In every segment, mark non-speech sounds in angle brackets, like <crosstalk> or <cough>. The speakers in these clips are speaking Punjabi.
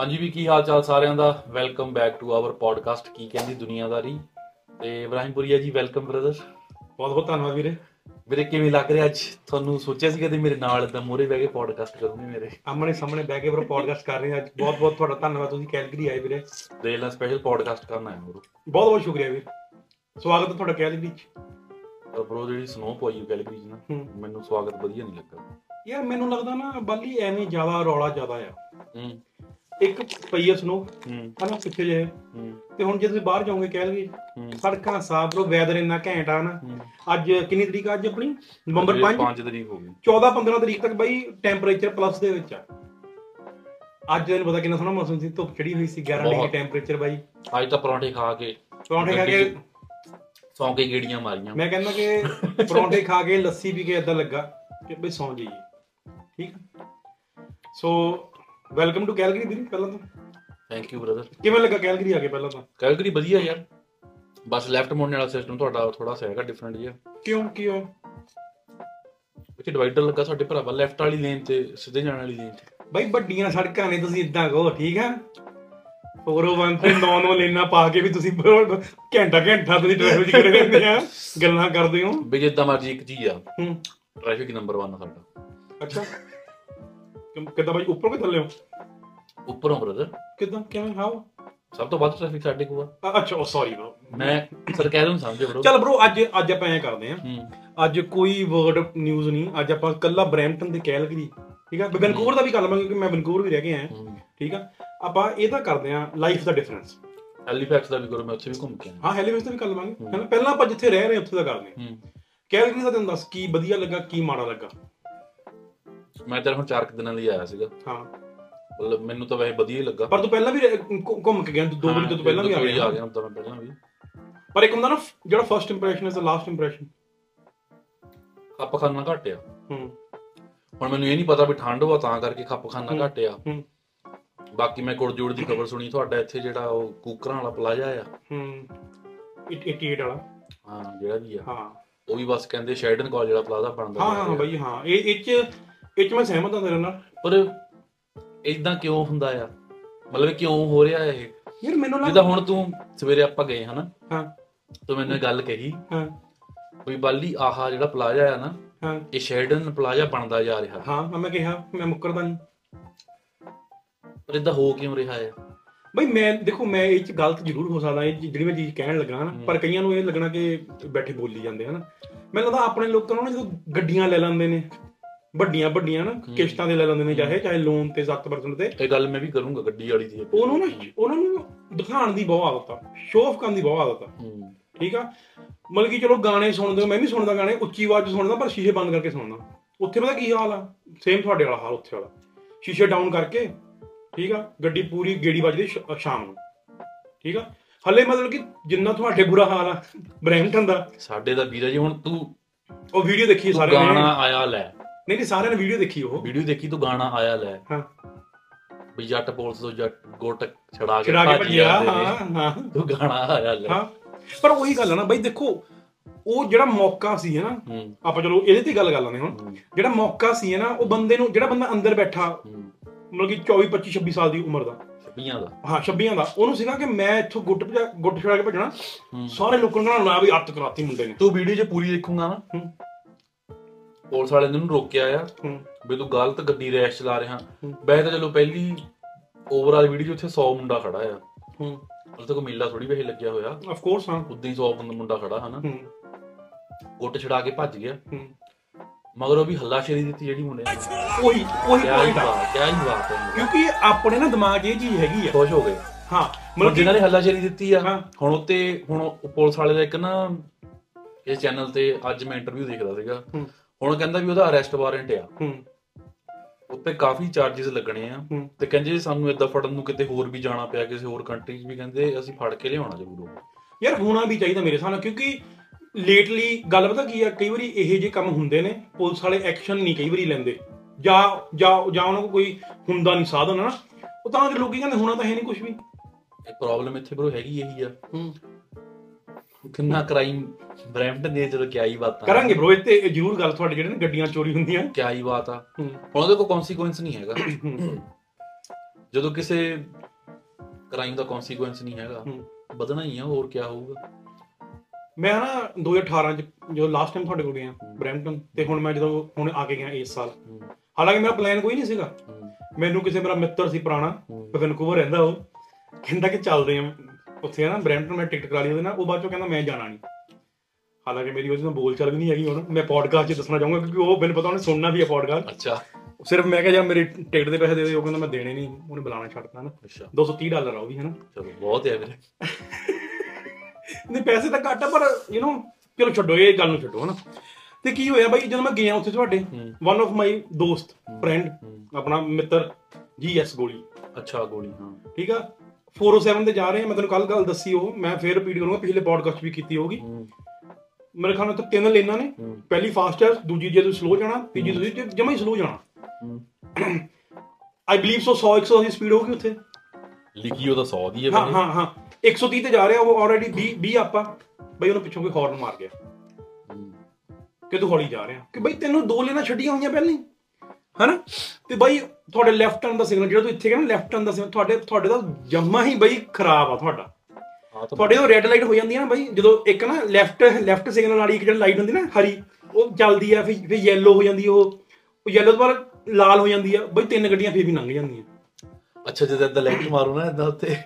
ਹਾਂਜੀ ਵੀ ਕੀ ਹਾਲ ਚਾਲ ਸਾਰਿਆਂ ਦਾ? Welcome back to our podcast ਕੀ ਕਹਿੰਦੀ ਦੁਨੀਆਦਾਰੀ ਤੇ ਇਬਰਾਹਿਮਪੁਰੀਆ ਜੀ ਵੈਲਕਮ ਬ੍ਰਦਰ ਬਹੁਤ ਬਹੁਤ ਧੰਨਵਾਦ ਵੀਰੇ। ਵੀਰੇ ਕਿਵੇਂ ਲੱਗ ਰਿਹਾ ਅੱਜ? ਤੁਹਾਨੂੰ ਸੋਚਿਆ ਸੀ ਕਦੇ ਮੇਰੇ ਨਾਲ ਇਦਾਂ ਮੋਰੇ ਬਹਿ ਕੇ ਪੋਡਕਾਸਟ ਕਰੋਗੇ ਮੇਰੇ? ਆਮਣੇ ਸਾਹਮਣੇ ਬਹਿ ਕੇ ਬਰੋ ਪੋਡਕਾਸਟ ਕਰ ਰਹੇ ਹਾਂ ਅੱਜ। ਬਹੁਤ ਬਹੁਤ ਤੁਹਾਡਾ ਧੰਨਵਾਦ ਤੁਸੀਂ ਕੈਲਗਰੀ ਆਏ ਵੀਰੇ। ਦੇਖ ਲੈ ਸਪੈਸ਼ਲ ਪੋਡਕਾਸਟ ਕਰਨਾ ਹੈ ਬ్రో ਬਹੁਤ ਬਹੁਤ ਸ਼ੁਕਰੀਆ ਵੀਰ। ਸਵਾਗਤ ਹੈ ਤੁਹਾਡਾ ਕੈਲਗਰੀ ਚ। ਬ్రో ਜਿਹੜੀ ਸਨੋ ਪਈ ਗੈਲਰੀ ਚ ਨਾ। ਮੈਨੂੰ ਸਵਾਗਤ ਵਧੀਆ ਨਹੀਂ ਲੱਗਾ। ਯਾਰ ਮੈਨੂੰ ਲੱਗਦਾ ਨਾ ਬਾਲੀ ਐਵੇਂ ਜ਼ਿਆਦਾ ਰੌਲਾ ਜ਼ਿਆਦਾ ਆ। ਹੂੰ। ਇੱਕ ਪਈ ਆ ਸਨੋ ਹੂੰ। ਹਨਾ ਪਿੱਛੇ ਜੇ ਤੇ ਹੁਣ ਜੇ ਤੁਸੀਂ ਬਾਹਰ ਜਾਓਗੇ ਹੂੰ। ਸੜਕਾਂ ਸਾਫ਼ ਬਰੋ ਵੈਦਰ ਇੰਨਾ ਘੈਂਟ ਆ ਨਾ। ਅੱਜ ਕਿੰਨੀ ਤਰੀਕ ਆ ਅੱਜ ਆਪਣੀ? ਨਵੰਬਰ 5 5 ਤਰੀਕ ਹੋ ਗਈ। 14 15 ਤਰੀਕ ਤੱਕ ਬਾਈ ਟੈਂਪਰੇਚਰ ਪਲੱਸ ਦੇ ਵਿੱਚ ਆ। ਅੱਜ ਤੈਨੂੰ ਪਤਾ ਕਿੰਨਾ ਸੋਹਣਾ ਮੌਸਮ ਸੀ ਧੁੱਪ ਚੜੀ ਹੋਈ ਸੀ 11 ਡਿਗਰੀ। ਟੈਂਪਰੇਚਰ ਬਾਈ। ਅੱਜ ਤਾਂ ਪਰੌਂਠੇ ਖਾ ਕੇ ਪਰੌਂਠੇ ਖਾ ਕੇ ਸੌਂ ਕੇ ਗੇੜੀਆਂ ਮਾਰੀਆਂ। ਮੈਂ ਕਹਿੰਦਾ ਕਿ ਪਰੌਂਠੇ ਖਾ ਕੇ ਲੱਸੀ ਪੀ ਕੇ ਇਦਾਂ ਲੱਗਾ ਕਿ ਬਈ ਸੌਂ ਜਾਈਏ। ਠੀਕ ਸੋ ਵੈਲਕਮ ਟੂ ਕੈਲਗਰੀ ਵੀਰੇ ਪਹਿਲਾਂ ਤਾਂ। ਥੈਂਕ ਯੂ ਬ੍ਰਦਰ ਕਿਵੇਂ ਲੱਗਾ ਕੈਲਗਰੀ ਆ ਕੇ ਪਹਿਲਾਂ ਤਾਂ? ਕੈਲਗਰੀ ਵਧੀਆ ਯਾਰ। ਬਸ ਲੈਫਟ ਮੋੜਨ ਵਾਲਾ ਸਿਸਟਮ ਤੁਹਾਡਾ ਥੋੜਾ ਸਾ ਹੈਗਾ ਡਿਫਰੈਂਟ ਜਿਹਾ। ਕਿਉਂ ਕਿਉਂ? ਵਿੱਚ ਡਿਵਾਈਡਰ ਲੱਗਾ ਸਾਡੇ ਭਰਾਵਾ ਲੈਫਟ ਵਾਲੀ ਲੇਨ ਤੇ ਸਿੱਧੇ ਜਾਣ ਵਾਲੀ ਲੇਨ ਤੇ। ਬਈ ਵੱਡੀਆਂ ਸੜਕਾਂ ਨੇ ਤੁਸੀਂ ਇਦਾਂ ਕਹੋ ਠੀਕ ਆ? 401 ਤੇ 99 ਲੈਣਾ ਪਾ ਕੇ ਵੀ ਤੁਸੀਂ ਘੰਟਾ ਘੰਟਾ ਤੁਸੀਂ ਡਰਾਈਵ ਕਰਦੇ ਰਹਿੰਦੇ ਆ। ਗੱਲਾਂ ਕਰਦੇ ਹੋ। ਵੀ ਜਿੱਦਾਂ ਮਰਜ਼ੀ ਇੱਕ ਚੀਜ਼ ਆ। ਹੂੰ। ਟ੍ਰੈਫਿਕ ਨੰਬਰ 1 ਆ ਸਾਡਾ। ਅੱਛਾ। ਕਿੱਦਾਂ ਬਾਈ? ਉੱਪਰੋਂ ਕਿ ਥੱਲੇ ਹੋ? ਉੱਪਰੋਂ ਬ੍ਰਦਰ ਕਿੱਦਾਂ? ਕਿਵੇਂ? ਹਾਉ ਸਭ ਤੋਂ ਵੱਧ ਟ੍ਰੈਫਿਕ ਸਾਡੇ ਕੋਲ ਆ। ਅੱਛਾ ਉਹ ਸੌਰੀ ਬ్రో ਮੈਂ ਸਰਕੈਜ਼ਮ ਸਮਝੇ ਬ్రో ਚੱਲ ਬ్రో ਅੱਜ ਅੱਜ ਆਪਾਂ ਐਂ ਕਰਦੇ ਆਂ। ਅੱਜ ਕੋਈ ਵਰਡ ਨਿਊਜ਼ ਨਹੀਂ। ਅੱਜ ਆਪਾਂ ਕੱਲਾ ਬ੍ਰੈਂਪਟਨ ਤੇ ਕੈਲਗਰੀ ਠੀਕ ਆ? ਬੈਂਕੂਵਰ ਦਾ ਵੀ ਕਰ ਲਵਾਂਗੇ ਕਿਉਂਕਿ ਮੈਂ ਬੈਂਕੂਵਰ ਵੀ ਰਹਿ ਕੇ ਆਇਆ। ਠੀਕ ਆ? ਆਪਾਂ ਇਹ ਤਾਂ ਕਰਦੇ ਆਂ ਲਾਈਫ ਦਾ ਡਿਫਰੈਂਸ ਹੈਲੀਫੈਕਸ ਦਾ ਵੀ ਕਰੋ ਮੈਂ ਉੱਥੇ ਵੀ ਘੁੰਮ ਕੇ ਆਇਆ। ਹਾਂ ਹੈਲੀਫੈਕਸ ਦਾ ਵੀ ਕਰ ਲਵਾਂਗੇ। ਪਹਿਲਾਂ ਆਪਾਂ ਜਿੱਥੇ ਰਹਿ ਰਹੇ ਉੱਥੇ ਦਾ ਕਰਦੇ ਆਂ। ਕੈਲਗਰੀ ਦਾ ਤੁਹਾਨੂੰ ਦੱਸ ਕੀ ਵਧੀਆ ਲੱਗਾ ਕੀ ਮਾੜਾ ਲੱਗਾ। ਮੈਂ ਤਾਂ ਹੁਣ 4 ਦਿਨਾਂ ਲਈ ਆਇਆ ਸੀਗਾ। ਹਾਂ। ਮਤਲਬ ਮੈਨੂੰ ਤਾਂ ਵੈਸੇ ਵਧੀਆ ਹੀ ਲੱਗਾ। ਪਰ ਤੂੰ ਪਹਿਲਾਂ ਵੀ ਰਹਿ- ਘੁ- ਘੁੰਮ ਕੇ ਗਿਆ ਦੋ ਵਾਰੀ ਤੋਂ ਪਹਿਲਾਂ ਵੀ ਆ ਆ ਗਿਆ ਗਿਆ ਤਾਂ ਮੈਂ ਪਹਿਲਾਂ ਵੀ। ਪਰ ਇੱਕ ਹੁੰਦਾ ਨਾ ਜਿਹੜਾ first impression is the last impression ਖੱਪ ਖਾਨਾ ਘਟਿਆ। ਹੂੰ। ਹੁਣ ਮੈਨੂੰ ਇਹ ਨਹੀਂ ਪਤਾ ਵੀ ਠੰਡ ਵਾ ਤਾਂ ਕਰਕੇ ਖੱਪ ਖਾਨਾ। ਘਟਿਆ। ਹੂੰ। ਬਾਕੀ ਮੈਂ ਕੁੜਜੋੜ ਦੀ ਖਬਰ ਸੁਣੀ ਤੁਹਾਡਾ ਇੱਥੇ ਜਿਹੜਾ ਉਹ ਕੂਕਰਾਂ ਵਾਲਾ ਪਲਾਜ਼ਾ ਆ। ਹੂੰ। 88 ਵਾਲਾ। ਹਾਂ ਜਿਹੜਾ ਵੀ ਆ। ਹਾਂ। ਉਹ ਵੀ ਬਸ ਕਹਿੰਦੇ ਸ਼ੈਡਨ ਕਾਲਜ ਵਾਲਾ ਪਲਾਜ਼ਾ ਬਣਦਾ ਹਾਂ ਹਾਂ ਰਿਹਾ। ਬਾਈ ਹਾਂ। ਇਹ ਇਹ ਚ ਇਹ ਚ ਮੈਂ ਸਹਿਮਤ ਹਾਂ ਤੇਰੇ ਨਾਲ। ਪਰ ਇਦਾਂ ਕਿਉਂ ਹੁੰਦਾ ਆ ਮਤਲਬ ਕਿਉਂ ਹੋ ਰਿਹਾ ਇਹ? ਯਾਰ ਮੈਨੂੰ ਜਿੱਦਾਂ ਲੱਗਦਾ ਹੁਣ ਤੂੰ ਸਵੇਰੇ ਆਪਾਂ ਗਏ ਹਨਾ ਹਾਂ। ਤੂੰ ਮੈਨੂੰ ਇਹ ਗੱਲ ਕਹੀ ਹਾਂ। ਵੀ ਬਾਲੀ ਆਹਾ ਜਿਹੜਾ ਪਲਾਜ਼ਾ ਆ ਨਾ ਹਾਂ। ਇਹ ਸ਼ੈਡਨ ਪਲਾਜ਼ਾ ਬਣਦਾ ਜਾ ਰਿਹਾ। ਹਾਂ ਮੈਂ ਕਿਹਾ ਮੈਂ ਮੁੱਕਰਦਾ ਨਹੀਂ ਪਰ ਇਦਾਂ ਹੋ ਕਿਉਂ ਰਿਹਾ ਹੈ ਬਈ ਮੈਂ ਦੇਖੋ ਮੈਂ ਇਹ ਚ ਗਲਤ ਜ਼ਰੂਰ ਹੋ ਸਕਦਾ ਇਹ ਜਿਹੜੀ ਮੈਂ ਚੀਜ਼ ਕਹਿਣ ਲੱਗਾ ਨਾ। ਪਰ ਕਈਆਂ ਨੂੰ ਇਹ ਲੱਗਣਾ ਕਿ ਬੈਠੇ ਬੋਲੀ ਜਾਂਦੇ ਹਨ ਮੈਨੂੰ ਲੱਗਦਾ ਆਪਣੇ ਲੋਕਾਂ ਨਾ ਜਦੋਂ ਗੱਡੀਆਂ ਲੈ ਲੈਂਦੇ ਨੇ ਵੱਡੀਆਂ ਵੱਡੀਆਂ ਨਾ ਕਿਸ਼ਤਾਂ ਦੇ ਲੈ ਲੈਂਦੇ ਨੇ ਚਾਹੇ ਚਾਹੇ ਲੋਨ ਤੇ 7% ਤੇ। ਇਹ ਗੱਲ ਮੈਂ ਵੀ ਕਰੂੰਗਾ ਗੱਡੀ ਵਾਲੀ ਦੀ। ਉਹਨੂੰ ਨਾ ਉਹਨਾਂ ਨੂੰ ਦਿਖਾਉਣ ਦੀ ਬਹੁਤ ਆਦਤ ਆ। ਸ਼ੋਅ ਆਫ ਕਰਨ ਦੀ ਬਹੁਤ ਆਦਤ ਆ। ਠੀਕ ਆ? ਮਤਲਬ ਕਿ ਚਲੋ ਗਾਣੇ ਸੁਣਦੇ ਮੈਂ ਵੀ ਸੁਣਦਾ ਗਾਣੇ ਉੱਚੀ ਆਵਾਜ਼ 'ਚ ਸੁਣਦਾ ਪਰ ਸ਼ੀਸ਼ੇ ਬੰਦ ਕਰਕੇ ਸੁਣਦਾ। ਉੱਥੇ ਪਤਾ ਕੀ ਹਾਲ ਆ? ਸੇਮ ਤੁਹਾਡੇ ਵਾਲਾ ਹਾਲ ਉੱਥੇ ਵਾਲਾ। ਸ਼ੀਸ਼ੇ ਡਾਊਨ ਕਰਕੇ ਠੀਕ ਆ? ਗੱਡੀ ਪੂਰੀ ਗੇੜੀ ਵੱਜਦੀ ਸ਼ਾਮ ਨੂੰ। ਠੀਕ ਆ? ਹਲੇ ਮਤਲਬ ਕਿ ਜਿੰਨਾ ਤੁਹਾਡੇ ਬੁਰਾ ਹਾਲ ਆ ਬ੍ਰੈਂਟਨ ਦਾ। ਸਾਡੇ ਦਾ ਵੀਰਾ ਜੀ ਹੁਣ ਤੂੰ ਉਹ ਵੀਡੀਓ ਦੇਖੀ ਨੇ। ਗਾਣਾ ਆਇਆ ਲੈ। ਨਹੀਂ ਨਹੀਂ ਸਾਰਿਆਂ ਨੇ ਵੀਡੀਓ ਦੇਖੀ ਉਹ। ਵੀਡੀਓ ਦੇਖੀ ਤੂੰ ਗਾਣਾ ਆਇਆ ਲੈ। ਹਾਂ। ਵੀ ਜੱਟ ਪੁਲਿਸ ਤੋਂ ਜੱਟ ਗੁੱਟ ਛੜਾ ਕੇ ਭੱਜਿਆ। ਹਾਂ ਹਾਂ। ਤੂੰ ਗਾਣਾ ਆਇਆ ਲੈ। ਹਾਂ। ਪਰ ਉਹੀ ਗੱਲ ਆ ਨਾ ਬਈ ਦੇਖੋ ਉਹ ਜਿਹੜਾ ਮੌਕਾ ਸੀ ਹੈ ਨਾ ਹੂੰ। ਆਪਾਂ ਚਲੋ ਇਹਦੇ ਤੇ ਗੱਲ ਕਰ ਲੈਂਦੇ ਹੁਣ। ਹੂੰ, ਜਿਹੜਾ ਮੌਕਾ ਸੀ ਹੈ ਨਾ ਉਹ ਬੰਦੇ ਨੂੰ ਜਿਹੜਾ ਬੰਦਾ ਅੰਦਰ ਬੈਠਾ ਹੂੰ। ਮਤਲਬ ਕਿ 24 25 26 ਸਾਲ ਦੀ ਉਮਰ ਦਾ। ਛੱਬੀਆਂ ਦਾ। ਹਾਂ 26 ਦਾ। ਉਹਨੂੰ ਸੀਗਾ ਕਿ ਮੈਂ ਇੱਥੋਂ ਗੁੱਟ ਗੁੱਟ ਛੜਾ ਕੇ ਭੱਜਣਾ। ਹੂੰ। ਸਾਰੇ ਲੋਕਾਂ ਨੂੰ ਨਾ ਵੀ ਅੱਤ ਕਰਾਤੀ ਮੁੰਡੇ ਨੇ। ਤੂੰ ਵੀਡੀਓ 'ਚ ਪੂਰੀ ਦੇਖੂਗਾ ਨਾ। ਹੂੰ। ਪੁਲਿਸ ਵਾਲੇ ਨੇ ਉਹਨੂੰ ਰੋਕਿਆ ਆ। ਵੀ ਤੂੰ ਗਲਤ ਗੱਡੀ ਰੈਸ਼ ਚਲਾ ਰਿਹਾ। ਵੈਸੇ ਤਾਂ ਚਲੋ ਪਹਿਲੀ ਓਵਰਆਲ ਵੀਡੀਓ 'ਚ ਉੱਥੇ 100 ਮੁੰਡਾ ਖੜਾ ਆ। ਹੂੰ। ਉੱਥੇ ਕੋਈ ਮੇਲਾ ਥੋੜੀ ਵੇਹੇ ਲੱਗਿਆ ਹੋਇਆ। ਆਫ ਕੋਰਸ ਹਾਂ। ਉਦਾਂ ਹੀ 100 ਬੰਦਾ ਮੁੰਡਾ ਖੜਾ ਹਨਾ? ਹੂੰ। ਗੁੱਟ ਛੜਾ ਕੇ ਭੱਜ ਗਿਆ। ਹੂੰ। ਮਗਰ ਉਹ ਵੀ ਹੱਲਾਸ਼ੇਰੀ ਦਿੱਤੀ ਜਿਹੜੀ ਮੁੰਡੇ ਨੇ। ਉਹੀ ਉਹੀ point ਆ। ਕਿਆ ਹੀ ਬਾਤ ਹੈ। ਕਿਉਂਕਿ ਆਪਣੇ ਨਾ ਦਿਮਾਗ ਇਹ ਚੀਜ਼ ਹੈਗੀ ਆ। ਖੁਸ਼ ਹੋ ਗਏ। ਹਾਂ ਮਤਲਬ ਜਿਨ੍ਹਾਂ ਨੇ ਹੱਲਾਸ਼ੇਰੀ ਦਿੱਤੀ ਆ। ਹੁਣ ਉੱਤੇ ਹੁਣ ਪੁਲਿਸ ਵਾਲੇ ਦਾ ਇੱਕ ਨਾ ਇਸ ਚੈਨਲ ਤੇ ਅੱਜ ਮੈਂ ਇੰਟਰਵਿਊ ਦੇਖਦਾ ਸੀਗਾ। ਹੁਣ ਕਹਿੰਦਾ ਵੀ ਉਹਦਾ ਅਰੈਸਟ ਵਾਰੰਟ ਆ। ਹੂੰ। ਉੱਤੇ ਕਾਫੀ ਚਾਰजेस ਲੱਗਣੇ ਆ। ਤੇ ਕਹਿੰਦੇ ਸਾਨੂੰ ਇਦਾਂ ਫੜਨ ਨੂੰ ਕਿਤੇ ਹੋਰ ਵੀ ਜਾਣਾ ਪਿਆ ਕਿਸੇ ਹੋਰ ਕੰਟਰੀ 'ਚ ਵੀ ਕਹਿੰਦੇ ਅਸੀਂ ਫੜ ਕੇ ਲਿਆਉਣਾ ਜ਼ਰੂਰ ਯਾਰ ਹੋਣਾ ਵੀ ਚਾਹੀਦਾ ਮੇਰੇ ਹਿਸਾਬ ਨਾਲ ਕਿਉਂਕਿ ਲੇਟਲੀ ਗੱਲ ਪਤਾ ਕੀ ਆ ਕਈ ਵਾਰੀ ਇਹੋ ਜਿਹੇ ਕੰਮ ਹੁੰਦੇ ਨੇ ਪੁਲਿਸ ਵਾਲੇ ਐਕਸ਼ਨ ਨਹੀਂ ਕਈ ਵਾਰੀ ਲੈਂਦੇ। ਜਾਂ ਜਾਂ ਜਾਂ ਉਹਨਾਂ ਕੋਲ ਕੋਈ ਹੁੰਦਾ ਨਹੀਂ ਸਾਧਨ ਨਾ ਉਹ ਤਾਂ ਲੋਕੀ ਕਹਿੰਦੇ ਹੋਣਾ ਤਾਂ ਹੈ ਨਹੀਂ ਕੁਝ ਵੀ। ਇਹ ਪ੍ਰੋਬਲਮ ਇੱਥੇ ਬਰੋ ਹੈਗੀ ਇਹੀ ਆ। ਹੂੰ। ਕਿੰਨਾ ਕ੍ਰਾਈਮ ਬ੍ਰੈਂਪਟਨ ਦੇ ਚਲੋ ਕਿਆ ਹੀ ਬਾਤਾਂ? ਕਰਾਂਗੇ ਬ్రో ਇੱਥੇ ਜ਼ਰੂਰ ਗੱਲ ਤੁਹਾਡੀ ਜਿਹੜੇ ਨੇ ਗੱਡੀਆਂ ਚੋਰੀ ਹੁੰਦੀਆਂ। ਕਿਆ ਹੀ ਬਾਤ। ਆ। ਹੁਣ ਉਹਦੇ ਕੋਈ ਕਨਸੀਕੁਐਂਸ ਨਹੀਂ ਹੈਗਾ। ਜਦੋਂ ਕਿਸੇ ਕ੍ਰਾਈਮ ਦਾ ਕਨਸੀਕੁਐਂਸ ਨਹੀਂ ਹੈਗਾ। ਵਧਣਾ ਹੀ ਆ ਹੋਰ ਕਿਆ ਹੋਊਗਾ? ਮੈਂ ਨਾ 2018 ਚ ਜਦੋਂ ਲਾਸਟ ਟਾਈਮ ਤੁਹਾਡੇ ਕੋਲ ਗਿਆ ਬ੍ਰੈਂਪਟਨ ਤੇ ਹੁਣ ਮੈਂ ਜਦੋਂ ਹੁਣ ਆ ਕੇ ਗਿਆ ਇਸ ਸਾਲ। ਹਾਲਾਂਕਿ ਮੇਰਾ ਪਲਾਨ ਕੋਈ ਨਹੀਂ ਸੀਗਾ। ਮੈਨੂੰ ਕਿਸੇ ਮੇਰਾ ਮਿੱਤਰ ਸੀ ਪੁਰਾਣਾ। ਵੈਨਕੂਵਰ ਰਹਿੰਦਾ ਉਹ। ਕਹਿੰਦਾ ਕਿ ਚੱਲਦੇ ਆ ਉੱਥੇ ਆ ਨਾ ਬ੍ਰੈਂਪਟਨ ਮੈਂ ਟਿਕਟ ਕਰਾ ਲਈ ਉਹਦੇ ਨਾਲ ਉਹ ਬਾਅਦ ਚੋਂ ਕਹਿੰਦਾ ਮੈਂ ਜਾਣਾ ਨਹੀਂ। ਹਾਲਾਂਕਿ ਮੇਰੀ ਉਹਦੇ ਨਾਲ ਬੋਲ ਚਾਲ ਵੀ ਨਹੀਂ ਹੈਗੀ ਹੁਣ ਮੈਂ ਪੋਡਕਾਸਟ 'ਚ ਦੱਸਣਾ ਚਾਹੂੰਗਾ ਕਿਉਂਕਿ ਉਹ ਮੈਨੂੰ ਪਤਾ ਉਹਨੇ ਸੁਣਨਾ ਵੀ ਹੈ ਪੋਡਕਾਸਟ ਅੱਛਾ। ਸਿਰਫ ਮੈਂ ਕਿਹਾ ਜਾਂ ਮੇਰੇ ਟਿਕਟ ਦੇ ਪੈਸੇ ਦੇ ਦੇ ਉਹ ਕਹਿੰਦਾ ਮੈਂ ਦੇਣੇ ਨਹੀਂ ਉਹਨੇ ਬੁਲਾਣਾ ਛੱਡਤਾ ਨਾ। ਅੱਛਾ। 230 ਡਾਲਰ ਆ ਉਹ ਵੀ ਹੈ ਨਾ ਚਲੋ ਬਹੁਤ ਹੈ ਵੀਰੇ ਨਹੀਂ ਪੈਸੇ ਤਾਂ ਘੱਟ ਆ ਪਰ ਯੂ نو ਚਲੋ ਛੱਡੋ ਇਹ ਗੱਲ ਨੂੰ ਛੱਡੋ ਹਨਾ। ਤੇ ਕੀ ਹੋਇਆ ਬਾਈ ਜਦੋਂ ਮੈਂ ਗਿਆ ਉੱਥੇ ਤੁਹਾਡੇ। ਵਨ ਆਫ ਮਾਈ ਦੋਸਤ ਫਰੈਂਡ। ਆਪਣਾ ਮਿੱਤਰ ਜੀਐਸ ਗੋਲੀ। ਅੱਛਾ ਗੋਲੀ ਹਾਂ। ਠੀਕ ਆ? 407 ਤੇ ਜਾ ਰਹੇ ਆ ਮੈਂ ਤੈਨੂੰ ਕੱਲ ਗੱਲ ਦੱਸੀ ਉਹ ਮੈਂ ਫੇਰ ਰਿਪੀਟ ਕਰੂੰਗਾ ਪਿਛਲੇ ਪੋਡਕਾਸਟ ਵੀ ਕੀਤੀ ਹੋਗੀ ਹੂੰ। ਮੇਰੇ ਖਿਆਲ ਨਾਲ ਤਾਂ ਤਿੰਨ ਲੇਨਾਂ ਨੇ ਹੂੰ। ਪਹਿਲੀ ਫਾਸਟ ਹੈ ਦੂਜੀ ਜੇ ਤੁਸੀਂ ਸਲੋ ਜਾਣਾ ਤੀਜੀ ਤੁਸੀਂ ਜਮਾਂ ਹੀ ਸਲੋ ਜਾਣਾ ਹੂੰ। I believe so 100 100 the speed ਹੋਊਗੀ ਉੱਥੇ ਲਿਖੀ ਉਹਦਾ 100 ਦੀ ਹੈ ਹਾਂ। ਹਾਂ ਹਾਂ 130 ਤੇ ਜਾ ਰਿਹਾ ਉਹ ਆਲਰੇਡੀ 20 20 ਆਪਾਂ ਬਈ ਉਹਨੂੰ ਪਿੱਛੋਂ ਕੋਈ ਹੌਰਨ ਮਾਰ ਗਿਆ ਹੂੰ। ਕਿ ਤੂੰ ਹੌਲੀ ਜਾ ਰਿਹਾ ਕਿ ਬਈ ਤੈਨੂੰ ਦੋ ਲੇਨਾਂ ਛੱਡੀਆਂ ਹੋਈਆਂ ਪਹਿਲਾਂ ਹੀ ਹਨਾ ਤੇ ਬਈ ਤੁਹਾਡੇ ਲੈਫਟ ਟਰਨ ਦਾ ਸਿਗਨਲ ਜਿਹੜਾ ਤੂੰ ਇੱਥੇ ਕਹਿੰਦਾ ਲੈਫਟ ਟਰਨ ਦਾ ਸਿਗਨਲ ਤੁਹਾਡੇ ਤੁਹਾਡੇ ਦਾ ਜਮਾ ਹੀ ਬਈ ਖਰਾਬ ਆ ਤੁਹਾਡਾ। ਤਾਂ ਤੁਹਾਡੇ ਉਹ ਰੈੱਡ ਲਾਈਟ ਹੋ ਜਾਂਦੀ ਹੈ ਨਾ ਬਈ ਜਦੋਂ ਇੱਕ ਨਾ ਲੈਫਟ ਲੈਫਟ ਸਿਗਨਲ ਵਾਲੀ ਇੱਕ ਜਿਹੜੀ ਲਾਈਟ ਹੁੰਦੀ ਨਾ ਹਰੀ ਉਹ ਚੱਲਦੀ ਆ ਫਿਰ ਫਿਰ ਯੈਲੋ ਹੋ ਜਾਂਦੀ ਉਹ ਉਹ ਯੈਲੋ ਤੋਂ ਬਾਅਦ ਲਾਲ ਹੋ ਜਾਂਦੀ ਆ ਬਈ ਤਿੰਨ ਗੱਡੀਆਂ ਫਿਰ ਵੀ ਲੰਘ ਜਾਂਦੀਆਂ। ਅੱਛਾ ਜਦੋਂ ਇਦਾਂ ਲਾਈਟ ਮਾਰੋ ਨਾ ਇਦਾਂ ਉੱਤੇ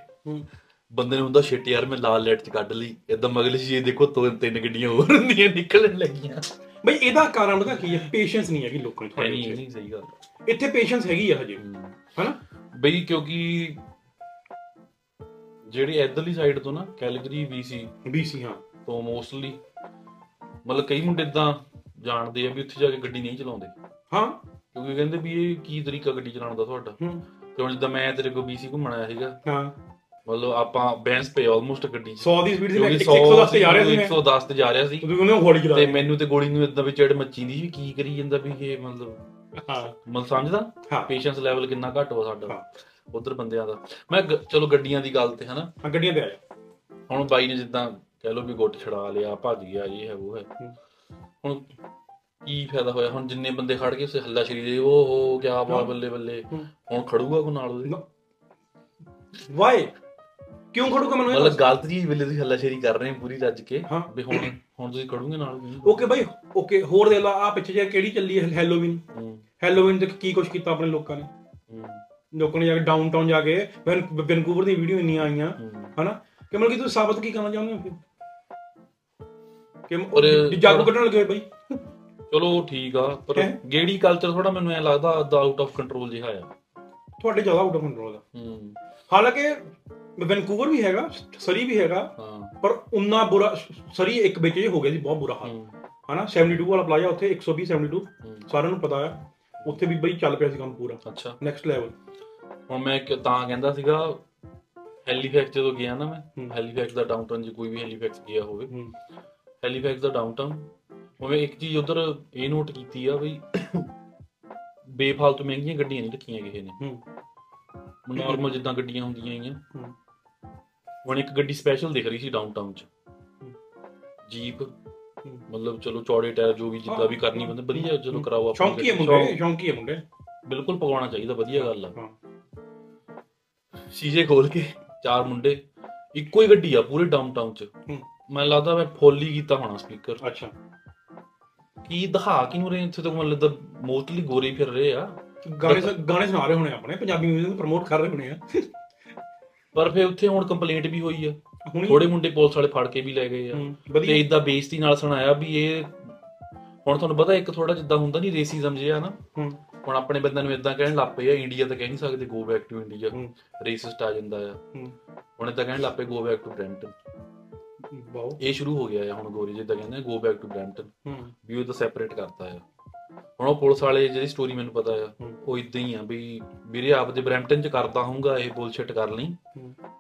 ਬੰਦੇ ਨੂੰ ਹੁੰਦਾ ਸ਼ਿਟ ਯਾਰ ਮੈਂ ਲਾਲ ਲਾਈਟ ਚ ਕੱਢ ਲਈ। ਇਦਾਂ ਮਗਲੀ ਇਹ ਦੇਖੋ ਦੋ ਤਿੰਨ ਗੱਡੀਆਂ ਹੋਰ ਹੁੰਦੀਆਂ ਨਿਕਲਣ ਲੱਗੀਆਂ। ਬਈ ਇਹਦਾ ਕਾਰਨ ਪਤਾ ਕੀ ਹੈ ਪੇਸ਼ੈਂਸ ਨਹੀਂ ਹੈਗੀ ਲੋਕਾਂ ਤੁਹਾਡੇ ਨਹੀਂ। ਨਹੀਂ ਸਹੀ ਗੱਲ। ਇੱਥੇ ਪੇਸ਼ੈਂਸ ਹੈਗੀ ਆ ਹਜੇ। ਹਨਾ? ਬਈ ਕਿਉਂਕਿ ਜਿਹੜੀ ਇਧਰਲੀ ਸਾਈਡ ਤੋਂ ਨਾ ਕੈਲਗਰੀ ਵੀਸੀ ਬੀਸੀ ਹਾਂ। ਤੋਂ ਮੋਸਟਲੀ ਮਤਲਬ ਕਈ ਮੁੰਡੇ ਇਦਾਂ ਜਾਣਦੇ ਆ ਵੀ ਉੱਥੇ ਜਾ ਕੇ ਗੱਡੀ ਨਹੀਂ ਚਲਾਉਂਦੇ। ਹਾਂ। ਕਿਉਂਕਿ ਕਹਿੰਦੇ ਵੀ ਇਹ ਕੀ ਤਰੀਕਾ ਗੱਡੀ ਚਲਾਉਣ ਦਾ ਤੁਹਾਡਾ? ਹੁਣ ਜਿੱਦਾਂ ਮੈਂ ਤੇਰੇ ਕੋਲ BC ਘੁੰਮਣ ਆਇਆ ਸੀਗਾ ਹਾਂ। ਮਤਲਬ ਆਪਾਂ ਬੈਂਸ ਪੇ ਆਲਮੋਸਟ ਗੱਡੀ 'ਚ। 100 ਦੀ ਸਪੀਡ ਤੇ ਮੈਂ ਕਿਉਂਕਿ 110 ਤੇ ਜਾ ਰਿਹਾ ਸੀ ਮੈਂ। 110 ਤੇ ਜਾ ਰਿਹਾ ਸੀ। ਤੇ ਮੈਨੂੰ ਤੇ ਗੋਲੀ ਨੂੰ ਇਦਾਂ ਵਿੱਚ ਚੜ ਮੱਚੀ ਦੀ ਸੀ ਕੀ ਕਰੀ ਜਾਂਦਾ ਵੀ ਇਹ ਮਤਲਬ ਹਾਂ। ਮਤਲਬ ਸਮਝਦਾ? ਹਾਂ। ਪੇਸ਼ੈਂਸ ਲੈਵਲ ਕਿੰਨਾ ਘੱਟ ਹਾਂ। ਸਾਡਾ। ਉਧਰ ਬੰਦਿਆਂ ਦਾ। ਮੈਂ ਚਲੋ ਗੱਡੀਆਂ ਦੀ ਗੱਲ ਤੇ ਹਨਾ? ਹਾਂ ਗੱਡੀਆਂ ਤੇ ਆ ਜਾ। ਹੁਣ ਬਾਈ ਨੇ ਜਿੱਦਾਂ ਕਹਿ ਲਓ ਵੀ ਗੁੱਟ ਛੜਾ ਲਿਆ ਭੱਜ ਗਿਆ ਇਹ ਹੈ ਉਹ ਹੈ। ਹੁਣ ਕੀ ਫਾਇਦਾ ਹੋਇਆ? ਹੁਣ ਜਿੰਨੇ ਬੰਦੇ ਖੜ ਕੇ ਉਸੇ ਹੱਲਾ ਸ਼ਰੀ ਦੇ ਉਹ ਹੋ ਕਿਆ। ਬੱਲੇ ਬੱਲੇ। ਹੂੰ। ਹੁਣ ਖੜੂਗਾ ਕੋ ਨਾਲ ਉਹਦੇ? ਵਾਈ ਕਿਉਂ ਖੜੂਗਾ ਮੈਨੂੰ ਮਤਲਬ। ਗਲਤ ਜੀ ਵੇਲੇ ਤੁਸੀਂ ਹੱਲਾ ਸ਼ਰੀ ਕਰ ਰਹੇ ਹੋ ਪੂਰੀ ਰੱਜ ਕੇ। ਵੀ ਹੁਣ ਹੁਣ ਤੁਸੀਂ ਖੜੂਗੇ ਨਾਲ ਓਕੇ ਬਾਈ ਓਕੇ ਹੋਰ ਦੇ ਲਾ ਆ ਪਿੱਛੇ ਜੇ ਕਿਹੜੀ ਚੱਲੀ ਹੈ ਹੈਲੋਵਿਨ? ਹੈਲੋਵਿਨ ਤੇ ਕੀ ਕੁਛ ਕੀਤਾ ਆਪਣੇ ਲੋਕਾਂ ਨੇ? ਲੋਕਾਂ ਨੇ ਜਾ ਕੇ ਡਾਊਨਟਾਊਨ ਜਾ ਕੇ ਵੈਨ- ਵੈਨਕੂਵਰ ਦੀ ਵੀਡੀਓ ਇੰਨੀਆਂ ਆਈਆਂ। ਹਨਾ? ਕਿ ਮਤਲਬ ਕਿ ਤੁਸੀਂ ਸਾਬਤ ਕੀ ਕਰਨਾ ਚਾਹੁੰਦੇ ਹੋ ਫਿਰ? ਕਿ ਜਾਗੂ ਕੱਢਣ ਲੱਗੇ ਬਾਈ। ਚਲੋ ਠੀਕ ਆ ਪਰ? ਗੇੜੀ ਕਲਚਰ ਥੋੜਾ ਮੈਨੂੰ ਐ ਲੱਗਦਾ ਆਊਟ ਆਫ ਕੰਟਰੋਲ ਜਿਹਾ ਆ। ਤੁਹਾਡੇ ਜ਼ਿਆਦਾ ਆਊਟ ਆਫ ਕੰਟਰੋਲ ਆ। ਹੂੰ। ਹਾਲਾਂਕਿ ਵੈਨਕੂਵਰ ਵੀ ਹੈਗਾ ਸਰੀ ਵੀ ਹੈਗਾ ਹਾਂ। ਪਰ ਉਨਾ ਬੁਰਾ ਸਰੀ ਇੱਕ ਵਿੱਚ ਜੇ ਹੋ ਗਿਆ ਸੀ ਬਹੁਤ ਬੁਰਾ ਹਾਲ। ਹਨਾ 72 ਵਾਲਾ ਪਲਾਜ਼ਾ ਉੱਥੇ 120 72 ਹੂੰ। ਸਾਰਿਆਂ ਨੂੰ ਪਤਾ ਹੈ ਉੱਥੇ ਵੀ ਬਈ ਚੱਲ ਪਿਆ ਸੀ ਕੰਮ ਪੂਰਾ। ਅੱਛਾ। ਨੈਕਸਟ ਲੈਵਲ ਹੁਣ ਮੈਂ ਇੱਕ ਤਾਂ ਕਹਿੰਦਾ ਸੀਗਾ ਹੈਲੀਫੈਕਸ ਜਦੋਂ ਗਿਆ ਨਾ ਮੈਂ। ਹੈਲੀਫੈਕਸ ਦਾ ਡਾਊਨਟਾਊਨ ਜੇ ਕੋਈ ਵੀ ਹੈਲੀਫੈਕਸ ਗਿਆ ਹੋਵੇ। ਹੈਲੀਫੈਕਸ ਦਾ ਡਾਊਨਟਾਊਨ ਉਵੇਂ ਇੱਕ ਚੀਜ਼ ਉਧਰ ਇਹ ਨੋਟ ਕੀਤੀ ਆ ਬਈ ਬੇਫਾਲਤੂ ਮਹਿੰਗੀਆਂ ਗੱਡੀਆਂ ਨਹੀਂ ਰੱਖੀਆਂ ਕਿਸੇ ਨੇ। ਹੂੰ। ਨਾਰਮਲ ਜਿੱਦਾਂ ਗੱਡੀਆਂ ਹੁੰਦੀਆਂ ਆਈਆਂ ਹੂੰ। ਹੁਣ ਇੱਕ ਗੱਡੀ ਸਪੈਸ਼ਲ ਦਿਖ ਰਹੀ ਸੀ ਡਾਊਨਟਾਊਨ 'ਚ। ਜੀਪ ਮਤਲਬ ਚਲੋ ਚੌੜੇ ਟਾਇਰ ਜੋ ਵੀ ਜਿੱਦਾਂ ਵੀ ਕਰਨੀ ਬੰਦੇ ਵਧੀਆ ਚਲੋ ਕਰਾਓ ਆਪਣੀ ਸ਼ੌਂਕੀ ਹੈ। ਮੁੰਡੇ ਸ਼ੌਂਕੀ ਹੈ ਮੁੰਡੇ। ਬਿਲਕੁਲ ਪਗਵਾਉਣਾ ਚਾਹੀਦਾ ਵਧੀਆ ਗੱਲ ਆ। ਸ਼ੀਸ਼ੇ ਖੋਲ ਕੇ ਚਾਰ ਮੁੰਡੇ ਇੱਕੋ ਹੀ ਗੱਡੀ ਆ ਪੂਰੇ ਡਾਊਨਟਾਊਨ 'ਚ। ਮੈਨੂੰ ਲੱਗਦਾ ਮੈਂ ਫੁੱਲ ਕੀਤਾ ਹੋਣਾ ਸਪੀਕਰ ਅੱਛਾ। ਕੀ ਦਿਖਾ ਕਿਨੂੰ ਰਹੇ ਇੱਥੇ ਤਾਂ ਮਤਲਬ ਮੋਸਟਲੀ ਗੋਰੇ ਫਿਰ ਰਹੇ ਆ। ਗਾਣੇ ਗਾਣੇ ਸੁਣਾ ਰਹੇ ਹੋਣੇ ਆਪਣੇ ਪੰਜਾਬੀ ਮਿਊਜ਼ਿਕ ਨੂੰ ਪ੍ਰਮੋਟ ਕਰ ਰਹੇ ਹੋਣੇ ਆ। ਪਰ ਫਿਰ ਉੱਥੇ ਹੁਣ ਕੰਪਲੇਂਟ ਵੀ ਹੋਈ ਆ। ਥੋੜੇ ਮੁੰਡੇ ਪੁਲਿਸ ਵਾਲੇ ਫੜ ਕੇ ਵੀ ਲੈ ਗਏ ਆ। ਤੇ ਇਦਾਂ ਬੇਇੱਜ਼ਤੀ ਨਾਲ ਸੁਣਾਇਆ ਵੀ ਇਹ ਹੁਣ ਤੁਹਾਨੂੰ ਪਤਾ ਇੱਕ ਥੋੜਾ ਜਿੱਦਾਂ ਹੁੰਦਾ ਨਹੀਂ ਰੇਸਿਜ਼ਮ ਜਿਹਾ ਨਾ? ਹੁਣ ਆਪਣੇ ਬੰਦਿਆਂ ਨੂੰ ਇਦਾਂ ਕਹਿਣ ਲੱਗ ਪਏ ਆ ਇੰਡੀਆ ਤਾਂ ਕਹਿ ਨਹੀਂ ਸਕਦੇ go back to India. Racist ਆ ਜਾਂਦਾ ਆ। ਹੁਣ ਇਦਾਂ ਕਹਿਣ ਲੱਗ ਪਏ ਗੋ ਬੈਕ ਟੂ ਬ੍ਰੈਂਟਨ ਬਹੁਤ ਇਹ ਸ਼ੁਰੂ ਹੋ ਗਿਆ ਆ ਹੁਣ ਗੋਰੀ ਜਿੱਦਾਂ ਕਹਿੰਦੇ ਗੋ ਬੈਕ ਟੂ ਬ੍ਰੈਂਟਨ ਵੀ ਉਹ ਤਾਂ ਸੈਪਰੇਟ ਕਰਤਾ ਆ। ਹੁਣ ਉਹ ਪੁਲਿਸ ਵਾਲੇ ਜਿਹੜੀ ਸਟੋਰੀ ਮੈਨੂੰ ਪਤਾ ਆ। ਉਹ ਇਦਾਂ ਹੀ ਆ ਵੀ ਵੀਰੇ ਆਪ ਦੇ ਬ੍ਰੈਂਪਟਨ ਚ ਕਰਦਾ ਹੋਊਗਾ ਇਹ ਬੁਲਸ਼ਿਟ ਕਰ ਲਈ।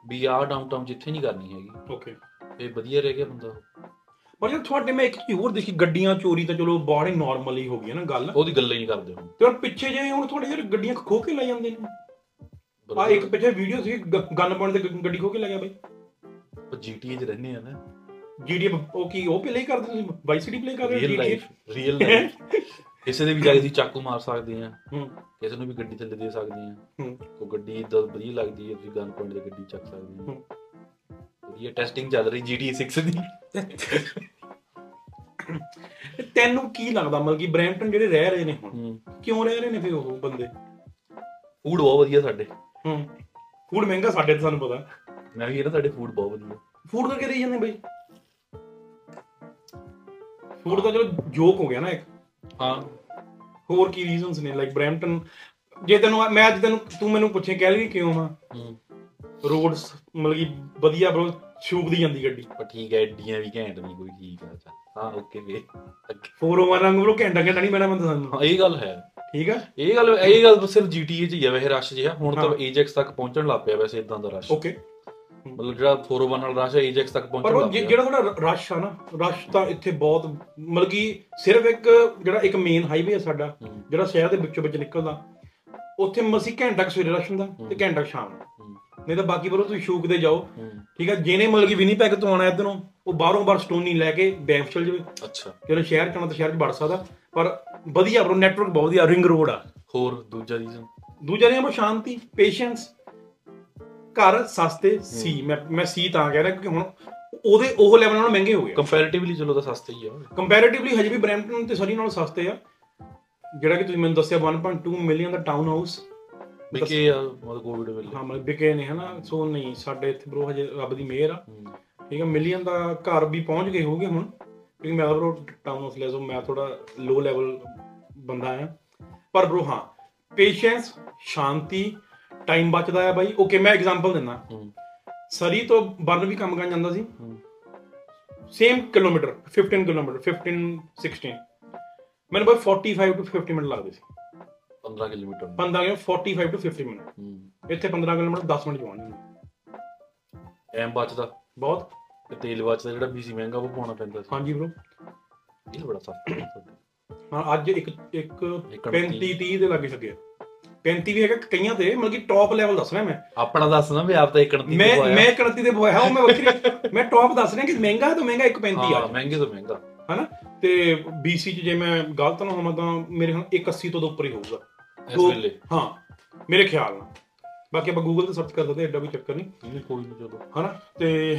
ਵੀ ਆਹ ਡਾਊਨਟਾਊਨ ਜਿੱਥੇ ਨਹੀਂ ਕਰਨੀ ਹੈਗੀ। ਓਕੇ ਇਹ ਵਧੀਆ ਰਹਿ ਗਿਆ ਬੰਦਾ। ਪਰ ਯਾਰ ਤੁਹਾਡੇ ਮੈਂ ਇੱਕ ਚੀਜ਼ ਹੋਰ ਦੇਖੀ ਗੱਡੀਆਂ ਚੋਰੀ ਤਾਂ ਚਲੋ ਬਾਹਰ ਹੀ ਨਾਰਮਲ ਹੀ ਹੋ ਗਈ ਹੈ ਨਾ ਗੱਲ। ਉਹਦੀ ਗੱਲਾਂ ਹੀ ਨਹੀਂ ਕਰਦੇ ਹੁਣ ਤੇ ਹੁਣ ਪਿੱਛੇ ਜੇ ਹੁਣ ਤੁਹਾਡੇ ਯਾਰ ਗੱਡੀਆਂ ਖੋ ਕੇ ਲੈ ਜਾਂਦੇ ਨੇ। ਆ ਇੱਕ ਪਿੱਛੇ ਵੀਡੀਓ ਸੀ ਗਨ ਪੁਆਇੰਟ ਤੇ ਗੱਡੀ ਖੋ ਕੇ ਲੈ ਗਿਆ ਬਾਈ। ਜੀਟੀਏ ਚ ਰਹਿੰਦੇ ਆ ਨਾ। ਜੀਡੀ ਉਹ ਕੀ ਉਹ ਪਲੇ ਕਰਦੇ ਤੁਸੀਂ? ਬਾਈ ਸਿਟੀ ਪਲੇ ਕਰ ਰਹੇ ਰੀਅਲ ਹੋ ਲਾਈਫ ਰੀਅਲ ਲਾਈਫ ਕਿਸੇ ਦੇ ਵੀ ਜਾ ਕੇ ਅਸੀਂ ਚਾਕੂ ਮਾਰ ਸਕਦੇ ਆ ਹੂੰ। ਕਿਸੇ ਨੂੰ ਵੀ ਗੱਡੀ ਥੱਲੇ ਦੇ ਸਕਦੇ ਆ ਹੂੰ। ਕੋਈ ਗੱਡੀ ਇਦਾਂ ਵਧੀਆ ਲੱਗਦੀ ਹੈ ਤੁਸੀਂ ਗਨ ਪੁਆਇੰਟ ਤੇ ਗੱਡੀ ਚੱਕ ਸਕਦੇ ਹੂੰ। ਆ ਵਧੀਆ ਟੈਸਟਿੰਗ ਚੱਲ ਰਹੀ GTA 6 ਦੀ। ਤੈਨੂੰ ਕੀ ਲੱਗਦਾ ਮਤਲਬ ਕਿ ਬ੍ਰੈਂਪਟਨ ਜਿਹੜੇ ਰਹਿ ਰਹੇ ਨੇ ਹੁਣ ਹੂੰ। ਕਿਉਂ ਰਹਿ ਰਹੇ ਨੇ ਫਿਰ ਉਹ ਬੰਦੇ? ਫੂਡ ਬਹੁਤ ਵਧੀਆ ਸਾਡੇ। ਹੂੰ। ਫੂਡ ਮਹਿੰਗਾ ਸਾਡੇ ਤੇ ਸਾਨੂੰ ਪਤਾ। ਮੈਂ ਵੀ ਇਹ ਨਾ ਸਾਡੇ ਫੂਡ ਬਹੁਤ ਵਧੀਆ। ਫੂਡ ਕਰਕੇ ਰਹੀ ਜਾਂਦੇ ਬਈ। ਫੂਡ ਤਾਂ ਚਲੋ ਜੋਕ ਹੋ ਗਿਆ ਨਾ ਇੱਕ। ਹਾਂ। ਹੋਰ ਕੀ ਰੀਜ਼ਨਸ ਨੇ? ਲਾਈਕ ਬ੍ਰੈਂਪਟਨ ਜੇ ਤੈਨੂੰ ਮੈਂ ਅੱਜ ਤੈਨੂੰ ਤੂੰ ਮੈਨੂੰ ਪੁੱਛੇ ਕਹਿ ਲਈ ਕਿਉਂ ਆ? ਰੋਡਸ ਮਤਲਬ ਕਿ ਵਧੀਆ ਬਰੋ ਛੂਕਦੀ ਜਾਂਦੀ ਗੱਡੀ। ਪਰ ਠੀਕ ਹੈ ਐਡੀਆਂ ਵੀ ਘੈਂਟ ਨਹੀਂ ਕੋਈ ਠੀਕ ਆ ਚੱਲ। ਹਾਂ ਓਕੇ ਵੇ। ਅੱਗੇ 401 ਵਾਂਗ ਬਰੋ ਘੰਟਾ ਘੰਟਾ ਨਹੀਂ ਬੈਣਾ ਬੰਦਾ ਸਾਨੂੰ। ਇਹ ਗੱਲ ਹੈ। ਠੀਕ ਆ? ਇਹ ਗੱਲ ਇਹ ਗੱਲ ਸਿਰਫ GTA 'ਚ ਹੀ ਆ ਵੈਸੇ ਰਸ਼ ਜਿਹਾ। ਹੁਣ ਤਾਂ। Ajax ਤੱਕ ਪਹੁੰਚਣ ਲੱਗ ਪਿਆ ਵੈਸੇ ਇਦਾਂ ਦਾ ਰਸ਼। ਓਕੇ ਮਤਲਬ ਜਿਹੜਾ 401 ਨਾਲ ਰਸ਼ Ajax ਤੱਕ ਪਰ ਪਹੁੰਚਣ ਲੱਗ ਜਿ- ਪਿਆ ਜਿਹੜਾ ਤੁਹਾਡਾ ਰਸ਼ ਆ ਨਾ ਰਸ਼ ਤਾਂ ਇੱਥੇ ਬਹੁਤ ਮਤਲਬ ਕਿ ਸਿਰਫ ਇੱਕ ਜਿਹੜਾ ਇੱਕ ਮੇਨ ਹਾਈਵੇ ਆ ਸਾਡਾ ਜਿਹੜਾ ਸ਼ਹਿਰ ਦੇ ਵਿੱਚੋਂ ਵਿੱਚ ਨਿਕਲਦਾ ਉੱਥੇ ਮਸੀ ਘੰਟਾ ਸਵੇਰੇ ਰਸ਼ ਹੁੰਦਾ ਤੇ ਘੰਟਾ ਸ਼ਾਮ। ਨੂੰ ਨਹੀਂ ਤਾਂ ਬਾਕੀ ਬਰੋ ਤੁਸੀਂ ਸ਼ੂਕ ਦੇ ਜਾਓ। ਠੀਕ ਆ ਜਿਹਨੇ ਮਤਲਬ ਕਿ ਵਿਨੀਪੈਗ ਤੋਂ ਆਉਣਾ ਇਧਰੋਂ ਉਹ ਬਾਹਰੋਂ ਬਾਹਰ ਸਟੋਨੀ ਲੈ ਕੇ ਬੈਂਫ ਚਲ ਜਾਵੇ। ਅੱਛਾ। ਜਦੋਂ ਸ਼ਹਿਰ ਚ ਆਉਣਾ ਤਾਂ ਸ਼ਹਿਰ ਚ ਵੜ ਸਕਦਾ ਪਰ ਵਧੀਆ ਬਰੋ ਨੈਟਵਰਕ ਬਹੁਤ ਵਧੀਆ ਰਿੰਗ ਰੋਡ ਆ। ਹੋਰ ਦੂਜਾ ਰੀਜ਼ਨ ਦੂਜਾ ਨੇ ਬਰੋ ਸ਼ਾਂਤੀ ਪੇਸ਼ੈਂਸ ਘਰ ਸਸਤੇ ਸੀ। ਮੈਂ ਮੈਂ ਸੀ ਤਾਂ ਕਹਿ ਰਿਹਾ ਕਿਉਂਕਿ ਹੁਣ ਉਹਦੇ ਉਹ ਲੈਵਲ ਨਾਲੋਂ ਮਹਿੰਗੇ ਹੋ ਗਏ। ਕੰਪੈਰੀਟਿਵਲੀ ਚਲੋ ਤਾਂ ਸਸਤੇ ਹੀ ਆ। ਕੰਪੈਰੀਟਿਵਲੀ ਹਜੇ ਵੀ ਬ੍ਰੈਂਪਟਨ ਤੇ ਸਰੀ ਨਾਲੋਂ ਸਸਤੇ ਆ। ਜਿਹੜਾ ਕਿ ਤੁਸੀਂ ਮੈਨੂੰ ਦੱਸਿਆ 1.2 ਮਿਲੀਅਨ ਦਾ ਟਾਊਨ ਹਾਊਸ ਵਿਕੇ ਆ ਮਤਲਬ ਕੋਵਿਡ ਵੇਲੇ। ਹਾਂ ਮਤਲਬ ਵਿਕੇ ਨੇ ਹਨਾ। ਸੋ ਨਹੀਂ ਸਾਡੇ ਇੱਥੇ ਬਰੋ ਹਜੇ ਰੱਬ ਦੀ ਮਿਹਰ ਆ। ਠੀਕ ਹੈ ਮਿਲੀਅਨ ਦਾ ਘਰ ਵੀ ਪਹੁੰਚ ਗਏ ਹੋਗੇ ਹੁਣ। ਕਿਉਂਕਿ ਮੈਂ ਬਰੋ ਟਾਊਨ ਹਾਊਸ ਲੈ ਸੋ ਮੈਂ ਥੋੜਾ ਲੋ ਲੈਵਲ ਬੰਦਾ ਆ। ਪਰ ਬਰੋ ਹਾਂ ਪੇਸ਼ੈਂਸ ਸ਼ਾਂਤੀ ਟਾਈਮ ਬਚਦਾ ਆ ਬਾਈ। ਓਕੇ ਮੈਂ ਐਗਜ਼ਾਮਪਲ ਦਿੰਦਾ। ਸਰੀ ਤੋਂ ਬਰਨ ਵੀ ਕੰਮ ਕਰਨ ਜਾਂਦਾ ਸੀ। ਸੇਮ ਕਿਲੋਮੀਟਰ 15 ਕਿਲੋਮੀਟਰ 15 16 ਮੈਨੂੰ ਬਸ 45 ਟੂ 50 ਮਿੰਟ ਲੱਗਦੇ ਸੀ। 15 ਕਿਲੋਮੀਟਰ 15 ਕਿਲੋ 45 ਟੂ 50 ਮਿੰਟ ਇੱਥੇ 15 ਕਿਲੋਮੀਟਰ 10 ਮਿੰਟ ਜਵਾਨ ਜਾਂਦਾ ਟਾਈਮ ਬਚਦਾ। ਬਹੁਤ। ਤੇ ਤੇਲ ਬਚਦਾ ਜਿਹੜਾ ਸੀ ਮਹਿੰਗਾ ਉਹ ਪਾਉਣਾ ਪੈਂਦਾ ਸੀ। ਹਾਂਜੀ ਬ్రో ਇਹ ਬੜਾ ਸਸਤਾ। ਹੈ ਅੱਜ ਇੱਕ ਇੱਕ ਇੱਕ 35 30 ਦੇ ਲੱਗੇ ਸਕੇ 35 ਵੀ ਹੈਗਾ ਕਈਆਂ ਤੇ ਮਤਲਬ ਕਿ ਟੌਪ ਲੈਵਲ ਦੱਸ ਰਿਹਾ ਮੈਂ। ਆਪਣਾ ਦੱਸ ਨਾ ਵੀ ਆਪ ਤਾਂ 31 ਮੈਂ ਮੈਂ 31 ਦੇ ਬੋਇਆ ਉਹ ਮੈਂ ਵੱਖਰੀ ਮੈਂ ਟੌਪ ਦੱਸ ਰਿਹਾ ਕਿ ਮਹਿੰਗਾ ਹੈ ਤਾਂ ਮਹਿੰਗਾ 135 ਹਾਂ ਆ। ਮਹਿੰਗੇ ਤੋਂ ਮਹਿੰਗਾ। ਹਨਾ? ਤੇ BC ਚ ਜੇ ਮੈਂ ਗਲਤ ਨਾ ਹੋਵਾਂ ਤਾਂ ਮੇਰੇ ਹੁਣ 180 ਤੋਂ ਉੱਪਰ ਹੀ ਹੋਊਗਾ। ਇਸ ਵੇਲੇ। ਹਾਂ ਮੇਰੇ ਖਿਆਲ ਨਾਲ। ਬਾਕੀ ਆਪਾਂ ਗੂਗਲ ਤੇ ਸਰਚ ਕਰ ਦਿੰਦੇ ਐਡਾ ਵੀ ਚੱਕਰ ਨਹੀਂ। ਨਹੀਂ ਕੋਈ ਨਹੀਂ ਚਲੋ ਹਨਾ? ਤੇ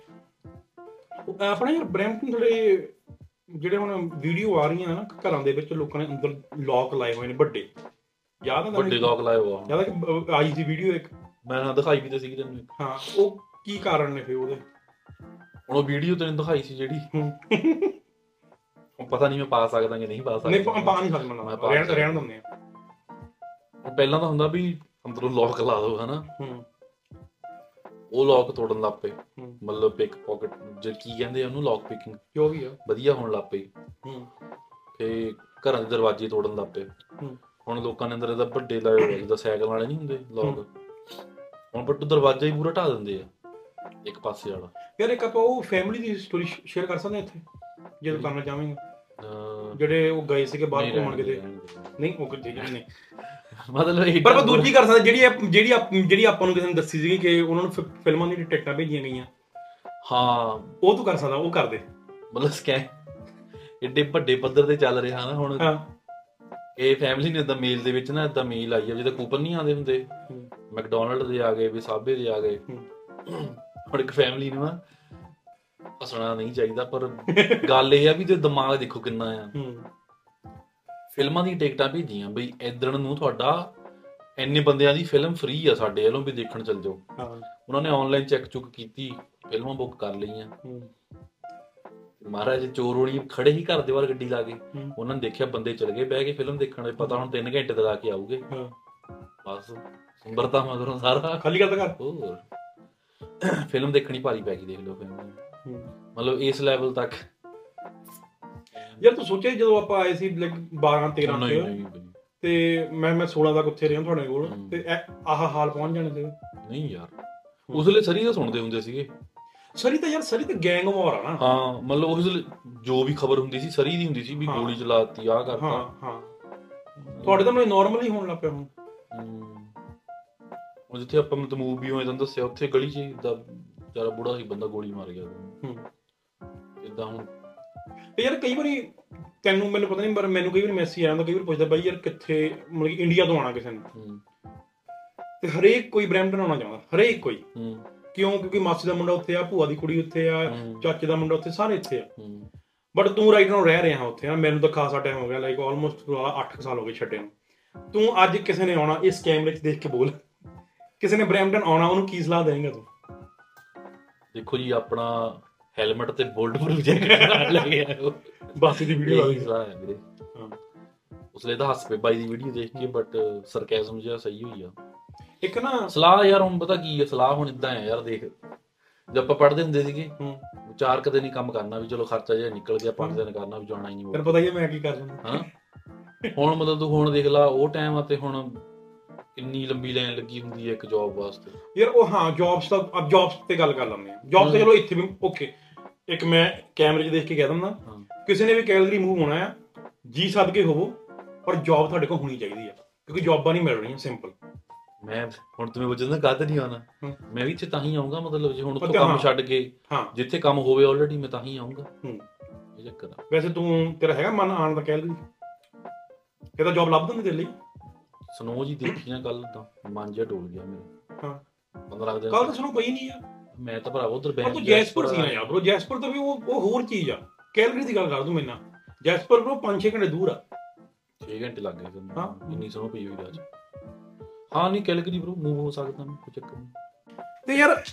ਆਪਣਾ ਯਾਰ ਬ੍ਰੈਂਪਟਨ ਥੋੜੇ ਜਿਹੜੇ ਹੁਣ ਵੀਡੀਓ ਆ ਰਹੀਆਂ ਨਾ ਘਰਾਂ ਦੇ ਵਿੱਚ ਲੋਕਾਂ ਨੇ ਅੰਦਰ ਲੌਕ ਲਾਏ ਹੋਏ ਨੇ ਵੱਡੇ। ਯਾਦ ਆ ਵੱਡੇ? ਲੋਕ ਲਾਏ ਹੋਆ ਯਾਦ ਆ ਕਿ ਆਈ ਸੀ ਵੀਡੀਓ ਇੱਕ? ਮੈਂ ਨਾ ਦਿਖਾਈ ਵੀ ਤੇ ਸੀ ਤੈਨੂੰ। ਹਾਂ ਉਹ ਕੀ ਕਾਰਨ ਨੇ ਫਿਰ ਉਹਦੇ? ਹੁਣ ਉਹ ਵੀਡੀਓ ਤੈਨੂੰ ਦਿਖਾਈ ਸੀ ਜਿਹੜੀ। ਹੁਣ ਪਤਾ ਨਹੀਂ ਮੈਂ ਪਾ ਸਕਦਾ ਕਿ ਨਹੀਂ ਪਾ ਸਕਦਾ। ਨਹੀਂ ਪਾ ਨਹੀਂ ਸਕਦਾ ਮੈਂ। ਰਹਿਣ। ਰਹਿਣ ਦਿੰਦੇ ਆ। ਪਹਿਲਾਂ ਤਾਂ ਹੁੰਦਾ ਵੀ ਅੰਦਰੋਂ ਲੋਕ ਲਾ ਦੋ ਹਨਾ? ਹੂੰ। ਉਹ ਲੋਕ ਤੋੜਨ ਲੱਗ ਪਏ। ਮਤਲਬ ਪਿਕ ਪਾਕਟ ਜੇ ਕੀ ਕਹਿੰਦੇ ਉਹਨੂੰ ਲੋਕ ਪਿਕਿੰਗ ਜੋ ਵੀ ਆ? ਵਧੀਆ ਹੋਣ ਲੱਗ ਪਈ। ਹੂੰ। ਤੇ ਘਰਾਂ ਦੇ ਦਰਵਾਜ਼ੇ ਤੋੜਨ ਲੱਗ ਪਏ। ਹੂੰ। ਹੁਣ ਲੋਕਾਂ ਨੇ ਅੰਦਰ ਇਹਦਾ ਵੱਡੇ ਲਾਏ ਹੋਏ ਜਿੱਦਾਂ ਸਾਈਕਲ ਵਾਲੇ ਨਹੀਂ ਹੁੰਦੇ ਲੋਕ ਹੁਣ ਬੱਟੂ ਦਰਵਾਜ਼ਾ ਹੀ ਪੂਰਾ ਢਾ ਦਿੰਦੇ ਆ ਇੱਕ ਪਾਸੇ ਵਾਲਾ। ਯਾਰ ਇੱਕ ਆਪਾਂ ਉਹ ਫੈਮਿਲੀ ਦੀ ਸਟੋਰੀ ਸ਼ੇਅਰ ਕਰ ਸਕਦੇ ਇੱਥੇ ਜੇ ਤੂੰ ਕਰਨਾ ਚਾਹਵੇਂਗਾ ਜਿਹੜੇ ਉਹ ਗਏ ਸੀਗੇ ਬਾਹਰ ਘੁੰਮਣ ਕਿਤੇ। ਨਹੀਂ ਉਹ ਕਿਤੇ ਨਹੀਂ ਮਤਲਬ ਇਹ ਪਰ ਆਪਾਂ ਦੂਜੀ ਕਰ ਸਕਦੇ ਜਿਹੜੀ ਆਪ- ਜਿਹੜੀ ਆਪ- ਜਿਹੜੀ ਆਪਾਂ ਨੂੰ ਕਿਸੇ ਨੇ ਦੱਸੀ ਸੀਗੀ ਕਿ ਉਹਨਾਂ ਨੂੰ ਫਿ- ਫਿਲਮਾਂ ਦੀ ਟਿਕਟਾਂ ਭੇਜੀਆਂ ਗਈਆਂ। ਹਾਂ। ਉਹ ਤੂੰ ਕਰ ਸਕਦਾ ਉਹ ਕਰ ਦੇ। ਮਤਲਬ ਸਕੈਮ ਏਡੇ ਵੱਡੇ ਪੱਧਰ ਤੇ ਚੱਲ ਰਿਹਾ ਨਾ ਹੁਣ। ਹਾਂ। ਇਹ ਫੈਮਿਲੀ ਨੇ ਇਦਾਂ ਮੇਲ ਦੇ ਵਿੱਚ ਨਾ ਇਦਾਂ ਮੇਲ ਆਈ ਆ ਜਿਹਦੇ ਕੂਪਨ ਨਹੀਂ ਆਉਂਦੇ ਹੁੰਦੇ। ਹੂੰ। ਮੈਕਡੋਨਲਡ ਦੇ ਆ ਗਏ ਵਿਸਾਬੇ ਦੇ ਆ ਗਏ। ਹੂੰ। ਹੁਣ ਇੱਕ ਫੈਮਿਲੀ ਨੂੰ ਨਾ ਹੱਸਣਾ ਨਹੀਂ ਚਾਹੀਦਾ ਪਰ ਗੱਲ ਇਹ ਆ ਵੀ ਤੇ ਦਿਮਾਗ ਦੇਖੋ ਕਿੰਨਾ ਆ। ਫਿਲਮਾਂ ਦੀ ਟਿਕਟਾਂ ਭੇਜੀਆਂ ਬਈ ਇਦਣ ਨੂੰ ਤੁਹਾਡਾ ਇੰਨੇ ਬੰਦਿਆਂ ਦੀ ਫਿਲਮ ਫ੍ਰੀ ਆ ਸਾਡੇ ਵੱਲੋਂ ਵੀ ਦੇਖਣ ਚੱਲ ਜਾਓ। ਹਾਂ। ਉਹਨਾਂ ਨੇ ਆਨਲਾਈਨ ਚੈੱਕ ਚੁੱਕ ਕੀਤੀ ਫਿਲਮਾਂ ਬੁੱਕ ਕਰ ਲਈਆਂ। ਹੂੰ। ਮਹਾਰਾਜ ਚੋਰ ਹੋਣੀ ਖੜੇ ਹੀ ਘਰ ਦੇ ਬਾਹਰ ਗੱਡੀ ਲਾ ਕੇ। ਉਹਨਾਂ ਨੇ ਦੇਖਿਆ ਬੰਦੇ ਚਲ ਗਏ ਬਹਿ ਕੇ ਫਿਲਮ ਦੇਖਣ ਦੇ ਪਤਾ ਹੁਣ 3 ਘੰਟੇ ਆ ਕੇ ਆਉਗੇ ਹਾਂ। ਬਸ ਸੁੰਦਰਤਾ ਮਗਰੋਂ ਸਾਰਾ। ਖਾਲੀ ਗੱਲ ਕਰ ਹੋਰ। ਫਿਲਮ ਦੇਖਣੀ ਭਾਰੀ ਪੈ ਗਈ ਦੇਖ ਲਓ ਫਿਲਮ। ਮਤਲਬ ਇਸ ਲੈਵਲ ਤੱਕ ਯਾਰ ਤੂੰ ਸੋਚਿਆ ਜਦੋਂ ਆਪਾਂ ਆਏ ਸੀ ਲਾਈਕ 12 13 ਨਹੀਂ ਤੇ। ਤੇ ਮੈਂ ਮੈਂ 16 ਤੱਕ ਉੱਥੇ ਰਿਹਾ ਤੁਹਾਡੇ ਕੋਲ ਹੂੰ। ਤੇ ਆਹ ਹਾਲ ਪਹੁੰਚ ਜਾਣੇ ਸੀ ਨਹੀਂ ਯਾਰ ਉਸ ਵੇਲੇ ਸਰੀ ਦਾ ਸੁਣਦੇ ਹੁੰਦੇ ਸੀਗੇ ਸਰੀ ਤਾਂ ਯਾਰ ਸਰੀ ਤਾਂ ਗੈਂਗ ਵਾਰ ਆ ਨਾ ਹਾਂ ਮਤਲਬ ਉਸ ਵੇਲੇ ਜੋ ਵੀ ਖਬਰ ਹੁੰਦੀ ਸੀ ਸਰੀ ਦੀ ਹੁੰਦੀ ਸੀ ਵੀ ਹਾਂ। ਗੋਲੀ ਚਲਾਤੀ ਆ ਹਾਂ ਕਰਤਾ ਹਾਂ ਤੁਹਾਡੇ ਤਾਂ ਮੈਨੂੰ ਨਾਰਮਲੀ ਹੋਣ ਲੱਗ ਪਿਆ ਹੁਣ। ਉਹ ਜਿੱਥੇ ਆਪਾਂ ਮਤਲਬ ਮੂਵੀ ਹੋਏ ਤੁਹਾਨੂੰ ਦੱਸਿਆ ਉੱਥੇ ਗਲੀ 'ਚ ਦਾ ਵਿਚਾਰਾ ਬੁੜਾ ਸੀ ਬੰਦਾ ਗੋਲੀ ਮਾਰ ਗਿਆ। ਹੂੰ। ਇਦਾਂ ਹੁਣ ਤੇ ਯਾਰ ਕਈ ਵਾਰੀ ਤੈਨੂੰ ਮੈਨੂੰ ਪਤਾ ਨਹੀਂ ਪਰ ਮੈਨੂੰ ਕਈ ਵਾਰੀ ਮੈਸੇਜ ਆਉਂਦਾ ਕਈ ਵਾਰ ਪੁੱਛਦਾ ਬਾਈ ਯਾਰ ਕਿੱਥੇ ਮਤਲਬ ਕਿ ਇੰਡੀਆ ਤੋਂ ਆਣਾ ਕਿਸੇ ਨੇ? ਤੇ ਹਰੇਕ ਕੋਈ ਬ੍ਰੈਂਪਟਨ ਆਉਣਾ ਚਾਹੁੰਦਾ ਹਰੇਕ ਕੋਈ। ਕਿਉਂ? ਕਿਉਂਕਿ ਮਾਸੀ ਦਾ ਮੁੰਡਾ ਉੱਥੇ ਆ ਭੂਆ ਦੀ ਕੁੜੀ ਉੱਥੇ ਆ। ਚਾਚੇ ਦਾ ਮੁੰਡਾ ਉੱਥੇ ਸਾਰੇ ਇੱਥੇ ਆ। ਬਟ ਤੂੰ ਰਾਈਟ ਨਾਓ ਰਹਿ ਰਿਹਾ ਉੱਥੇ ਆ ਮੈਨੂੰ ਤਾਂ ਖਾਸਾ ਟਾਈਮ ਹੋ ਗਿਆ ਲਾਈਕ ਆਲਮੋਸਟ 8 ਸਾਲ ਹੋ ਗਏ ਛੱਡੇ ਨੂੰ। ਤੂੰ ਅੱਜ ਕਿਸੇ ਨੇ ਆਉਣਾ ਇਸ ਕੈਮਰੇ 'ਚ ਦੇਖ ਕੇ ਬੋਲ। ਕਿਸੇ ਨੇ ਬ੍ਰੈਂਪਟਨ ਆਉਣਾ ਉਹਨੂੰ ਕੀ ਸਲਾਹ ਦੇਂਗਾ ਤੂੰ। ਦੇਖੋ ਜੀ ਆਪਣਾ ਹੈਲਮਟ ਤੇ ਬੋਲਟ ਪ੍ਰੂਫ ਜੈਕਟ ਲੈ ਕੇ ਆਇਓ ਬਾਸੀ ਦੀ ਵੀਡੀਓ ਇਹੀ ਸਲਾਹ ਹੈ ਵੀਰੇ। ਹਾਂ। ਉਸ ਲਈ ਤਾਂ ਹੱਸ ਪਏ ਬਾਈ ਦੀ ਵੀਡੀਓ ਦੇਖ ਕੇ ਬਟ ਸਰਕੈਜ਼ਮ ਜਿਹਾ ਸਹੀ ਹੋਈ ਆ। ਇੱਕ ਨਾ ਸਲਾਹ ਯਾਰ ਹੁਣ ਪਤਾ ਕੀ ਹੈ ਸਲਾਹ ਹੁਣ ਇਦਾਂ ਹੈ ਯਾਰ ਦੇਖ। ਜਦ ਆਪਾਂ ਪੜ੍ਹਦੇ ਹੁੰਦੇ ਸੀਗੇ ਹੂੰ। ਚਾਰ ਕਦੇ ਨਹੀਂ ਕੰਮ ਕਰਨਾ ਵੀ ਚਲੋ ਖਰਚਾ ਜਿਹਾ ਨਿਕਲ ਗਿਆ ਪੰਜ ਦਿਨ ਕਰਨਾ ਵੀ ਜਾਣਾ ਹੀ ਨਹੀਂ ਤੈਨੂੰ ਪਤਾ ਹੀ ਮੈਂ ਕੀ ਕਰ ਜਾਂਦਾ ਹਾਂ। ਹੁਣ ਮਤਲਬ ਤੂੰ ਹੁਣ ਦੇਖ ਲਾ ਉਹ ਟਾਈਮ ਆ ਤੇ ਹੁਣ ਕਿੰਨੀ ਲੰਬੀ ਲਾਈਨ ਲੱਗੀ ਹੁੰਦੀ ਹੈ ਇੱਕ ਜੌਬ ਵਾਸਤੇ? ਯਾਰ ਉਹ ਹਾਂ ਜੌਬਸ ਤਾਂ ਅਬ ਜੌਬਸ ਤੇ ਗੱਲ ਕਰ ਲੈਂਦੇ ਆ ਜੌਬ ਤੇ ਚਲੋ ਇੱਥੇ ਵੀ ਓਕੇ ਇੱਕ ਮੈਂ ਕੈਮਰੇ 'ਚ ਦੇਖ ਕੇ ਕਹਿ ਦਿੰਦਾ। ਕਿਸੇ ਨੇ ਵੀ ਕੈਲਗਰੀ ਮੂਵ ਹੋਣਾ ਆ ਜੀ ਸਦਕੇ ਹੋਵੋ ਪਰ ਜੌਬ ਤੁਹਾਡੇ ਕੋਲ ਹੋਣੀ ਚਾਹੀਦੀ ਆ ਕਿਉਂਕਿ ਜੌਬਾਂ ਨਹੀਂ ਮਿਲ ਰਹੀਆਂ ਸਿੰਪਲ ਮੈਂ ਹੁਣ ਤੁਮੇ ਪੁੱਛਦਾ ਕਾਹਤੇ ਨਹੀਂ ਆਉਣਾ। ਮੈਂ ਵੀ ਇੱਥੇ ਤਾਂ ਹੀ ਆਉਂਗਾ ਮਤਲਬ ਜੇ ਹੁਣ ਅਤੇ ਕੰਮ। ਛੱਡ ਕੇ ਜਿੱਥੇ ਕੰਮ ਹੋਵੇ ਆਲਰੇਡੀ ਮੈਂ ਤਾਂ ਹੀ ਆਉਂਗਾ ਹੂੰ। ਇਹ ਚੱਕਰ ਆ। ਵੈਸੇ ਤੂੰ ਤੇਰਾ ਹੈਗਾ ਮਨ ਆਉਣ ਦਾ ਕੈਲਗਰੀ ਕਿਹਦਾ ਜੌਬ ਲੱਭ ਦਿੰਦੇ ਤੇਰੇ ਲਈ? ਸਨੋ ਜੀ ਦੇਖੀ ਨਾ ਕੱਲ ਤਾਂ ਮਨ ਜਿਹਾ ਡੋਲ ਗਿਆ ਮੇਰਾ। ਹਾਂ। 15 ਦਿਨ ਕੱਲ ਤਾਂ ਸੁਣੋ ਪਈ ਨਹੀਂ ਆ। ਮੈਂ ਤਾਂ ਭਰਾ ਉਧਰ ਬੈਠ ਤੂੰ ਜੈਸਪੁਰ ਸੀ ਨਾ ਯਾਰ bro ਜੈਸਪੁਰ ਤਾਂ ਵੀ ਉਹ ਉਹ ਹੋਰ ਚੀਜ਼ ਆ। ਕੈਲਗਰੀ ਦੀ ਗੱਲ ਕਰ ਤੂੰ ਮੈਨਾਂ। ਜੈਸਪੁਰ ਬ్రో 5-6 ਘੰਟੇ ਦੂਰ ਆ। 6 ਘੰਟੇ ਲੱਗ ਗਏ ਹਾਂ। ਇੰਨੀ ਸਨੋ ਪਈ ਹੋਈ ਅੱਜ। ਹਾਂ ਨਹੀਂ ਕੈਲਗਰੀ ਬ్రో ਮੂਵ ਹੋ ਸਕਦਾ ਮੈਂ ਕੋਈ ਚੱਕਰ ਨਹੀਂ। ਤੇ ਯਾਰ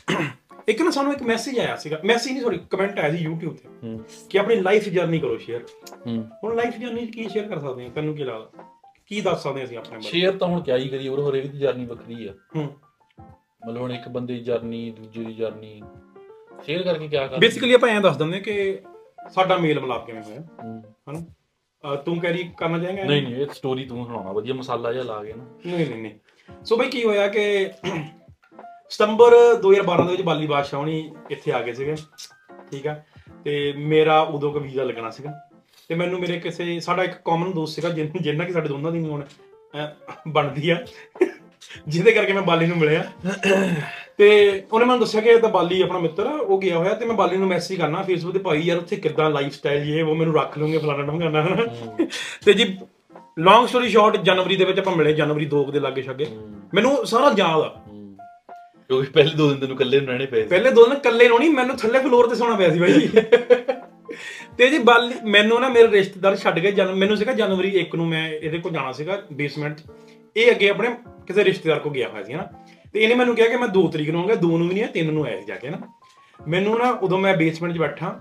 ਇੱਕ ਨਾ ਸਾਨੂੰ ਇੱਕ ਮੈਸੇਜ ਆਇਆ ਸੀਗਾ। ਮੈਸੇਜ ਨਹੀਂ ਸੌਰੀ ਕਮੈਂਟ ਆਇਆ ਸੀ YouTube ਤੇ ਕਿ ਆਪਣੀ ਲਾਈਫ ਜਰਨੀ ਕਰੋ ਸ਼ੇਅਰ ਹੁਣ ਲਾਈਫ ਜਰਨੀ ਕੀ ਸ਼ੇਅਰ ਕਰ ਸਕਦੇ ਹਾਂ ਤੈਨੂੰ ਕੀ ਲੱਗਦਾ? ਕੀ ਦੱਸ ਸਕਦੇ ਅਸੀਂ ਆਪਣੇ ਬਾਰੇ? ਸ਼ੇਅਰ ਤਾਂ ਹੁਣ ਕਿਆ ਹੀ ਕਰੀਏ ਉਹ ਹਰੇਕ ਦੀ ਜਰਨੀ ਵੱਖਰੀ ਆ। ਹੂੰ। ਮਤਲਬ ਹੁਣ ਇੱਕ ਬੰਦੇ ਦੀ ਜਰਨੀ ਦੂਜੇ ਦੀ ਜਰਨੀ। ਸ਼ੇਅਰ ਕਰਕੇ ਕਿਆ ਕਰ ਬੇਸਿਕਲੀ ਆਪਾਂ ਐਂ ਦੱਸ ਦਿੰਦੇ ਕਿ ਸਾਡਾ ਮੇਲ ਮਿਲਾਪ ਕਿਵੇਂ ਹੋਇਆ? ਹੂੰ। ਹਨਾ? ਤੂੰ ਕੈਰੀ ਕਰਨਾ ਚਾਹੇਂਗਾ? ਨਹੀਂ ਨਹੀਂ ਇਹ ਸਟੋਰੀ ਤੂੰ ਸੁਣਾਉਣਾ ਵਧੀਆ ਮਸਾਲਾ ਜਿਹਾ ਲਾ ਕੇ ਨਾ। ਨਹੀਂ ਨਹੀਂ ਨਹੀਂ। ਸੋ ਬਈ ਕੀ ਹੋਇਆ ਕਿ ਸਤੰਬਰ 2012 ਦੇ ਵਿੱਚ ਬਾਲੀ ਬਾਦਸ਼ਾਹ ਹੁਣੀ ਇੱਥੇ ਆ ਗਏ ਸੀਗੇ ਠੀਕ ਆ? ਤੇ ਮੇਰਾ ਉਦੋਂ ਕੋ ਵੀਜ਼ਾ ਲੱਗਣਾ ਸੀਗਾ। ਤੇ ਮੈਨੂੰ ਮੇਰੇ ਕਿਸੇ ਸਾਡਾ ਇੱਕ ਕਾਮਨ ਦੋਸਤ ਸੀਗਾ ਜਿਨ- ਜਿੰਨਾ ਕਿ ਸਾਡੇ ਦੋਨਾਂ ਦੀ ਨਹੀਂ ਹੁਣ ਅਹ, ਬਣਦੀ ਆ। ਜਿਹਦੇ ਕਰਕੇ ਮੈਂ ਬਾਲੀ ਨੂੰ ਮਿਲਿਆ। ਤੇ ਉਹਨੇ ਮੈਨੂੰ ਦੱਸਿਆ ਕਿ ਇਹ ਤਾਂ ਬਾਲੀ ਆਪਣਾ ਮਿੱਤਰ ਆ, ਉਹ ਗਿਆ ਹੋਇਆ ਤੇ ਮੈਂ ਬਾਲੀ ਨੂੰ ਮੈਸੇਜ ਕਰਨਾ ਫੇਸਬੁੱਕ ਤੇ ਭਾਈ ਯਾਰ ਉੱਥੇ ਕਿੱਦਾਂ ਲਾਈਫ ਸਟਾਈਲ ਇਹ ਉਹ ਮੈਨੂੰ ਰੱਖ ਲਓਗੇ ਫਲਾਣਾ ਢੰਗਾਣਾ ਤੇ ਜੀ ਲੌਂਗ ਸਟੋਰੀ ਸ਼ਾਰਟ ਜਨਵਰੀ ਦੇ ਵਿੱਚ ਆਪਾਂ ਮਿਲੇ ਜਨਵਰੀ 2 ਦੇ ਲਾਗੇ ਛਾਗੇ। ਮੈਨੂੰ ਸਾਰਾ ਯਾਦ ਆ। ਹੂੰ। ਕਿਉਂਕਿ ਪਹਿਲੇ ਦੋ ਦਿਨ ਤੈਨੂੰ ਇਕੱਲੇ ਨੂੰ ਰਹਿਣੇ ਪਏ ਸੀ। ਪਹਿਲੇ ਦੋ ਦਿਨ ਇਕੱਲੇ ਨੂੰ ਨਹੀਂ ਮੈਨੂੰ ਥੱਲੇ ਫਲੋਰ ਤੇ ਸੌਣਾ ਪਿਆ ਸੀ ਬਾਈ। ਤੇ ਜੀ ਬਾਲੀ ਮੈਨੂੰ ਨਾ ਮੇਰੇ ਰਿਸ਼ਤੇਦਾਰ ਛੱਡ ਗਏ ਜਨ, ਮੈਨੂੰ ਸੀਗਾ ਜਨਵਰੀ 1 ਨੂੰ ਮੈਂ ਇਹਦੇ ਕੋਲ ਜਾਣਾ ਸੀਗਾ ਬੇਸਮੈਂਟ ਇਹ ਅੱਗੇ ਆਪਣੇ ਕਿਸੇ ਰਿਸ਼ਤੇਦਾਰ ਕੋਲ ਗਿਆ ਹੋਇਆ ਸੀ, ਹਨਾ? ਤੇ ਇਹਨੇ ਮੈਨੂੰ ਕਿਹਾ ਕਿ ਮੈਂ 2 ਤਰੀਕ ਨੂੰ ਆਉਂਗਾ 2 ਨੂੰ ਵੀ ਨਹੀਂ 3 ਨੂੰ ਆਇਆ ਸੀ ਜਾ ਕੇ ਨਾ ਮੈਨੂੰ ਨਾ ਉਦੋਂ ਮੈਂ ਬੇਸਮੈਂਟ 'ਚ ਬੈਠਾ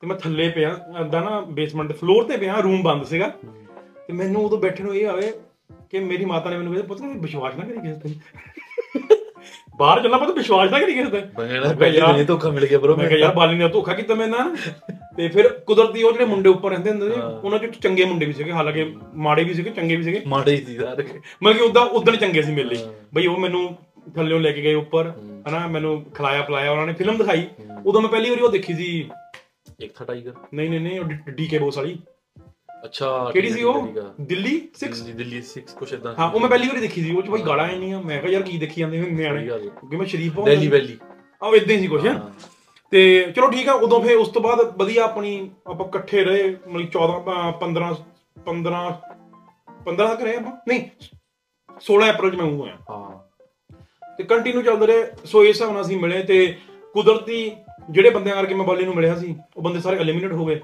ਤੇ ਮੈਂ ਥੱਲੇ ਪਿਆ, ਏਦਾਂ ਨਾ ਬੇਸਮੈਂਟ ਦੇ ਫਲੋਰ ਤੇ ਪਿਆ ਰੂਮ ਬੰਦ ਸੀਗਾ। ਤੇ ਮੈਨੂੰ ਉਦੋਂ ਬੈਠੇ ਨੂੰ ਇਹ ਆਵੇ ਕਿ ਮੇਰੀ ਮਾਤਾ ਨੇ ਮੈਨੂੰ ਕਿਹਾ, ਪੁੱਤ, ਵਿਸ਼ਵਾਸ ਨਾ ਕਰੀ ਕਿਸੇ ਤੇ। ਬਾਹਰ ਚੱਲਣਾ ਪਤਾ ਵਿਸ਼ਵਾਸ ਨਾ ਕਰੀ ਕਿਸੇ ਤੇ ਕਿਹਾ ਪਹਿਲੇ ਯਾਰ- ਦਿਨ ਧੋਖਾ ਮਿਲ ਗਿਆ ਬ్రో ਮੈਂ ਕਿਹਾ ਯਾਰ ਬਾਲੀ ਨੇ ਧੋਖਾ ਕੀਤਾ ਮੇਰੇ ਨਾਲ। ਤੇ ਫਿਰ ਕੁਦਰਤੀ ਉਹ ਜਿਹੜੇ ਮੁੰਡੇ ਉੱਪਰ ਰਹਿੰਦੇ ਹੁੰਦੇ ਹਾਂ। ਉਹਨਾਂ ਚ ਚੰਗੇ ਮੁੰਡੇ ਵੀ ਸੀਗੇ ਹਾਲਾਂਕਿ ਮਾੜੇ ਵੀ ਸੀਗੇ ਚੰਗੇ ਵੀ ਸੀਗੇ। ਮਾੜੇ ਹੀ ਸੀ ਸਾਰੇ ਮਤਲਬ ਕਿ ਉਦਾਂ ਉਦੋਂ ਚੰਗੇ ਸੀ ਮੇਰੇ ਲਈ। ਬਈ ਉਹ ਮੈਨੂੰ ਥੱਲੇੋਂ ਲੈ ਕੇ ਗਏ ਉੱਪਰ ਹਨਾ ਮੈਨੂੰ ਖਿਲਾਇਆ ਪਿਲਾਇਆ ਉਹਨਾਂ ਨੇ ਫਿਲਮ ਦਿਖਾਈ। ਉਦੋਂ ਮੈਂ ਪਹਿਲੀ ਵਾਰੀ ਉਹ ਦੇਖੀ ਸੀ। ਇੱਕ ਥਾ ਟਾਈਗਰ ਨਹੀਂ ਨਹੀਂ ਨਹੀਂ ਉਹ ਡੀਕੇ ਬੋਸ ਵਾਲੀ। ਅੱਛਾ ਕਿਹੜੀ ਸੀ ਉਹ? ਆ। ਦਿੱਲੀ 6 ਦਿੱਲੀ ਦਿੱਲੀ 6 ਕੁਛ ਇਦਾਂ ਹਾਂ ਉਹ ਮੈਂ ਪਹਿਲੀ ਵਾਰੀ ਦੇਖੀ ਸੀ ਉਹ ਚ ਬਈ ਗਾਲਾਂ ਹੀ ਨਹੀਂ ਆ ਮੈਂ ਕਿਹਾ ਯਾਰ ਕੀ ਦੇਖੀ ਜਾਂਦੇ ਨੇ ਨਿਆਣੇ। ਹੈ। ਕਿਉਂਕਿ ਮੈਂ ਸ਼ਰੀਫ ਬਹੁਤ ਦਿੱਲੀ ਵੈਲੀ ਆਹ ਇਦਾਂ ਹੀ ਸੀ ਕੁਛ। ਤੇ ਚਲੋ ਠੀਕ ਆ ਉਦੋਂ ਫੇ ਉਸ ਤੋਂ ਬਾਅਦ ਵਧੀਆ ਆਪਣੀ ਆਪਾਂ ਇਕੱਠੇ ਰਹੇ ਮਤਲਬ 14 ਅਹ 15 15 15 ਤੱਕ ਰਹੇ ਆਪਾਂ? ਨਹੀਂ 16 ਅਪ੍ਰੈਲ ਚ ਮੈਂ ਉਹ ਹੋਇਆ। ਹਾਂ। ਤੇ ਕੰਟੀਨਿਊ ਚੱਲਦੇ ਰਹੇ ਸੋ ਇਸ ਹਿਸਾਬ ਨਾਲ ਅਸੀਂ ਮਿਲੇ ਤੇ ਕੁਦਰਤੀ ਜਿਹੜੇ ਬੰਦਿਆਂ ਕਰਕੇ ਮੈਂ ਬਾਲੀ ਨੂੰ ਮਿਲਿਆ ਸੀ ਉਹ ਬੰਦੇ ਸਾਰੇ ਐਲੀਮੀਨੇਟ ਹੋ ਗਏ।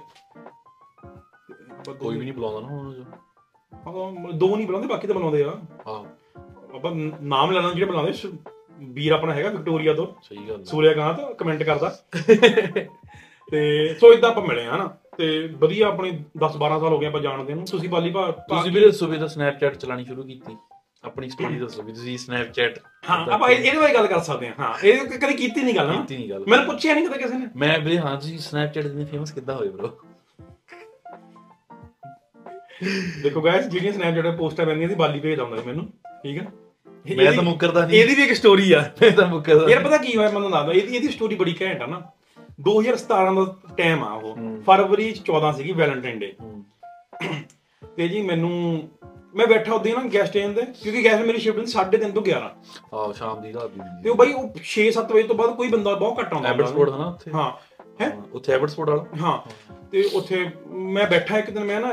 ਕੋਈ ਵੀ ਨਹੀਂ ਬੁਲਾਉਂਦਾ ਨਾ ਉਹਨਾਂ ਨੂੰ ਹਾਂ, ਦੋ ਨਹੀਂ ਬੁਲਾਉਂਦੇ ਬਾਕੀ ਤਾਂ ਬੁਲਾਉਂਦੇ ਆ। ਹਾਂ। ਆਪਾਂ ਨਾਮ ਲੈਣਾ ਜਿਹੜੇ ਬੁਲਾਉਂਦੇ ਵੀਰ ਆਪਣਾ ਹੈਗਾ ਵਿਕਟੋਰੀਆ ਤੋਂ। ਸਹੀ ਗੱਲ। ਸੂਰਿਆਕਾਂਤ ਕਮੈਂਟ ਕਰਦਾ। ਤੇ ਸੋ ਇਦਾਂ ਆਪਾਂ ਮਿਲੇ ਹਾਂ ਨਾ। ਤੇ ਵਧੀਆ ਆਪਣੀ 10 12 ਸਾਲ ਹੋ ਗਏ ਆਪਾਂ ਜਾਣਦੇ ਨੂੰ। ਤੁਸੀਂ ਬਾਲੀ ਭਾ ਤੁਸੀਂ ਵੀਰੇ ਸਵੇਰ ਦਾ ਸਨੈਪਚੈਟ ਚਲਾਣੀ ਸ਼ੁਰੂ ਕੀਤੀ। ਆਪਣੀ ਸਟੋਰੀ ਦੱਸੋ ਵੀ ਤੁਸੀਂ ਸਨੈਪਚੈਟ ਹਾਂ ਆਪਾਂ ਇਹ- ਇਹਦੇ ਬਾਰੇ ਗੱਲ ਕਰ ਸਕਦੇ ਹਾਂ ਹਾਂ ਇਹ ਕਦੇ ਕੀਤੀ ਨਹੀਂ ਗੱਲ ਨਾ। ਕੀਤੀ ਨਹੀਂ ਗੱਲ। ਮੈਨੂੰ ਪੁੱਛਿਆ ਨਹੀਂ ਕਦੇ ਕਿਸੇ ਨੇ। ਮੈਂ ਵੀਰੇ ਹਾਂ ਤੁਸੀਂ ਸਨੈਪਚੈਟ ਦੇ ਫੇਮਸ ਕਿੱਦਾਂ ਹੋਏ ਬ్రో ਦੇਖੋ ਗਾਇਸ ਜਿਹੜੀਆਂ ਸਨੈਪਚੈਟ ਪੋਸਟਾਂ ਪੈਂਦੀਆਂ ਸੀ ਬਾਲੀ ਭੇਜ ਆਉਂਦਾ ਸੀ ਮੈਨੂੰ ਠੀਕ ਹੈ? ਮੈਂ ਤਾਂ ਮੁੱਕਰਦਾ ਨਹੀਂ। ਇਹਦੀ ਵੀ ਇੱਕ ਸਟੋਰੀ ਆ। ਮੈਂ ਤਾਂ ਮੁੱਕਰਦਾ ਯਾਰ ਪਤਾ ਕੀ ਹੋਇਆ ਮੈਨੂੰ ਦੱਸਦਾ ਇਹਦੀ ਇਹਦੀ ਸਟੋਰੀ ਬੜੀ ਘੈਂਟ ਆ ਨਾ। 2017 ਦਾ ਟਾਈਮ ਆ ਉਹ। ਫਰਵਰੀ 'ਚ 14 ਸੀਗੀ ਵੈਲੈਂਟਾਈਨ ਡੇ। ਤੇ ਜੀ ਮੈਨੂੰ ਮੈਂ ਬੈਠਾ ਉਹਦੇ ਨਾ ਗੈਸਟ ਏਨ ਦੇ ਕਿਉਂਕਿ ਗੈਸਟ ਮੇਰੀ ਸ਼ਿਫਟ ਸੀ 3:30 ਤੋਂ 11 ਆਹ ਸ਼ਾਮ ਦੀ ਰਾਤ ਦੀ ਤੇ ਉਹ ਬਾਈ ਉਹ 6-7 ਵਜੇ ਤੋਂ ਬਾਅਦ ਕੋਈ ਬੰਦਾ ਬਹੁਤ ਘੱਟ ਆਉਂਦਾ ਐਬਟਸਫੋਰਡ ਹੈ ਨਾ ਉੱਥੇ? ਹਾਂ। ਹੈ? ਉੱਥੇ ਐਬਟਸਫੋਰਡ ਵਾਲਾ? ਹਾਂ। ਤੇ ਉੱਥੇ ਮੈਂ ਬੈਠਾ ਇੱਕ ਦਿਨ ਮੈਂ ਨਾ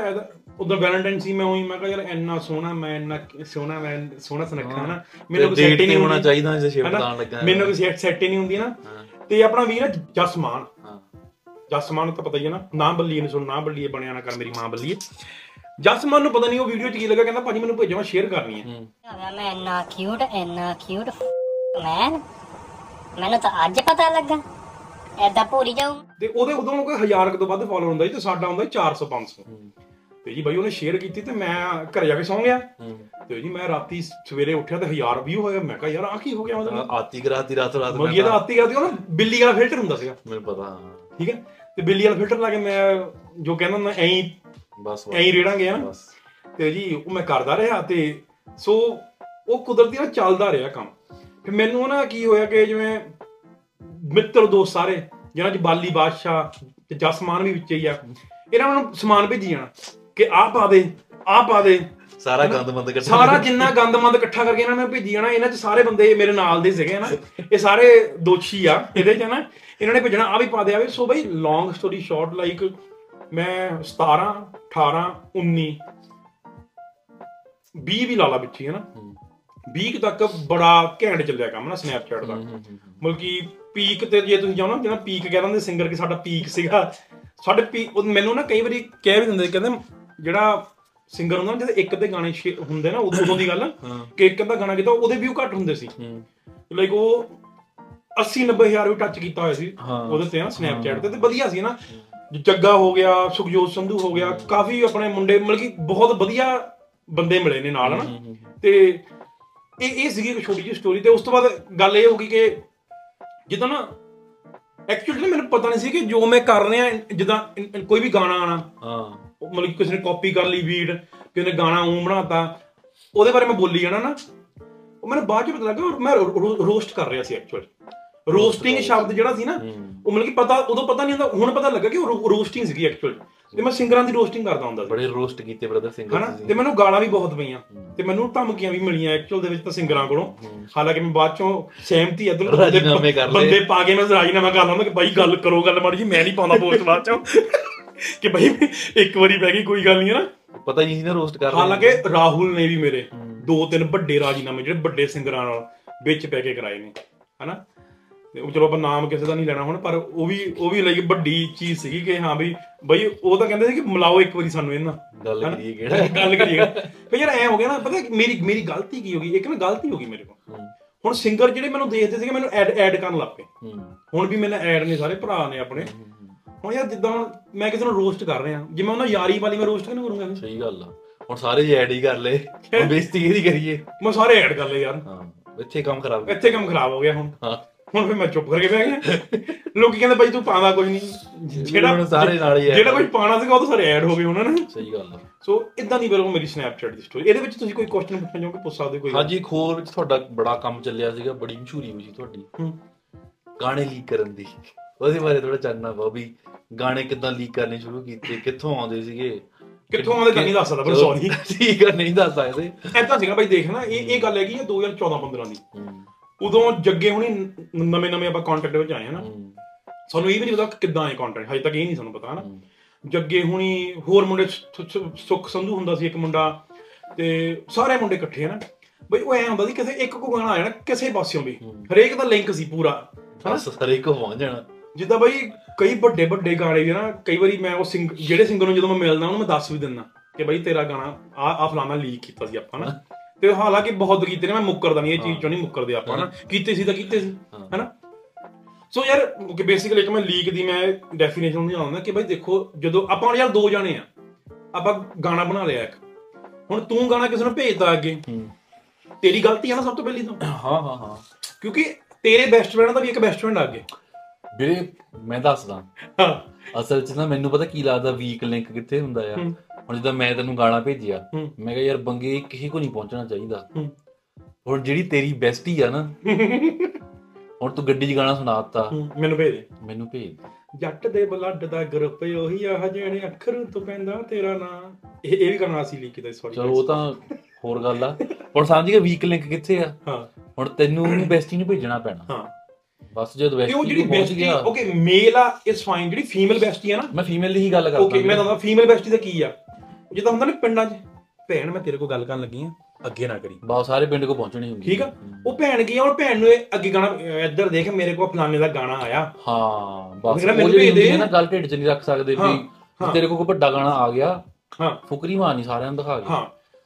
ਉਦੋਂ ਵੈਲੈਂਟਾਈਨ ਸੀ ਮੈਂ ਉਹੀ ਮੈਂ ਕਿਹਾ ਯਾਰ ਇੰਨਾ ਸੋਹਣਾ ਮੈਂ ਇੰਨਾ ਸੋਹਣਾ ਮੈਂ ਸੋਹਣਾ ਸੁਨੱਖਾ ਨਾ। ਮੈਨੂੰ ਕੋਈ ਡੇਟ set ਹੀ ਤੇ ਨਹੀਂ ਹੋਣਾ ਹੁੰਦੀ। ਚਾਹੀਦਾ ਜੇ ਸ਼ਿਫਟ ਹਨਾ? ਆਉਣ ਲੱਗਾ ਮੈਨੂੰ ਕੋਈ ਸੈਟ ਸੈਟ ਹੀ ਨਹੀਂ ਹੁੰਦੀ ਨਾ। ਤੇ ਆਪਣਾ ਵੀਰ ਹੈ ਜਸਮਾਨ। ਹਾਂ। ਜਸਮਾਨ ਨੂੰ ਤਾਂ ਪਤਾ ਹੀ ਹੈ ਨਾ। ਨਾ ਬੱਲੀਏ ਨੂੰ ਸੁਣ ਨਾ ਬੱਲੀਏ ਬਣਿਆ ਨਾ ਕਰ ਮੇਰੀ ਮਾਂ ਬੱਲੀਏ। ਜਸਮਾਨ ਨੂੰ ਪਤਾ ਨਹੀਂ ਉਹ ਵੀਡੀਓ ਚ ਕੀ ਲੱਗਾ ਕਹਿੰਦਾ ਭਾਜੀ ਮੈਨੂੰ ਭੇਜੋ ਮੈਂ ਸ਼ੇਅਰ ਕਰਨੀ ਹੈ। ਮੈਂ ਇੰਨਾ ਕਿਊਟ ਇੰਨਾ ਕਿਊਟ ਮੈਨ ਮੈਨੂੰ ਤਾਂ ਅੱਜ ਪਤਾ ਲੱਗਾ। ਐਦਾਂ ਭੂਰੀ ਜਾਊ। ਤੇ ਉਹਦੇ ਉਦੋਂ ਕੋਈ ਹਜ਼ਾਰ ਕੁ ਤੋਂ ਵੱਧ ਫਾਲੋਅਰ ਹੁੰਦਾ ਸੀ ਤੇ ਸਾਡਾ ਹੁੰਦਾ ਸੀ 400 500 ਤੇ ਜੀ ਬਾਈ ਉਹਨੇ ਸ਼ੇਅਰ ਕੀਤੀ ਤੇ ਮੈਂ ਘਰੇ ਜਾ ਕੇ ਸੌਂ ਗਿਆ। ਤੇ ਜੀ ਮੈਂ ਰਾਤੀ ਸਵੇਰੇ ਉੱਠਿਆ ਤੇ ਹਜ਼ਾਰ ਵਿਊ ਹੋਇਆ। ਮੈਂ ਕਿਹਾ ਯਾਰ ਆ ਕੀ ਹੋ ਗਿਆ ਮਤਲਬ? ਆਤੀ ਕਰਾਤੀ ਰਾਤ ਰਾਤ ਮਗੀ ਇਹਦਾ ਆਤੀ ਕਰਦੀ ਉਹ ਬਿੱਲੀ ਵਾਲਾ ਫਿਲਟਰ ਹੁੰਦਾ ਸੀਗਾ। ਮੈਨੂੰ ਪਤਾ। ਠੀਕ ਹੈ? ਤੇ ਬਿੱਲੀ ਵਾਲਾ ਫਿਲਟਰ ਲਾ ਕੇ ਮੈਂ ਜੋ ਕਹਿੰਦਾ ਮੈਂ ਐਂ ਬਸ। ਐਂ ਰੇੜਾਂਗੇ ਨਾ? ਬਸ। ਤੇ ਜੀ ਉਹ ਮੈਂ ਕਰਦਾ ਰਿਹਾ ਤੇ ਸੋ ਉਹ ਕੁਦਰਤੀ ਨਾਲ ਚੱਲਦਾ ਰਿਹਾ ਕੰਮ। ਫਿਰ ਮੈਨੂੰ ਨਾ ਕੀ ਹੋਇਆ ਕਿ ਜਿਵੇਂ ਮਿੱਤਰ ਦੋਸਤ ਸਾਰੇ ਜਿਹਨਾਂ ਚ ਬਾਲੀ ਬਾਦਸ਼ਾਹ ਤੇ ਜਸਮਾਨ ਵੀ ਵਿੱਚ ਹੀ ਆ ਇਹਨਾਂ ਨੂੰ ਸਮਾਨ ਭੇਜੀ ਜਾਣਾ। ਕਿ ਆਹ ਪਾ ਦੇ ਆਹ ਪਾ ਦੇ। ਸਾਰਾ ਗੰਦ ਮੰਦ ਕੱਢ ਸਾਰਾ ਜਿੰਨਾ ਗੰਦਮੰਦ ਇਕੱਠਾ ਕਰਕੇ ਇਹਨਾਂ ਨੇ ਭੇਜੀ ਜਾਣਾ ਇਹਨਾਂ ਚ ਸਾਰੇ ਬੰਦੇ ਮੇਰੇ ਨਾਲ ਦੇ ਸੀਗੇ ਨਾ। ਇਹ ਸਾਰੇ ਦੋਸ਼ੀ ਆ ਇਹਦੇ ਚ ਨਾ ਇਹਨਾਂ ਨੇ ਭੇਜਣਾ ਆ ਵੀ ਪਾ ਦੇ ਆ ਵੀ। ਸੋ ਬਈ ਲੌਂਗ ਸਟੋਰੀ ਸ਼ਾਰਟ ਲਾਈਕ ਮੈਂ 17 18 19 20 ਵੀ ਲਾ ਲਾ ਵਿੱਚ ਹੀ ਨਾ। 20 ਕੁ ਤੱਕ ਬੜਾ ਘੈਂਟ ਚੱਲਿਆ ਕੰਮ ਨਾ ਸਨੈਪਚੈਟ ਦਾ। ਮਤਲਬ ਕਿ ਪੀਕ ਤੇ ਜੇ ਤੁਸੀਂ ਨਾ ਜਿਹੜਾ ਪੀਕ ਕਹਿ ਦਿੰਦੇ ਸਿੰਗਰ ਕਿ ਸਾਡਾ ਪੀਕ ਸੀਗਾ। ਸਾਡੇ ਪੀਕ ਮੈਨੂੰ ਨਾ ਕਈ ਵਾਰੀ ਕਹਿ ਵੀ ਦਿੰਦੇ ਕਹਿੰਦੇ ਜਿਹੜਾ ਸਿੰਗਰ ਹੁੰਦਾ ਨਾ ਜਦੋਂ ਇੱਕ ਦੇ ਗਾਣੇ ਸ਼ੇ- ਹੁੰਦੇ ਨਾ ਉਦੋਂ ਉਦੋਂ ਦੀ ਗੱਲ ਕਿ ਇੱਕ ਅੱਧਾ ਗਾਣਾ ਕੀਤਾ ਉਹਦੇ ਵਿਊ ਘੱਟ ਹੁੰਦੇ ਸੀ। ਲਾਈਕ ਉਹ 80 90 ਹਜ਼ਾਰ ਵੀ ਟੱਚ ਕੀਤਾ ਹੋਇਆ ਸੀ ਹਾਂ। ਉਹਦੇ ਤੇ ਨਾ ਸਨੈਪਚੈਟ ਤੇ ਤੇ ਵਧੀਆ ਸੀ ਨਾ। ਜੱਗਾ ਹੋ ਗਿਆ ਸੁਖਜੋਤ ਸੰਧੂ ਹੋ ਗਿਆ ਕਾਫੀ ਆਪਣੇ ਮੁੰਡੇ ਮਤਲਬ ਕਿ ਬਹੁਤ ਵਧੀਆ ਬੰਦੇ ਮਿਲੇ ਨੇ ਨਾਲ ਹਨਾ। ਤੇ ਇਹ ਇਹ ਸੀਗੀ ਇੱਕ ਛੋਟੀ ਜਿਹੀ ਸਟੋਰੀ ਤੇ ਉਸ ਤੋਂ ਬਾਅਦ ਗੱਲ ਇਹ ਹੋ ਗਈ ਕਿ ਜਿੱਦਾਂ ਨਾ ਐਕਚੁਅਲੀ ਮੈਨੂੰ ਪਤਾ ਨਹੀਂ ਸੀ ਕਿ ਜੋ ਮੈਂ ਕਰ ਰਿਹਾ ਜਿੱਦਾਂ ਇਨ- ਇਨ- ਕੋਈ ਵੀ ਗਾਣਾ ਆਣਾ ਹਾਂ। ਮਤਲਬ ਕਿ ਕਿਸੇ ਨੇ ਕਾਪੀ ਕਰ ਲਈ ਬੀਟ ਕਿਸੇ ਨੇ ਗਾਣਾ ਉਂ ਬਣਾਤਾ ਉਹਦੇ ਬਾਰੇ ਮੈਂ ਬੋਲੀ ਜਾਣਾ ਨਾ ਉਹ ਮੈਨੂੰ ਬਾਅਦ ਚ ਪਤਾ ਲੱਗਾ ਮੈਂ ਰੋਸਟ ਕਰ ਰਿਹਾ ਸੀ ਐਕਚੁਅਲੀ ਰੋਸਟਿੰਗ ਸ਼ਬਦ ਜਿਹੜਾ ਸੀ ਨਾ ਉਹ ਮਤਲਬ ਕਿ ਪਤਾ ਉਦੋਂ ਪਤਾ ਨਹੀਂ ਹੁੰਦਾ ਹੁਣ ਪਤਾ ਲੱਗਾ ਕਿ ਉਹ ਰੋਸਟਿੰਗ ਸੀਗੀ ਐਕਚੁਅਲੀ ਤੇ ਮੈਂ ਸਿੰਗਰਾਂ ਦੀ ਰੋਸਟਿੰਗ ਕਰਦਾ ਹੁੰਦਾ ਸੀ। ਬੜੇ ਰੋਸਟ ਕੀਤੇ ਬ੍ਰਦਰ ਸਿੰਗਰ ਹਨਾ? ਤੇ ਮੈਨੂੰ ਗਾਲਾਂ ਵੀ ਬਹੁਤ ਪਈਆਂ। ਤੇ ਮੈਨੂੰ ਧਮਕੀਆਂ ਵੀ ਮਿਲੀਆਂ ਐਕਚੁਅਲ ਦੇ ਵਿੱਚ ਤਾਂ ਸਿੰਗਰਾਂ ਕੋਲੋਂ। ਹਾਲਾਂਕਿ ਮੈਂ ਬਾਅਦ ਚੋਂ ਸਹਿਮਤੀ ਇਧਰ। ਬੰਦੇ ਪਾ ਕੇ ਮੈਂ ਰਾਜੀਨਾਮਾ ਕਰ ਲਾਂਗਾ ਕਿ ਬਾਈ ਗੱਲ ਕਰੋ ਗੱਲ ਮਾੜੀ ਜੀ ਮੈਂ ਨਹੀਂ ਪਾਉਂਦਾ ਪੋਸਟ ਬਾਅਦ ਚੋਂ। ਕਿ ਬਾਈ ਇੱਕ ਵਾਰੀ ਪੈ ਗਈ ਕੋਈ ਗੱਲ ਨਹੀਂ ਹੈ ਨਾ। ਪਤਾ ਨਹੀਂ ਸੀ ਨਾ ਰੋਸਟ ਕਰ ਹਾਲਾਂਕਿ ਰਾਹੁਲ ਨੇ ਵੀ ਮੇਰੇ ਦੋ ਤਿੰਨ ਵੱਡੇ ਰਾਜੀਨਾਮੇ ਜਿਹੜੇ ਵੱਡੇ ਸਿੰਗਰਾਂ ਨਾਲ ਵਿੱਚ ਪੈ ਕੇ ਕਰਾਏ ਨੇ ਹਨਾ? ਤੇ ਉਹ ਚਲੋ ਆਪਾਂ ਨਾਮ ਕਿਸੇ ਦਾ ਨਹੀਂ ਲੈਣਾ ਹੁਣ ਪਰ ਉਹ ਵੀ ਉਹ ਵੀ ਲਈ ਵੱਡੀ ਚੀਜ਼ ਸੀਗੀ ਕਿ ਹਾਂ ਵੀ ਬਈ ਉਹ ਤਾਂ ਕਹਿੰਦੇ ਸੀ ਕਿ ਮਿਲਾਓ ਇੱਕ ਵਾਰੀ ਸਾਨੂੰ ਇਹਨਾਂ ਗੱਲ? ਕਰੀਏ ਕਿਹੜਾ। ਗੱਲ ਕਰੀਏ ਫਿਰ ਯਾਰ ਐ ਹੋ ਗਿਆ ਨਾ ਪਤਾ ਮੇਰੀ ਮੇਰੀ ਗਲਤੀ ਕੀ ਹੋ ਗਈ? ਇੱਕ ਨਾ ਗਲਤੀ ਹੋ ਗਈ ਮੇਰੇ ਕੋਲ। ਹੁਣ ਸਿੰਗਰ ਜਿਹੜੇ ਮੈਨੂੰ ਦੇਖਦੇ ਸੀਗੇ ਮੈਨੂੰ ਐਡ ਐਡ ਕਰਨ ਲੱਗ ਪਏ। ਹੁਣ ਵੀ ਮੈਨੂੰ ਐਡ ਨੇ ਸਾਰੇ ਭਰਾ ਨੇ ਆਪਣੇ। ਹੁਣ ਯਾਰ ਜਿੱਦਾਂ ਹੁਣ ਮੈਂ ਕਿਸੇ ਨੂੰ ਰੋਸਟ ਕਰ ਰਿਹਾ ਜੇ ਮੈਂ ਉਹਨਾਂ ਯਾਰੀ ਵਾਲੀ ਮੈਂ ਰੋਸਟ ਕਿਉਂ ਕਰੂੰਗਾ ਸਹੀ ਗੱਲ ਆ। ਹੁਣ ਸਾਰੇ ਜੇ ਐਡ ਹੀ ਕਰ ਲਏ ਹੁਣ ਬੇਇੱਜ਼ਤੀ ਕਿਹਦੀ ਕਰੀਏ? ਮੈਂ ਸਾਰੇ ਐਡ ਕਰ ਲਏ ਯਾਰ। ਹਾਂ ਇੱਥੇ ਕੰਮ ਖਰਾਬ। ਇੱਥੇ ਕੰਮ ਖਰਾਬ ਹੋ ਗਿਆ ਹੁਣ। ਹਾਂ। ਹੁਣ ਫਿਰ ਮੈਂ ਚੁੱਪ ਕਰਕੇ ਬਹਿ ਗਿਆ। ਲੋਕੀ ਕਹਿੰਦੇ ਬਾਈ ਤੂੰ ਪਾਉਂਦਾ ਕੁਝ ਨਹੀਂ। ਜਿਹੜਾ ਸਾਰੇ ਨਾਲ ਹੀ ਜਿਹੜਾ ਕੁਝ। ਪਾਣਾ ਸੀਗਾ ਉਹ ਤਾਂ ਸਾਰੇ ਐਡ ਹੋ ਗਏ ਉਹਨਾਂ ਨੇ ਸਹੀ ਗੱਲ ਆ। ਸੋ ਇਦਾਂ ਦੀ ਬਿਲਕੁਲ ਮੇਰੀ ਸਨੈਪਚੈਟ ਦੀ ਸਟੋਰੀ ਇਹਦੇ ਵਿੱਚ ਤੁਸੀਂ ਕੋਈ ਕੁਐਸਚਨ ਪੁੱਛਣਾ ਚਾਹੋਗੇ? ਪੁੱਛ ਸਕਦੇ ਕੋਈ ਹਾਂਜੀ ਹੋਰ ਵਿੱਚ ਤੁਹਾਡਾ ਬੜਾ ਕੰਮ ਚੱਲਿਆ ਸੀਗਾ। ਬੜੀ ਮਸ਼ਹੂਰੀ ਹੋਈ ਸੀ ਤੁਹਾਡੀ। ਗਾਣੇ ਲੀਕ ਕਰਨ ਦੀ। ਉਹਦੇ ਬਾਰੇ ਥੋੜਾ ਚਾਨਣਾ ਪਾਓ ਵੀ ਗਾਣੇ ਕਿੱਦਾਂ ਲੀਕ ਕਰਨੇ ਸ਼ੁਰੂ ਕੀਤੇ ਕਿੱਥੋਂ ਆਉਂਦੇ ਸੀਗੇ? ਕਿੱਥੋਂ ਆਉਂਦੇ ਤਾਂ ਨਹੀਂ ਦੱਸ ਸਕਦਾ, ਪਰ sorry। ਠੀਕ ਆ ਨਹੀਂ ਦੱਸ ਸਕਦੇ। ਐਦਾਂ ਸੀਗਾ ਬਾਈ ਦੇਖ ਨਾ ਇਹ ਇਹ ਗੱਲ ਹੈਗੀ ਹੈ 2014 15 ਦੀ। ਉਦੋਂ ਜੱਗੇ ਹੁਣੀ ਨਵੇਂ ਨਵੇਂ ਆਪਾਂ ਕੰਟੈਕਟ ਵਿੱਚ ਆਏ ਹਨਾ ਸਾਨੂੰ ਇਹ ਵੀ ਨਹੀਂ ਪਤਾ ਕਿੱਦਾਂ ਆਏ ਕੰਟੈਕਟ ਹਜੇ ਤੱਕ ਇਹ ਨਹੀਂ ਸਾਨੂੰ ਪਤਾ ਹਨਾ। ਜੱਗੇ ਹੁਣੀ ਹੋਰ ਮੁੰਡੇ ਸੁੱਖ ਸੰਧੂ ਹੁੰਦਾ ਸੀ ਇੱਕ ਮੁੰਡਾ ਤੇ ਸਾਰੇ ਮੁੰਡੇ ਇਕੱਠੇ ਹਨਾ ਬਈ ਉਹ ਐ ਹੁੰਦਾ ਸੀ ਕਿਸੇ ਇੱਕ ਕੋ ਗਾਣਾ ਆਇਆ ਨਾ ਕਿਸੇ ਪਾਸਿਓਂ ਵੀ। ਹਰੇਕ ਦਾ ਲਿੰਕ ਸੀ ਪੂਰਾ ਹਨਾ। ਬਸ ਹਰੇ ਕੋ ਪਹੁੰਚ ਜਾਣਾ। ਜਿੱਦਾਂ ਬਈ ਕਈ ਵੱਡੇ ਵੱਡੇ ਗਾਣੇ ਵੀ ਨਾ ਕਈ ਵਾਰੀ ਮੈਂ ਉਹ ਸਿੰਗ ਜਿਹੜੇ ਸਿੰਗਰ ਨੂੰ ਜਦੋਂ ਮੈਂ ਮਿਲਦਾ ਉਹਨੂੰ ਮੈਂ ਦੱਸ ਵੀ ਦਿੰਦਾ ਕਿ ਬਈ ਤੇਰਾ ਗਾਣਾ ਆ ਆ ਫਲਾਣਾ ਲੀਕ ਕੀਤਾ ਸੀ ਆਪਾਂ ਨਾ। ਤੇ ਹਾਲਾਂਕਿ ਬਹੁਤ ਕੀਤੇ ਨੇ ਮੈਂ ਮੁੱਕਰਦਾ ਨਹੀਂ ਇਹ ਚੀਜ਼ ਚੋਂ ਨਹੀਂ ਮੁੱਕਰਦੇ ਆਪਾਂ ਨਾ। ਕੀਤੇ ਸੀ ਤਾਂ ਕੀਤੇ ਸੀ ਹੈਨਾ? ਸੋ ਯਾਰ ਕਿ ਬੇਸਿਕਲੀ ਇੱਕ ਮੈਂ ਲੀਕ ਦੀ ਮੈਂ ਡੈਫੀਨੇਸ਼ਨ ਨੂੰ ਜਾਣਦਾ ਕਿ ਬਈ ਦੇਖੋ ਜਦੋਂ ਆਪਾਂ ਯਾਰ ਦੋ ਜਾਣੇ ਆ ਆਪਾਂ ਗਾਣਾ ਬਣਾ ਲਿਆ ਇੱਕ। ਹੁਣ ਤੂੰ ਗਾਣਾ ਕਿਸੇ ਨੂੰ ਭੇਜਦਾ ਅੱਗੇ। ਤੇਰੀ ਗਲਤੀ ਆ ਨਾ ਸਭ ਤੋਂ ਪਹਿਲੀ ਤਾਂ। ਹਾਂ ਹਾਂ ਹਾਂ। ਕਿਉਂਕਿ ਤੇਰੇ ਬੈਸਟ ਫਰੈਂਡ ਦਾ ਵੀ ਇੱਕ ਬੈਸਟ ਫਰੈਂਡ ਆ ਅੱਗੇ। ਵੀਰੇ ਮੈਂ ਦੱਸਦਾ। ਹਾਂ। ਅਸਲ 'ਚ ਨਾ ਮੈਨੂੰ ਪਤਾ ਕੀ ਲੱਗਦਾ ਵੀਕ ਲਿੰਕ ਕਿੱਥੇ ਹੁੰਦਾ ਆ? ਹੂੰ। ਹੁਣ ਜਿੱਦਾਂ ਮੈਂ ਤੈਨੂੰ ਗਾਣਾ ਭੇਜਿਆ ਹੂੰ। ਮੈਂ ਕਿਹਾ ਯਾਰ ਬੰਗੇ ਕਿਸੇ ਕੋ ਨਹੀਂ ਪਹੁੰਚਣਾ ਚਾਹੀਦਾ। ਹੂੰ। ਹੁਣ ਜਿਹੜੀ ਤੇਰੀ ਬੈਸਟੀ ਆ ਨਾ ਹੁਣ ਤੂੰ ਗੱਡੀ 'ਚ ਗਾਣਾ ਸੁਣਾਤਾ ਹੂੰ, ਮੈਨੂੰ ਭੇਜ ਦੇ। ਮੈਨੂੰ ਭੇਜ ਜੱਟ ਦੇ ਬਲੱਡ ਦਾ ਗਰੁੱਪ ਉਹੀ ਆ ਜਿਹੜੇ ਅੱਖਰ ਤੋਂ ਪੈਂਦਾ ਤੇਰਾ ਨਾਂ। ਇਹ ਇਹ ਵੀ ਕਰਨਾ ਸੀ ਲੀਕ ਕੀਤਾ ਸੌਰੀ ਚਲੋ ਉਹ ਤਾਂ ਹੋਰ ਗੱਲ ਆ। ਹੁਣ ਸਮਝ ਗਿਆ ਵੀਕ ਲਿੰਕ ਕਿੱਥੇ ਆ? ਹਾਂ। ਹੁਣ ਤੈਨੂੰ ਬੈਸਟੀ ਨੂੰ ਭੇਜਣਾ ਪੈਣਾ। ਹਾਂ। ਬਸ ਜਦੋਂ ਤੇ ਉਹ ਜਿਹੜੀ ਗਿਆ। ਓਕੇ ਮੇਲ ਆ ਇਸ ਫਾਈਨ ਜਿਹੜੀ ਫੀਮੇਲ ਬੈਸਟੀ ਆ ਨਾ। ਮੈਂ ਫੀਮੇਲ ਦੀ ਹੀ ਗੱਲ ਕਰਦਾ ਓਕੇ ਮੈਂ ਦੱਸਦਾ ਫੀਮੇਲ ਬੈਸਟੀ ਦਾ ਕੀ ਆ? ਜਿੱਦਾਂ ਹੁੰਦਾ ਨਾ ਪਿੰਡਾਂ 'ਚ ਭੈਣ ਮੈਂ ਤੇਰੇ ਕੋਲ ਗੱਲ ਕਰਨ ਲੱਗੀ ਆ ਅੱਗੇ ਨਾ ਕਰੀ। ਬਾ ਸਾਰੇ ਪਿੰਡ ਕੋ ਪਹੁੰਚਣੀ ਹੁੰਦੀ ਠੀਕ ਆ? ਉਹ ਭੈਣ ਗਈ ਔਰ ਭੈਣ ਨੂੰ ਇਹ ਅੱਗੇ ਗਾਣਾ ਇੱਧਰ ਦੇਖ ਮੇਰੇ ਕੋਲ ਫਲਾਣੇ ਦਾ ਗਾਣਾ ਆਇਆ। ਹਾਂ ਬਸ ਉਹ ਜਿਹੜੀ ਨਾ ਗੱਲ ਢਿੱਡ 'ਚ ਨਹੀਂ ਰੱਖ ਸਕਦੇ ਵੀ ਤੇਰੇ ਕੋਲ ਕੋਈ ਵੱਡਾ ਗਾਣਾ ਆ ਗਿਆ। ਹਾਂ। ਫੁਕਰੀ ਮਾਰਨੀ ਸਾਰਿਆਂ ਨੂੰ ਦਿਖਾ ਕੇ ਹਾਂ।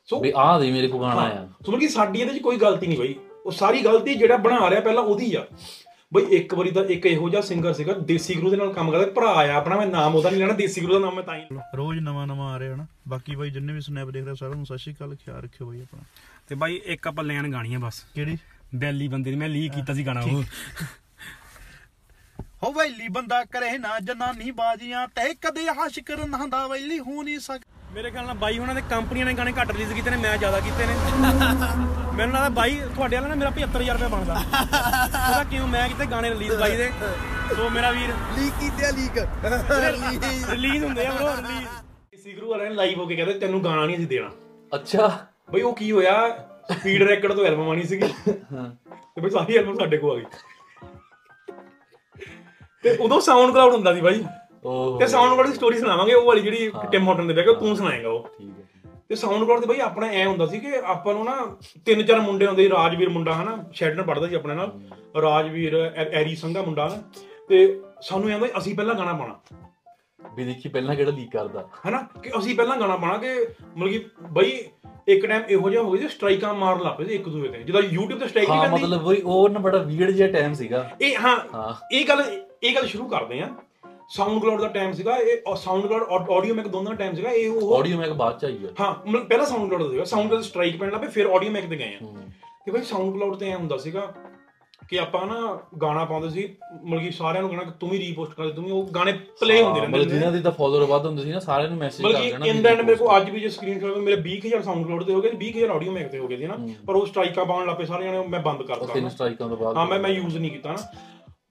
ਸੋ ਵੀ ਆਹ ਦੇ ਮੇਰੇ ਕੋਲ ਗਾਣਾ ਹਾਂ। ਆ ਸੋ ਕਿ ਸਾਡੀ ਇਹਦੇ 'ਚ ਕੋਈ ਗਲਤੀ ਨਹੀਂ ਬਈ। ਉਹ ਸਾਰੀ ਗਲਤੀ ਜਿਹੜਾ ਬਣਾ ਰਿਹਾ ਪਹਿਲਾਂ ਉਹਦੀ ਆ। ਬਈ ਇੱਕ ਵਾਰੀ ਤਾਂ ਇੱਕ ਇਹੋ ਜਿਹਾ ਸਿੰਗਰ ਸੀਗਾ ਦੇਸੀ ਗੁਰੂ ਦੇ ਨਾਲ ਕੰਮ ਕਰਦਾ ਭਰਾ ਆ ਆਪਣਾ ਮੈਂ ਨਾਮ ਉਹਦਾ ਨਹੀਂ ਲੈਣਾ ਦੇਸੀ ਗੁਰੂ ਦਾ ਨਾਮ ਮੈਂ ਤਾਂ ਹੀ ਰੋਜ਼ ਨਵਾਂ ਨਵਾਂ ਆ ਰਿਹਾ ਹਨਾ ਬਾਕੀ ਬਾਈ ਜਿੰਨੇ ਵੀ ਸਨੈਪ ਦੇਖ ਰਹੇ ਸਾਰਿਆਂ ਨੂੰ ਸਤਿ ਸ਼੍ਰੀ ਅਕਾਲ ਖਿਆਲ ਰੱਖਿਓ ਬਾਈ ਆਪਣਾ। ਤੇ ਬਾਈ ਇੱਕ ਆਪਾਂ ਲੈਣ ਗਾਣੀ ਆ ਬਸ। ਕਿਹੜੀ? ਬੈਲੀ ਬੰਦੇ ਦੀ ਮੈਂ ਲੀਕ ਕੀਤਾ ਸੀ ਗਾਣਾ ਉਹ। ਹੋ ਵੈਲੀ ਬੰਦਾ ਕਰੇ ਨਾ ਜਨਾਨੀ ਬਾਜੀਆਂ ਤੇ ਕਦੇ ਆਸ਼ਿਕ ਰੰਦਾ ਵੈਲੀ ਹੋ ਨਹੀਂ ਸਕ ਮੇਰੇ ਖਿਆਲ ਨਾਲ ਬਾਈ ਉਹਨਾਂ ਦੇ ਕੰਪਨੀਆਂ ਨੇ ਗਾਣੇ ਘੱਟ ਰਿਲੀਜ਼ ਕੀਤੇ ਨੇ ਮੈਂ ਜ਼ਿਆਦਾ ਕੀਤੇ ਨੇ। ਮੈਨੂੰ ਲੱਗਦਾ ਬਾਈ ਤੁਹਾਡੇ ਵਾਲਾ ਨਾ ਮੇਰਾ 75000 ਰੁਪਏ ਬਣਦਾ। ਪਤਾ ਕਿਉਂ ਮੈਂ ਕਿਤੇ ਗਾਣੇ ਰਿਲੀਜ਼ ਬਾਈ ਦੇ? ਸੋ ਮੇਰਾ ਵੀਰ ਲੀਕ ਕੀਤੇ ਲੀਕ ਰਿਲੀਜ਼ ਹੁੰਦੇ ਆ ਬ్రో ਰਿਲੀਜ਼ ਦੇਸੀ ਗੁਰੂ ਵਾਲਿਆਂ ਨੇ ਲਾਈਵ ਹੋ ਕੇ ਕਹਿੰਦੇ ਤੈਨੂੰ ਗਾਣਾ ਨਹੀਂ ਅਸੀਂ ਦੇਣਾ। ਅੱਛਾ। ਬਈ ਉਹ ਕੀ ਹੋਇਆ? ਸਪੀਡ ਰੈਕਡ ਤੋਂ ਐਲਬਮ ਆਣੀ ਸੀਗੀ। ਤੇ ਬਈ ਸਾਰੀ ਐਲਬਮ ਸਾਡੇ ਕੋਲ ਆ ਗਈ। ਤੇ ਉਦੋਂ ਸਾਊਂਡ ਕਲਾਉਡ ਹੁੰਦਾ ਸੀ ਬਾਈ। ਤੇ ਸਾਊਂਡ ਕਲਾਉਡ ਦੀ ਸਟੋਰੀ ਸੁਣਾਵਾਂਗੇ ਉਹ ਵਾਲੀ ਜਿਹੜੀ ਟਿਮ ਹਾਰਟਨ ਦੇ ਉਹ ਤੂੰ ਸੁਣਾਏਗਾ ਉਹ। ਠੀਕ ਹੈ। ਤੇ ਸਾਊਂਡ ਕਲਾਉਡ ਤੇ ਬਾਈ ਆਪਣਾ ਐ ਹੁੰਦਾ ਸੀ ਕਿ ਆਪਾਂ ਨੂੰ ਨਾ ਤਿੰਨ ਚਾਰ ਮੁੰਡੇ ਹੁੰਦੇ ਸੀ ਰਾਜਵੀਰ ਮੁੰਡਾ ਹਨਾ ਸ਼ੈਡਨ ਪੜਦਾ ਸੀ ਆਪਣੇ ਨਾਲ ਰਾਜਵੀਰ ਐਰੀ ਸੰਘਾ ਮੁੰਡਾ ਨਾ ਤੇ ਸਾਨੂੰ ਐਂ ਹੁੰਦਾ ਸੀ ਅਸੀਂ ਪਹਿਲਾਂ ਗਾਣਾ ਪਾਣਾ ਵੀ ਦੇਖੀ ਪਹਿਲਾਂ ਕਿਹੜਾ ਲੀਕ ਕਰਦਾ। ਹਨਾ ਕਿ ਅਸੀਂ ਪਹਿਲਾਂ ਗਾਣਾ ਪਾਣਾ ਕਿ ਮਤਲਬ ਕਿ ਬਈ ਇੱਕ ਟਾਈਮ ਇਹੋ ਜਿਹਾ ਹੋ ਗਿਆ ਸੀ ਸਟ੍ਰਾਈਕਾਂ ਮਾਰਨ ਲੱਗ ਪਏ ਸੀ ਇੱਕ ਦੂਜੇ ਤੇ। ਜਦੋਂ YouTube ਤੇ ਸਟ੍ਰਾਈਕ ਹਾਂ ਨਹੀਂ ਪੈਂਦੀ ਮਤਲਬ ਉਹ ਨਾ ਬੜਾ ਵੀਅਰਡ ਜਿਹਾ ਟਾਈਮ ਸੀਗਾ। ਇਹ ਹਾਂ ਹਾਂ। ਇਹ ਗੱਲ ਇਹ ਗੱਲ ਸ਼ੁਰੂ ਕਰਦੇ ਆ ਸਾਊਂਡ ਕਲਾਉਡ ਦਾ ਟਾਈਮ ਸੀਗਾ ਇਹ ਸਾਊਂਡ ਕਲਾਉਡ ਆਡੀਓ ਮੈਕ ਦੋਨਾਂ ਦਾ ਟਾਈਮ ਸੀਗਾ ਇਹ ਉਹ ਆਡੀਓ ਮੈਂ ਬਾਅਦ ਚ ਆਈ ਆ। ਹਾਂ ਮਤਲਬ ਪਹਿਲਾਂ ਸਾਊਂਡ ਕਲਾਉਡ ਸੀਗਾ ਸਾਊਂਡ ਕਲਾਉਡ ਸਟ੍ਰਾਈਕ ਪੈਣ ਲੱਗੇ ਫਿਰ ਆਡੀਓ ਮੈਕ ਤੇ ਗਏ ਆ। ਹੂੰ। ਤੇ ਭਾਈ ਸਾਊਂਡ ਕਲਾਉਡ ਤੇ ਐ ਹੁੰਦਾ ਸੀਗਾ ਕਿ ਆਪਾਂ ਨਾ ਗਾਣਾ ਪਾਉਂਦੇ ਸੀ ਮਤਲਬ ਕਿ ਸਾਰਿਆਂ ਨੂੰ ਕਹਿਣਾ ਕਿ ਤੂੰ ਵੀ ਰੀਪੋਸਟ ਕਰ ਦੇ ਤੂੰ ਵੀ ਉਹ ਗਾਣੇ ਪਲੇ ਹੁੰਦੇ ਹਾਂ, ਰਹਿੰਦੇ ਮਤਲਬ ਜਿਨ੍ਹਾਂ ਦੀ ਤਾਂ ਫਾਲੋਅਰ ਵੱਧ ਹੁੰਦੇ ਸੀ ਨਾ ਸਾਰਿਆਂ ਨੂੰ ਮੈਸੇਜ ਮਤਲਬ ਕਰ ਕਿ ਦੇਣਾ ਇਨ ਦੈਂਡ ਮੇਰੇ ਕੋਲ ਅੱਜ ਵੀ ਜੇ ਸਕਰੀਨਸ਼ਾਟ ਮੇਰੇ 20000 ਸਾਊਂਡ ਕਲਾਉਡ ਤੇ ਹੋ ਗਏ 20000 ਆਡੀਓ ਮੈਕ ਤੇ ਹੋ ਗਏ ਸੀ ਨਾ। ਪਰ ਉਹ ਸਟ੍ਰਾਈਕਾਂ ਪਾਉਣ ਲੱਪੇ ਸਾਰਿਆਂ ਨੇ ਮੈਂ ਬੰਦ ਕਰਤਾ ਤਿੰਨ। ਸਟ੍ਰਾਈਕਾਂ ਤੋਂ ਬਾਅਦ ਹਾਂ ਮੈਂ ਮੈਂ ਯੂਜ਼ ਨਹੀਂ ਕੀਤਾ ਨਾ।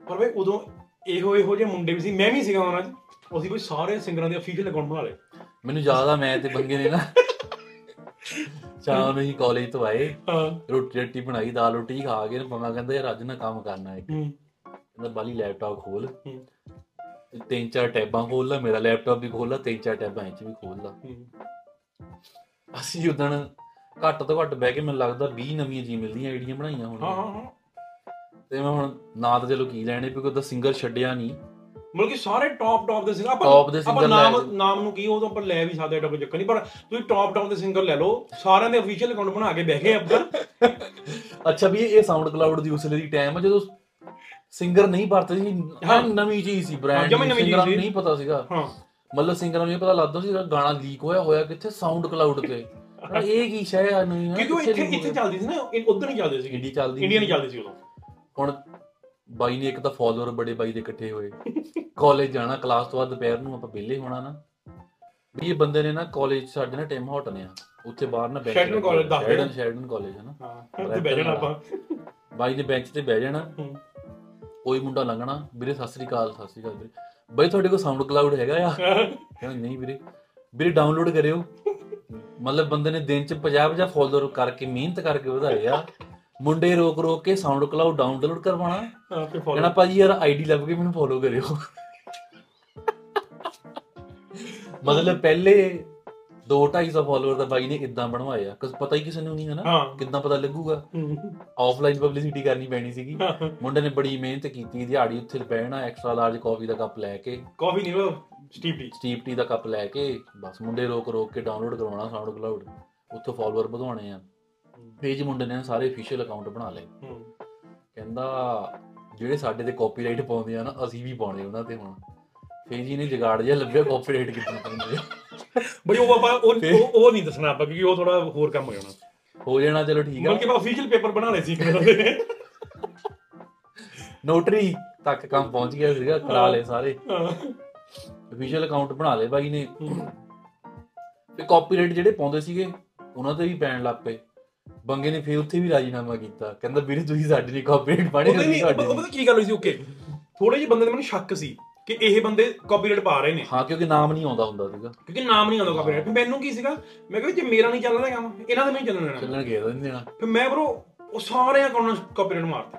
ਪਰ ਬਈ ਉਦੋਂ ਇਹੋ ਇਹੋ ਜਿਹੇ ਮੁੰਡੇ ਵੀ ਸੀ ਮੈਂ ਵੀ ਸੀਗਾ ਉਹਨਾਂ 'ਚ। ਅਸੀਂ ਬਈ ਸਾਰੇ ਸਿੰਗਰਾਂ ਦੇ ਅਫੀਸ਼ੀਅਲ ਅਕਾਊਂਟ ਬਣਾ ਲਏ ਮੈਨੂੰ ਯਾਦ ਆ ਮੈਂ ਤੇ ਬੰਗੇ ਨੇ ਨਾ ਸ਼ਾਮ ਨੂੰ ਹੀ ਕਾਲਜ ਤੋਂ ਆਏ ਹਾਂ। ਰੋਟੀ ਰੱਟੀ ਬਣਾਈ ਦਾਲ ਰੋਟੀ ਖਾ ਕੇ ਪੰਗਾ ਕਹਿੰਦਾ ਯਾਰ ਅੱਜ ਨਾ ਕੰਮ ਕਰਨਾ ਇੱਕ। ਹੂੰ। ਕਹਿੰਦਾ ਬਾਲੀ ਲੈਪਟਾਪ ਖੋਲ। ਤੇ ਤਿੰਨ ਚਾਰ ਟੈਬਾਂ ਖੋਲ ਲਾ ਮੇਰਾ ਲੈਪਟਾਪ ਵੀ ਖੋਲ ਲਾ ਤਿੰਨ ਚਾਰ ਟੈਬਾਂ ਇਹ ਚ ਵੀ ਖੋਲ ਲਾ। ਅਸੀਂ ਉਦਣ ਘੱਟ ਤੋਂ ਘੱਟ ਬਹਿ ਕੇ ਮੈਨੂੰ ਲੱਗਦਾ 20 ਨਵੀਆਂ ਜੀਮੇਲ ਦੀਆਂ ਆਈਡੀਆਂ ਬਣਾਈਆਂ ਹੁਣ ਹਾਂ ਹਾਂ ਹਾਂ। ਤੇ ਮੈਂ ਹੁਣ ਨਾ ਤਾਂ ਚਲੋ ਕੀ ਲੈਣੇ ਕਿਉਂਕਿ ਉਹਦਾ ਸਿੰਗਰ ਛੱਡਿਆ ਨਹੀਂ। ਮਤਲਬ ਕਿ ਸਾਰੇ ਟੌਪ ਟੌਪ ਦੇ ਸਿੰਗਰ ਆਪਾਂ Top ਦੇ singer ਨਾਮ ਲੈ- ਨਾਮ ਨੂੰ ਕੀ ਉਹ ਤਾਂ ਆਪਾਂ ਲੈ ਵੀ ਸਕਦੇ ਕੋਈ ਚੱਕਰ ਨਹੀਂ ਪਰ ਤੁਸੀਂ ਟੌਪ ਟੌਪ ਦੇ ਸਿੰਗਰ ਲੈ ਲਓ ਸਾਰਿਆਂ ਦੇ ਅਫੀਸ਼ੀਅਲ ਅਕਾਊਂਟ ਬਣਾ ਕੇ ਬਹਿ ਗਏ ਆਪਾਂ। <laughs> ਅੱਛਾ ਵੀ ਇਹ ਸਾਊਂਡ ਕਲਾਉਡ ਦੀ ਉਸ ਵੇਲੇ ਦੀ ਟਾਈਮ ਹੈ ਜਦੋਂ ਸਿੰਗਰ ਨਹੀਂ ਵਰਤਦੇ ਸੀ ਹਾਂ। ਹਾਂ ਨਵੀਂ ਚੀਜ਼ ਸੀ ਹਾਂ, ਬ੍ਰਾਂਡ ਜਮਾਂ ਨਵੀਂ ਚੀਜ਼ ਸਿੰਗਰਾਂ ਨੂੰ ਸੀ। ਨਹੀਂ ਪਤਾ ਸੀਗਾ। ਹਾਂ। ਮਤਲਬ ਸਿੰਗਰਾਂ ਨੂੰ ਇਹ ਪਤਾ ਲੱਗਦਾ ਸੀ ਗਾਣਾ ਲੀਕ ਹੋਇਆ ਹੋਇਆ ਕਿੱਥੇ ਸਾਊਂਡ ਕਲਾਉਡ ਤੇ। ਹਾਂ, ਇਹ ਕੀ ਸ਼ੈ ਆ ਨਹੀਂ ਹਾਂ, ਕਿਉਂਕਿ ਉਹ ਇੱਥੇ ਇੱਥੇ। ਚੱਲਦੀ ਸੀ ਨਾ ਉਧਰ ਨਹੀਂ ਚੱਲਦੀ ਸੀ ਇੰਡੀ ਚੱਲਦੀ ਇੰਡੀਆ ਨਹੀਂ ਚੱਲਦੀ ਸੀ ਉਦੋਂ। ਹੁਣ ਬਾਈ ਨੇ ਇੱਕ ਤਾਂ ਫਾਲੋਅਰ ਬੜੇ ਬਾਈ ਦੇ ਇਕੱਠੇ ਹੋਏ। ਕਾਲਜ ਜਾਣਾ ਕਲਾਸ ਤੋਂ ਬਾਅਦ ਦੁਪਹਿਰ ਨੂੰ ਆਪਾਂ ਵਿਹਲੇ ਹੋਣਾ ਨਾ। ਵੀ ਇਹ ਬੰਦੇ ਨੇ ਨਾ ਕਾਲਜ ਸਾਡੇ ਨਾ ਟਾਈਮ ਹੌਟ ਨੇ ਆ। ਉੱਥੇ ਬਾਹਰ ਨਾ ਬੈਂਚ ਸ਼ੈਡਨ ਦੱਸ ਦੇ। ਸ਼ੈਡਨ ਸ਼ੈਡਨ ਕਾਲਜ ਹੈ ਨਾ। ਹਾਂ ਉੱਥੇ ਬਹਿ ਜਾਣਾ ਆਪਾਂ। ਬਾਈ ਦੇ ਬੈਂਚ ਤੇ ਬਹਿ ਜਾਣਾ। ਕੋਈ ਮੁੰਡਾ ਲੰਘਣਾ। ਵੀਰੇ ਸਤਿ ਸ੍ਰੀ ਅਕਾਲ ਸਤਿ ਸ੍ਰੀ ਅਕਾਲ ਵੀਰੇ। ਬਾਈ ਤੁਹਾਡੇ ਕੋਲ ਸਾਊਂਡ ਕਲਾਊਡ ਹੈਗਾ ਆ? ਕਹਿੰਦਾ ਨਹੀਂ ਵੀਰੇ। ਵੀਰੇ ਡਾਊਨਲੋਡ ਕਰਿਓ। ਮਤਲਬ ਬੰਦੇ ਨੇ ਦਿਨ ਚ 50 50 ਫਾਲੋਅਰ ਕਰਕੇ ਮਿਹਨਤ ਕਰਕੇ ਵਧਾਏ ਆ। ਮੁੰਡੇ ਰੋਕ ਰੋਕ ਕੇ ਸਾਊਂਡ ਕਲਾਊਡ ਡਾਊਨਲੋਡ ਕਰਵਾਉਣਾ। ਹਾਂ ਫਿਰ ਕਹਿੰਦਾ ਭਾਜੀ ਯਾਰ ਆਈਡੀ ਲੱਭ ਕੇ ਮੈਨੂੰ ਫੋਲੋ ਕਰਿਓ। ਮਤਲਬ ਪਹਿਲੇ 2-250 ਫਾਲੋਅਰ ਦਾ ਬਾਈ ਨੇ ਇਦਾਂ ਬਣਵਾਏ ਆ। ਕਿਸ ਪਤਾ ਹੀ ਕਿਸੇ ਨੂੰ ਨਹੀਂ ਹੈ ਨਾ? ਹਾਂ। ਕਿੱਦਾਂ ਪਤਾ ਲੱਗੂਗਾ? ਆਫਲਾਈਨ ਪਬਲਿਸਿਟੀ ਕਰਨੀ ਪੈਣੀ ਸੀਗੀ। ਮੁੰਡੇ ਨੇ ਬੜੀ ਮਿਹਨਤ ਕੀਤੀ ਦਿਹਾੜੀ ਉੱਥੇ ਬਹਿਣਾ ਐਕਸਟਰਾ ਲਾਰਜ ਕਾਫੀ ਦਾ ਕੱਪ ਲੈ ਕੇ। ਕਾਫੀ ਨਹੀਂ ਉਹ ਸਟੀਪ ਟੀ ਸਟੀਪ ਟੀ ਦਾ ਕੱਪ ਲੈ ਕੇ। ਬਸ ਮੁੰਡੇ ਰੋਕ ਰੋਕ ਕੇ ਡਾਊਨਲੋਡ ਕਰਵਾਉਣਾ ਸਾਊਂਡ ਕਲਾਊਡ ਉੱਥੋਂ ਫਾਲੋਅਰ ਵਧਾਉਣੇ ਆ। ਪੇਜ ਮੁੰਡੇ ਨੇ ਸਾਰੇ ਅਫੀਸ਼ੀਅਲ ਅਕਾਊਂਟ ਬਣਾ ਲਏ। ਕਹਿੰਦਾ ਜਿਹੜੇ ਸਾਡੇ ਤੇ ਕਾਪੀਰਾਈਟ ਪਾਉਂਦੇ ਆ ਨਾ ਅਸੀਂ ਵੀ ਪਾਉਣੇ ਉਹਨਾਂ ਤੇ ਹੁਣ। ਫੇਰ ਜੀ ਨੇ ਜਗਾੜ ਜਿਹਾ ਲੱਭਿਆ ਕਾਪੀਰਾਈਟ ਕਿੱਦਾਂ ਪਾਉਂਦੇ ਆ। ਬਈ ਉਹ ਆਪਾਂ ਉਹ ਉਹ- ਨਹੀਂ ਦੱਸਣਾ ਆਪਾਂ ਕਿਉਂਕਿ ਉਹ ਥੋੜਾ ਹੋਰ ਕੰਮ ਹੋ ਜਾਣਾ। ਹੋ ਜਾਣਾ ਚਲੋ ਠੀਕ ਆ। ਬਲਕਿ ਆਪਾਂ ਅਫੀਸ਼ੀਅਲ ਪੇਪਰ ਬਣਾ ਲਏ ਸੀ ਉਹਦੇ। ਨੋਟਰੀ ਤੱਕ ਕੰਮ ਪਹੁੰਚ ਗਿਆ ਸੀਗਾ ਕਰਾ ਲਏ ਸਾਰੇ। ਹਾਂ। ਅਫੀਸ਼ੀਅਲ ਅਕਾਊਂਟ ਬਣਾ ਲਏ ਬਾਈ ਨੇ। ਤੇ ਕਾਪੀਰਾਈਟ ਜਿਹੜੇ ਪਾਉਂਦੇ ਸੀਗੇ ਉਹਨਾਂ ਤੇ ਵੀ ਪੈਣ ਲੱਗ ਪਏ। ਬੰਗੇ ਨੇ ਫੇਰ ਉੱਥੇ ਵੀ ਰਾਜੀਨਾਮਾ ਕੀਤਾ। ਕਹਿੰਦਾ ਵੀਰੇ ਤੁਸੀਂ ਸਾਡੇ ਨਹੀਂ ਕਾਪੀਰਾਈਟ ਪਾਣੇ ਉਹਦੇ ਨਹੀਂ ਉਹ ਪਤਾ ਕੀ ਗੱਲ ਹੋਈ ਸੀ ਓਕੇ। ਥੋੜੇ ਜਿਹੇ ਬੰਦੇ ਦੇ ਮੈਨੂੰ ਸ਼ੱਕ ਸੀ ਕਿ ਇਹ ਬੰਦੇ ਕਾਪੀਰਾਈਟ ਪਾ ਰਹੇ ਨੇ। ਹਾਂ ਕਿਉਂਕਿ ਨਾਮ ਨਹੀਂ ਆਉਂਦਾ ਹੁੰਦਾ ਸੀਗਾ। ਕਿਉਂਕਿ ਨਾਮ ਨਹੀਂ ਆਉਂਦਾ ਕਾਪੀਰਾਈਟ ਮੈਨੂੰ ਕੀ ਸੀਗਾ? ਮੈਂ ਕਿਹਾ ਜੇ ਮੇਰਾ ਨਹੀਂ ਚੱਲ ਰਿਹਾ ਕੰਮ ਇਹਨਾਂ ਦਾ ਨਹੀਂ ਚੱਲਣ ਦੇਣਾ। ਚੱਲਣ ਗਿਆ ਨਹੀਂ ਦੇਣਾ। ਫਿਰ ਮੈਂ ਬਰੋ ਉਹ ਸਾਰੇ ਅਕਾਊਂਟਾਂ ਕਾਪੀਰਾਈਟ ਮਾਰਤੇ।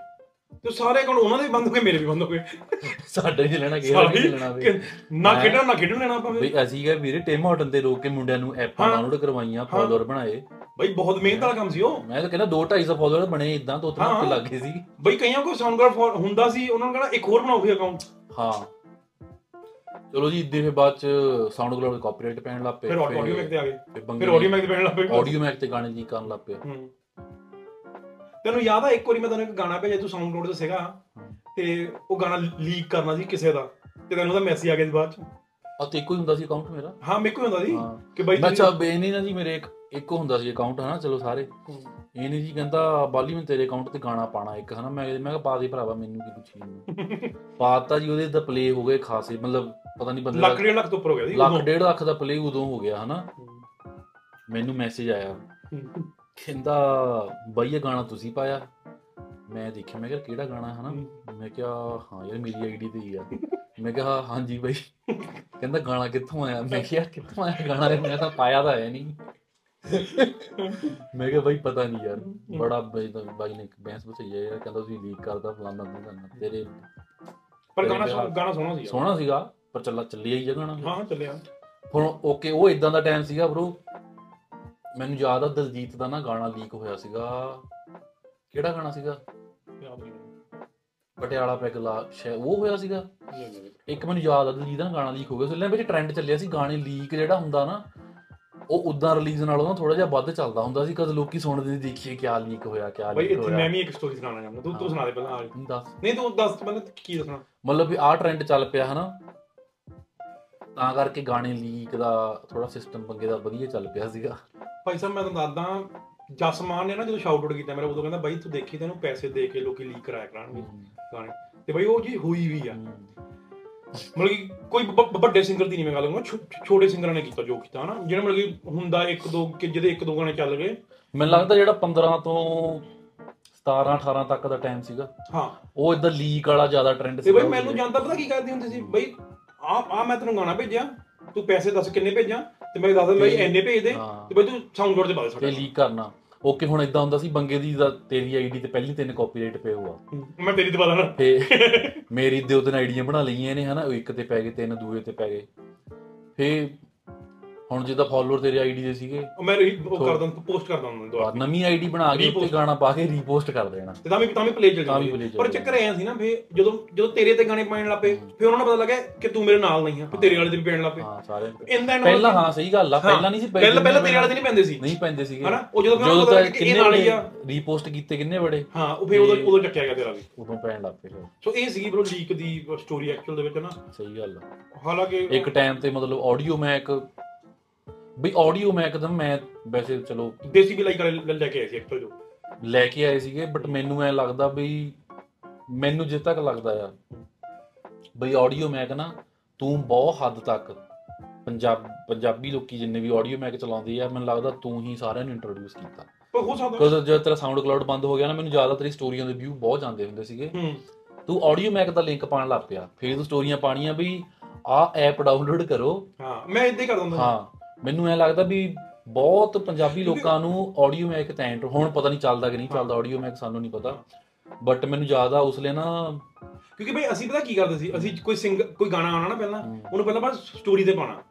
ਤੇ ਸਾਰੇ ਅਕਾਊਂਟ ਉਹਨਾਂ ਦੇ ਵੀ ਬੰਦ ਹੋ ਗਏ ਮੇਰੇ ਵੀ ਬੰਦ ਹੋ ਗਏ ਸਾਡੇ ਨਹੀਂ ਲੈਣਾ ਗਿਆ ਨਹੀਂ ਚੱਲਣਾ ਵੀ। ਨਾ ਖੇਡਣਾ ਨਾ ਖੇਡਣ ਲੈਣਾ ਆਪਾਂ ਬਈ ਅਸੀਂ ਕਹੇ ਵੀਰੇ ਟਿਮ ਹਾਰਟਨ ਤੇ ਰੋਕ ਕੇ ਮੁੰਡਿਆਂ ਨੂੰ ਐਪਾਂ। ਡਾਊਨਲੋਡ ਕਰਵਾਈਆਂ ਫਾਲੋਅਰ ਬਣਾਏ। ਬਈ ਬਹੁਤ ਮਿਹਨਤ ਵਾਲਾ ਕੰਮ ਸੀ ਉਹ। ਮੈਂ ਤਾਂ ਕਹਿੰਦਾ 2-250 ਫਾਲੋਅਰ ਬਣੇ ਇਦਾਂ ਤੋਂ ਉਤਨਾ। ਤੇ ਲੱਗੇ ਸੀ। ਬਈ ਕਈਆਂ ਕੋਲ ਸਾਊਂਡ ਕਾਰਡ ਹੁੰਦਾ ਸੀ ਉਹਨਾਂ ਨੂੰ ਕਹਿੰਦਾ ਇੱਕ ਹੋਰ ਬਣਾਓ ਫਿਰ ਅਕਾਊਂਟ ਹਾਂ। ਚਲੋ ਜੀ ਇੱਦੇ ਫਿਰ ਬਾਅਦ ਚ ਸਾਊਂਡ ਕਲਾਉਡ ਕਾਪੀਰਾਈਟ ਪੈਣ ਲੱਗ ਪਏ ਫਿਰ ਆਡੀਓ ਮੈਕ ਤੇ ਆ ਗਏ। ਫਿਰ ਆਡੀਓ ਮੈਕ ਤੇ ਪੈਣ ਲੱਗ ਪਏ। ਆਡੀਓ ਮੈਕ ਤੇ ਗਾਣੇ ਜੀ ਕਰਨ ਲੱਗ ਹੂੰ। ਤੈਨੂੰ ਯਾਦ ਆ ਇੱਕ ਵਾਰੀ ਮੈਂ ਤੈਨੂੰ ਇੱਕ ਗਾਣਾ ਭੇਜਿਆ ਤੂੰ ਸਾਊਂਡ ਕਲਾਉਡ ਤੇ ਸੀਗਾ ਤੇ ਉਹ ਗਾਣਾ ਲੀਕ ਕਰਨਾ ਸੀ ਕਿਸੇ ਦਾ ਤੇ ਤੈਨੂੰ ਉਹਦਾ ਮੈਸੇਜ ਆ ਗਿਆ ਸੀ ਬਾਅਦ ਚ। ਆ ਤੇ ਇੱਕੋ ਹੀ ਹੁੰਦਾ ਸੀ ਅਕਾਊਂਟ ਮੇਰਾ? ਹਾਂ ਮੇਰੇ ਕੋਲ ਹੁੰਦਾ ਸੀ ਕਿ ਬਾਈ ਮੈਂ ਚਾ ਬੇਨੀ ਨਾ ਜੀ ਮੇਰੇ ਇੱਕ। ਇੱਕੋ ਹੁੰਦਾ ਸੀ ਅਕਾਊਂਟ ਹਨਾ ਚਲੋ ਸਾਰੇ। ਇਹ ਨਹੀਂ ਜੀ ਕਹਿੰਦਾ ਬਾਲੀ ਮੈਂ ਤੇਰੇ ਅਕਾਊਂਟ ਤੇ ਗਾਣਾ ਪਾਣਾ ਇੱਕ ਹਨਾ। ਮੈਂ ਮੈਂ ਕਿਹਾ ਪਾ ਦੇ ਭਰਾਵਾ ਮੈਨੂੰ ਕੀ ਪੁੱਛੀ ਜਾਂਦਾ। <laughs> ਪਾਤਾ ਜੀ ਉਹਦੇ ਦਾ ਪਲੇ ਹੋ ਗਏ ਖਾਸੇ ਮਤਲਬ ਪਤਾ ਨਹੀਂ ਬੰਦੇ ਲੱਖ ਡੇਢ ਲੱਖ ਤੋਂ ਉੱਪਰ ਹੋ ਗਿਆ ਸੀ ਲੱਖ। ਡੇਢ ਲੱਖ ਦਾ ਪਲੇ ਉਦੋਂ ਹੋ ਗਿਆ ਹਨਾ। ਮੈਨੂੰ ਮੈਸੇਜ ਆਇਆ। ਕਹਿੰਦਾ ਬਾਈ ਇਹ ਗਾਣਾ ਤੁਸੀਂ ਪਾਇਆ? ਮੈਂ ਦੇਖਿਆ ਮੈਂ ਕਿਹਾ ਕਿਹੜਾ ਗਾਣਾ ਹੈ। ਹਨਾ ਮੈਂ ਕਿਹਾ ਹਾਂ ਯਾਰ ਮੇਰੀ ਆਈਡੀ ਤੇ ਹੀ ਆ। ਮੈਂ ਕਿਹਾ ਹਾਂਜੀ ਬਾਈ। ਕਹਿੰਦਾ ਗਾਣਾ ਕਿੱਥੋਂ ਆਇਆ? ਮੈਂ ਕਿਹਾ ਕਿੱਥੋਂ ਆਇਆ ਗਾਣਾ? ਮੈਂ ਤਾਂ ਪਾਇਆ ਤਾਂ ਹੈ ਨਹੀਂ। ਮੈਂ ਕਿਹਾ ਬਾਈ ਪਤਾ ਨਹੀਂ ਯਾਰ ਬੜਾ ਬਾਈ ਨੇ ਬੈਂਸ ਬਚਾਈ ਯਾਰ ਕਹਿੰਦਾ ਤੁਸੀਂ ਲੀਕ ਕਰਦਾ ਫਲਾਣਾ ਫਲਾਣਾ ਤੇਰੇ ਪਰ ਗਾਣਾ ਗਾਣਾ ਸੋਹਣਾ ਸੀ ਸੋਹਣਾ ਸੀਗਾ ਪਰ ਚੱਲਾ ਚੱਲਿਆ ਹੀ ਜਗਣਾ ਹਾਂ ਚੱਲਿਆ। ਹੁਣ ਓਕੇ ਉਹ ਇਦਾਂ ਦਾ ਟਾਈਮ ਸੀਗਾ ਬ్రో ਮੈਨੂੰ ਯਾਦ ਆ ਦਲਜੀਤ ਦਾ ਨਾ ਗਾਣਾ ਲੀਕ ਹੋਇਆ ਸੀਗਾ। ਕਿਹੜਾ ਗਾਣਾ ਸੀਗਾ? ਪਟਿਆਲਾ ਪੈਗ ਲਾ ਸ਼ਾਇਦ ਉਹ ਹੋਇਆ ਸੀਗਾ। ਇੱਕ ਮੈਨੂੰ ਯਾਦ ਆ ਦਲਜੀਤ ਦਾ ਗਾਣਾ ਲੀਕ ਹੋ ਗਿਆ। ਉਸ ਵੇਲੇ ਵਿੱਚ ਟ੍ਰੈਂਡ ਚੱਲਿਆ ਸੀ ਗਾਣੇ ਲੀਕ ਜਿਹੜਾ ਹੁੰਦਾ ਨਾ ਉਹ ਉਦਾਂ ਰਿਲੀਜ਼ ਨਾਲੋਂ ਨਾ ਥੋੜਾ ਜਿਹਾ ਵੱਧ ਚੱਲਦਾ ਹੁੰਦਾ ਸੀ ਕਦ ਲੋਕੀ ਸੁਣਦੇ ਸੀ ਦੇਖੀਏ ਕਿਆ ਲੀਕ ਹੋਇਆ ਬਾਈ ਲੀਕ ਇੱਥੇ ਹੋਇਆ। ਮੈਂ ਵੀ ਇੱਕ ਸਟੋਰੀ ਸੁਣਾਉਣਾ ਚਾਹੁੰਦਾ ਤੂੰ ਤੂੰ ਸੁਣਾ ਦੇ ਪਹਿਲਾਂ ਦੱਸ। ਨਹੀਂ ਤੂੰ ਦੱਸ ਪਹਿਲਾਂ ਕੀ ਦੱਸਣਾ? ਮਤਲਬ ਵੀ ਆਹ ਟ੍ਰੈਂਡ ਚੱਲ ਪਿਆ ਹਨਾ? ਤਾਂ ਕਰਕੇ ਗਾਣੇ ਲੀਕ ਦਾ ਥੋੜਾ ਸਿਸਟਮ ਬੰਗੇ ਦਾ ਵਧੀਆ ਚੱਲ ਪਿਆ ਸੀਗਾ। ਭਾਈ ਸਾਹਿਬ ਮੈਂ ਤੁਹਾਨੂੰ ਦੱਸਦਾ ਜਸਮਾਨ ਨੇ ਨਾ ਜਦੋਂ ਸ਼ਾਊਟ ਆਊਟ ਕੀਤਾ ਮੇਰਾ ਉਦੋਂ ਕਹਿੰਦਾ ਬਾਈ ਤੂੰ ਦੇਖੀ ਤੈਨੂੰ ਪੈਸੇ ਦੇ ਕੇ ਲੋਕੀ ਲੀਕ ਕਰਾਇਆ ਕਰਾਂਗੇ ਗਾਣੇ। ਤੇ ਬਾਈ ਉਹ ਜੀ ਹੋਈ ਵੀ ਆ। ਮਤਲਬ ਕਿ ਕੋਈ ਵੱਡੇ ਸਿੰਗਰ ਦੀ ਨਹੀਂ ਮੈਂ ਗੱਲ ਕਰੂੰਗਾ ਛੋ- ਛੋਟੇ ਸਿੰਗਰਾਂ ਨੇ ਕੀਤਾ ਜੋ ਕੀਤਾ ਹਨਾ? ਜਿਹੜਾ ਮਤਲਬ ਕਿ ਹੁੰਦਾ ਇੱਕ ਦੋ ਕਿ ਜਿਹਦੇ ਇੱਕ ਦੋ ਗਾਣੇ ਚੱਲ ਗਏ। ਮੈਨੂੰ ਲੱਗਦਾ ਜਿਹੜਾ 15 ਤੋਂ 17 18 ਤੱਕ ਦਾ ਟਾਈਮ ਸੀਗਾ ਹਾਂ। ਉਹ ਇਦਾਂ ਲੀਕ ਵਾਲਾ ਜ਼ਿਆਦਾ ਟ੍ਰੈਂਡ ਤੇ ਬਾਈ ਮੈਨੂੰ ਜਾਂਦਾ ਪਤਾ ਕੀ ਕਰਦੇ ਹੁੰਦੇ ਸੀ? ਬਾਈ ਆ ਆ ਮੈਂ ਤੈਨੂੰ ਗਾਣਾ ਭੇਜਿਆ ਤੂੰ ਪੈਸੇ ਦੱਸ ਕਿੰਨੇ ਭੇਜਾਂ ਤੇ ਮੈਂ ਦੱਸ ਦਿੰਦਾ ਬਾਈ ਇੰਨੇ ਭੇਜ ਦੇ। ਤੇ ਬਾਈ ਤੂੰ ਸਾਊਂਡ ਤੇ ਪਾ ਦੇ ਸਾਡਾ ਲੀਕ ਕਰਨਾ। ਓਕੇ ਹੁਣ ਇਦਾਂ ਹੁੰਦਾ ਸੀ ਬੰਗੇ ਦੀ ਦਾ ਤੇਰੀ ਆਈਡੀ ਤੇ ਪਹਿਲੀ ਤਿੰਨ ਕਾਪੀਰਾਈਟ ਪਏ ਹੋਆ। ਮੈਂ ਤੇਰੀ ਪਾ ਦੇਣਾ ਤੇ ਮੇਰੀ ਦੋ ਤਿੰਨ ਆਈਡੀਆਂ ਬਣਾ ਲਈਆਂ ਨੇ ਹਨਾ ਉਹ ਇੱਕ ਤੇ ਪੈ ਗਏ ਤਿੰਨ ਦੂਏ ਤੇ ਪੈ ਗਏ। ਫੇ ਹੁਣ ਜਿੱਦਾਂ ਫਾਲੋਅਰ ਤੇਰੇ ਆਈਡੀ ਦੇ ਸੀਗੇ। ਉਹ ਮੈਂ ਰੀ- ਉਹ ਕਰਦਾ ਪੋਸਟ ਕਰਦਾ ਹੁੰਦਾ ਦੁਬਾਰਾ ਬਾਅਦ ਨਵੀਂ ਆਈਡੀ ਬਣਾ ਕੇ ਉੱਤੇ Repost। ਗਾਣਾ ਪਾ ਕੇ ਰੀਪੋਸਟ ਕਰ ਦੇਣਾ। ਤੇ ਤਾਂ ਵੀ ਤਾਂ ਵੀ ਪਲੇ ਚੱਲ ਤਾਂ ਵੀ ਜਾਂਦੀ। play ਚੱਲ ਪਰ। ਚੱਕਰ ਐ ਸੀ ਨਾ ਫੇ ਜਦੋਂ ਜਦੋਂ ਤੇਰੇ ਤੇ ਗਾਣੇ ਪਾਉਣ ਲੱਪੇ ਫੇ ਉਹਨਾਂ ਨੂੰ ਪਤਾ ਲੱਗਿਆ ਕਿ ਤੂੰ ਮੇਰੇ ਨਾਲ ਨਹੀਂ ਆ ਫੇ ਤੇਰੇ ਵਾਲੇ ਦੇ ਵੀ ਪੈਣ ਲੱਪੇ ਹਾਂ ਸਾਰੇ ਇੰਦਾ ਪਹਿਲਾਂ ਹਾਂ ਸਹੀ ਗੱਲ ਆ। ਪਹਿਲਾਂ ਨਹੀਂ ਸੀ ਪੈਂਦੇ ਪਹਿਲਾਂ ਪਹਿਲਾਂ ਤੇਰੇ ਵਾਲੇ ਦੇ ਨਹੀਂ ਪੈਂਦੇ ਸੀ। ਨਹੀਂ ਪੈਂਦੇ ਸੀਗੇ। ਹਨਾ? ਉਹ ਜਦੋਂ ਉਹਨਾਂ ਨੂੰ ਤਾਂ ਪਤਾ ਕਿ ਇਹ ਨਾਲ ਹੀ ਆ। ਰੀਪੋਸਟ ਕੀਤੇ ਕਿੰਨੇ ਬੜੇ? ਹਾਂ ਉਹ ਫੇ ਉਦੋਂ ਉਦੋਂ ਚੱਕਿਆ ਗਿਆ ਤੇਰਾ ਵੀ। ਉਦੋਂ ਪੈਣ ਲੱਗ ਪਏ ਫਿਰ। ਸੋ ਇਹ ਸੀ ਬ్రో ਲੀਕ ਦੀ ਸਟੋਰੀ ਐਕਚੁਅਲ ਦੇ ਵਿੱਚ ਨਾ। ਸਹੀ ਗੱਲ ਆ। ਹਾਲਾਂਕਿ ਇੱਕ ਟਾਈਮ ਤੇ ਮਤਲਬ ਆਡੀਓ ਮੈਕ ਬਈ ਆਡੀਓ ਮੈਂ ਇੱਕਦਮ ਮੈਂ ਵੈਸੇ ਚਲੋ ਦੇਸੀ ਬਿਲਾਈ ਕਾਲੇ ਲੈ- ਲੈ ਕੇ ਆਏ ਸੀ ਐਕਚੁਅਲ ਜੋ। ਲੈ ਕੇ ਆਏ ਸੀਗੇ ਬਟ ਮੈਨੂੰ ਐ ਲੱਗਦਾ ਬਈ ਮੈਨੂੰ ਜਿੱਥੇ ਤੱਕ ਲੱਗਦਾ ਆ ਬਈ ਆਡੀਓ ਮੈਕ ਨਾ ਤੂੰ ਬਹੁਤ ਹੱਦ ਤੱਕ ਪੰਜਾਬ ਪੰਜਾਬੀ ਲੋਕੀ ਜਿੰਨੇ ਵੀ ਆਡੀਓ ਮੈਕ ਚਲਾਉਂਦੇ ਆ ਮੈਨੂੰ ਲੱਗਦਾ ਤੂੰ ਹੀ ਸਾਰਿਆਂ ਨੂੰ ਇੰਟਰੋਡਿਊਸ ਕੀਤਾ। ਹੋ ਸਕਦਾ। ਕਿਉਂਕਿ ਜਦੋਂ ਤੇਰਾ ਸਾਊਂਡ ਕਲਾਉਡ ਬੰਦ ਹੋ ਗਿਆ ਨਾ ਮੈਨੂੰ ਜ਼ਿਆਦਾ ਤੇਰੀ ਸਟੋਰੀਆਂ ਦੇ ਵਿਊ ਬਹੁਤ ਜਾਂਦੇ ਹੁੰਦੇ ਸੀਗੇ। ਹੂੰ। ਤੂੰ ਆਡੀਓ ਮੈਕ ਦਾ ਲਿੰਕ ਪਾਣ ਲੱਗ ਪਿਆ? ਫਿਰ ਤੂੰ ਸਟੋਰੀਆਂ ਪਾਣੀਆਂ ਵੀ ਆਹ ਐਪ ਡਾਊਨਲੋਡ ਕਰੋ। ਹਾਂ ਮੈਂ ਇਦਾਂ ਹੀ ਕਰ ਦਿੰਦਾ। ਹਾਂ। ਮੈਨੂੰ ਐ ਲੱਗਦਾ ਵੀ ਬਹੁਤ ਪੰਜਾਬੀ ਲੋਕਾਂ ਨੂੰ ਆਡੀਓ ਮੈਕ ਤਾਂ ਐਂਟਰ ਹੁਣ ਪਤਾ ਨਹੀਂ ਚੱਲਦਾ ਕਿ ਨਹੀਂ ਚੱਲਦਾ ਆਡੀਓ ਮੈਕ ਸਾਨੂੰ ਨਹੀਂ ਪਤਾ। ਬਟ ਮੈਨੂੰ ਜ਼ਿਆਦਾ ਉਸ ਲਈ ਨਾ ਕਿਉਂਕਿ ਬਈ ਅਸੀਂ ਪਤਾ ਕੀ ਕਰਦੇ ਸੀ? ਅਸੀਂ ਕੋਈ ਸਿੰਗ ਕੋਈ ਗਾਣਾ ਆਉਣਾ ਨਾ ਪਹਿਲਾਂ ਉਹਨੂੰ ਪਹਿਲਾਂ ਬਸ ਸਟੋਰੀ ਤੇ ਪਾਣਾ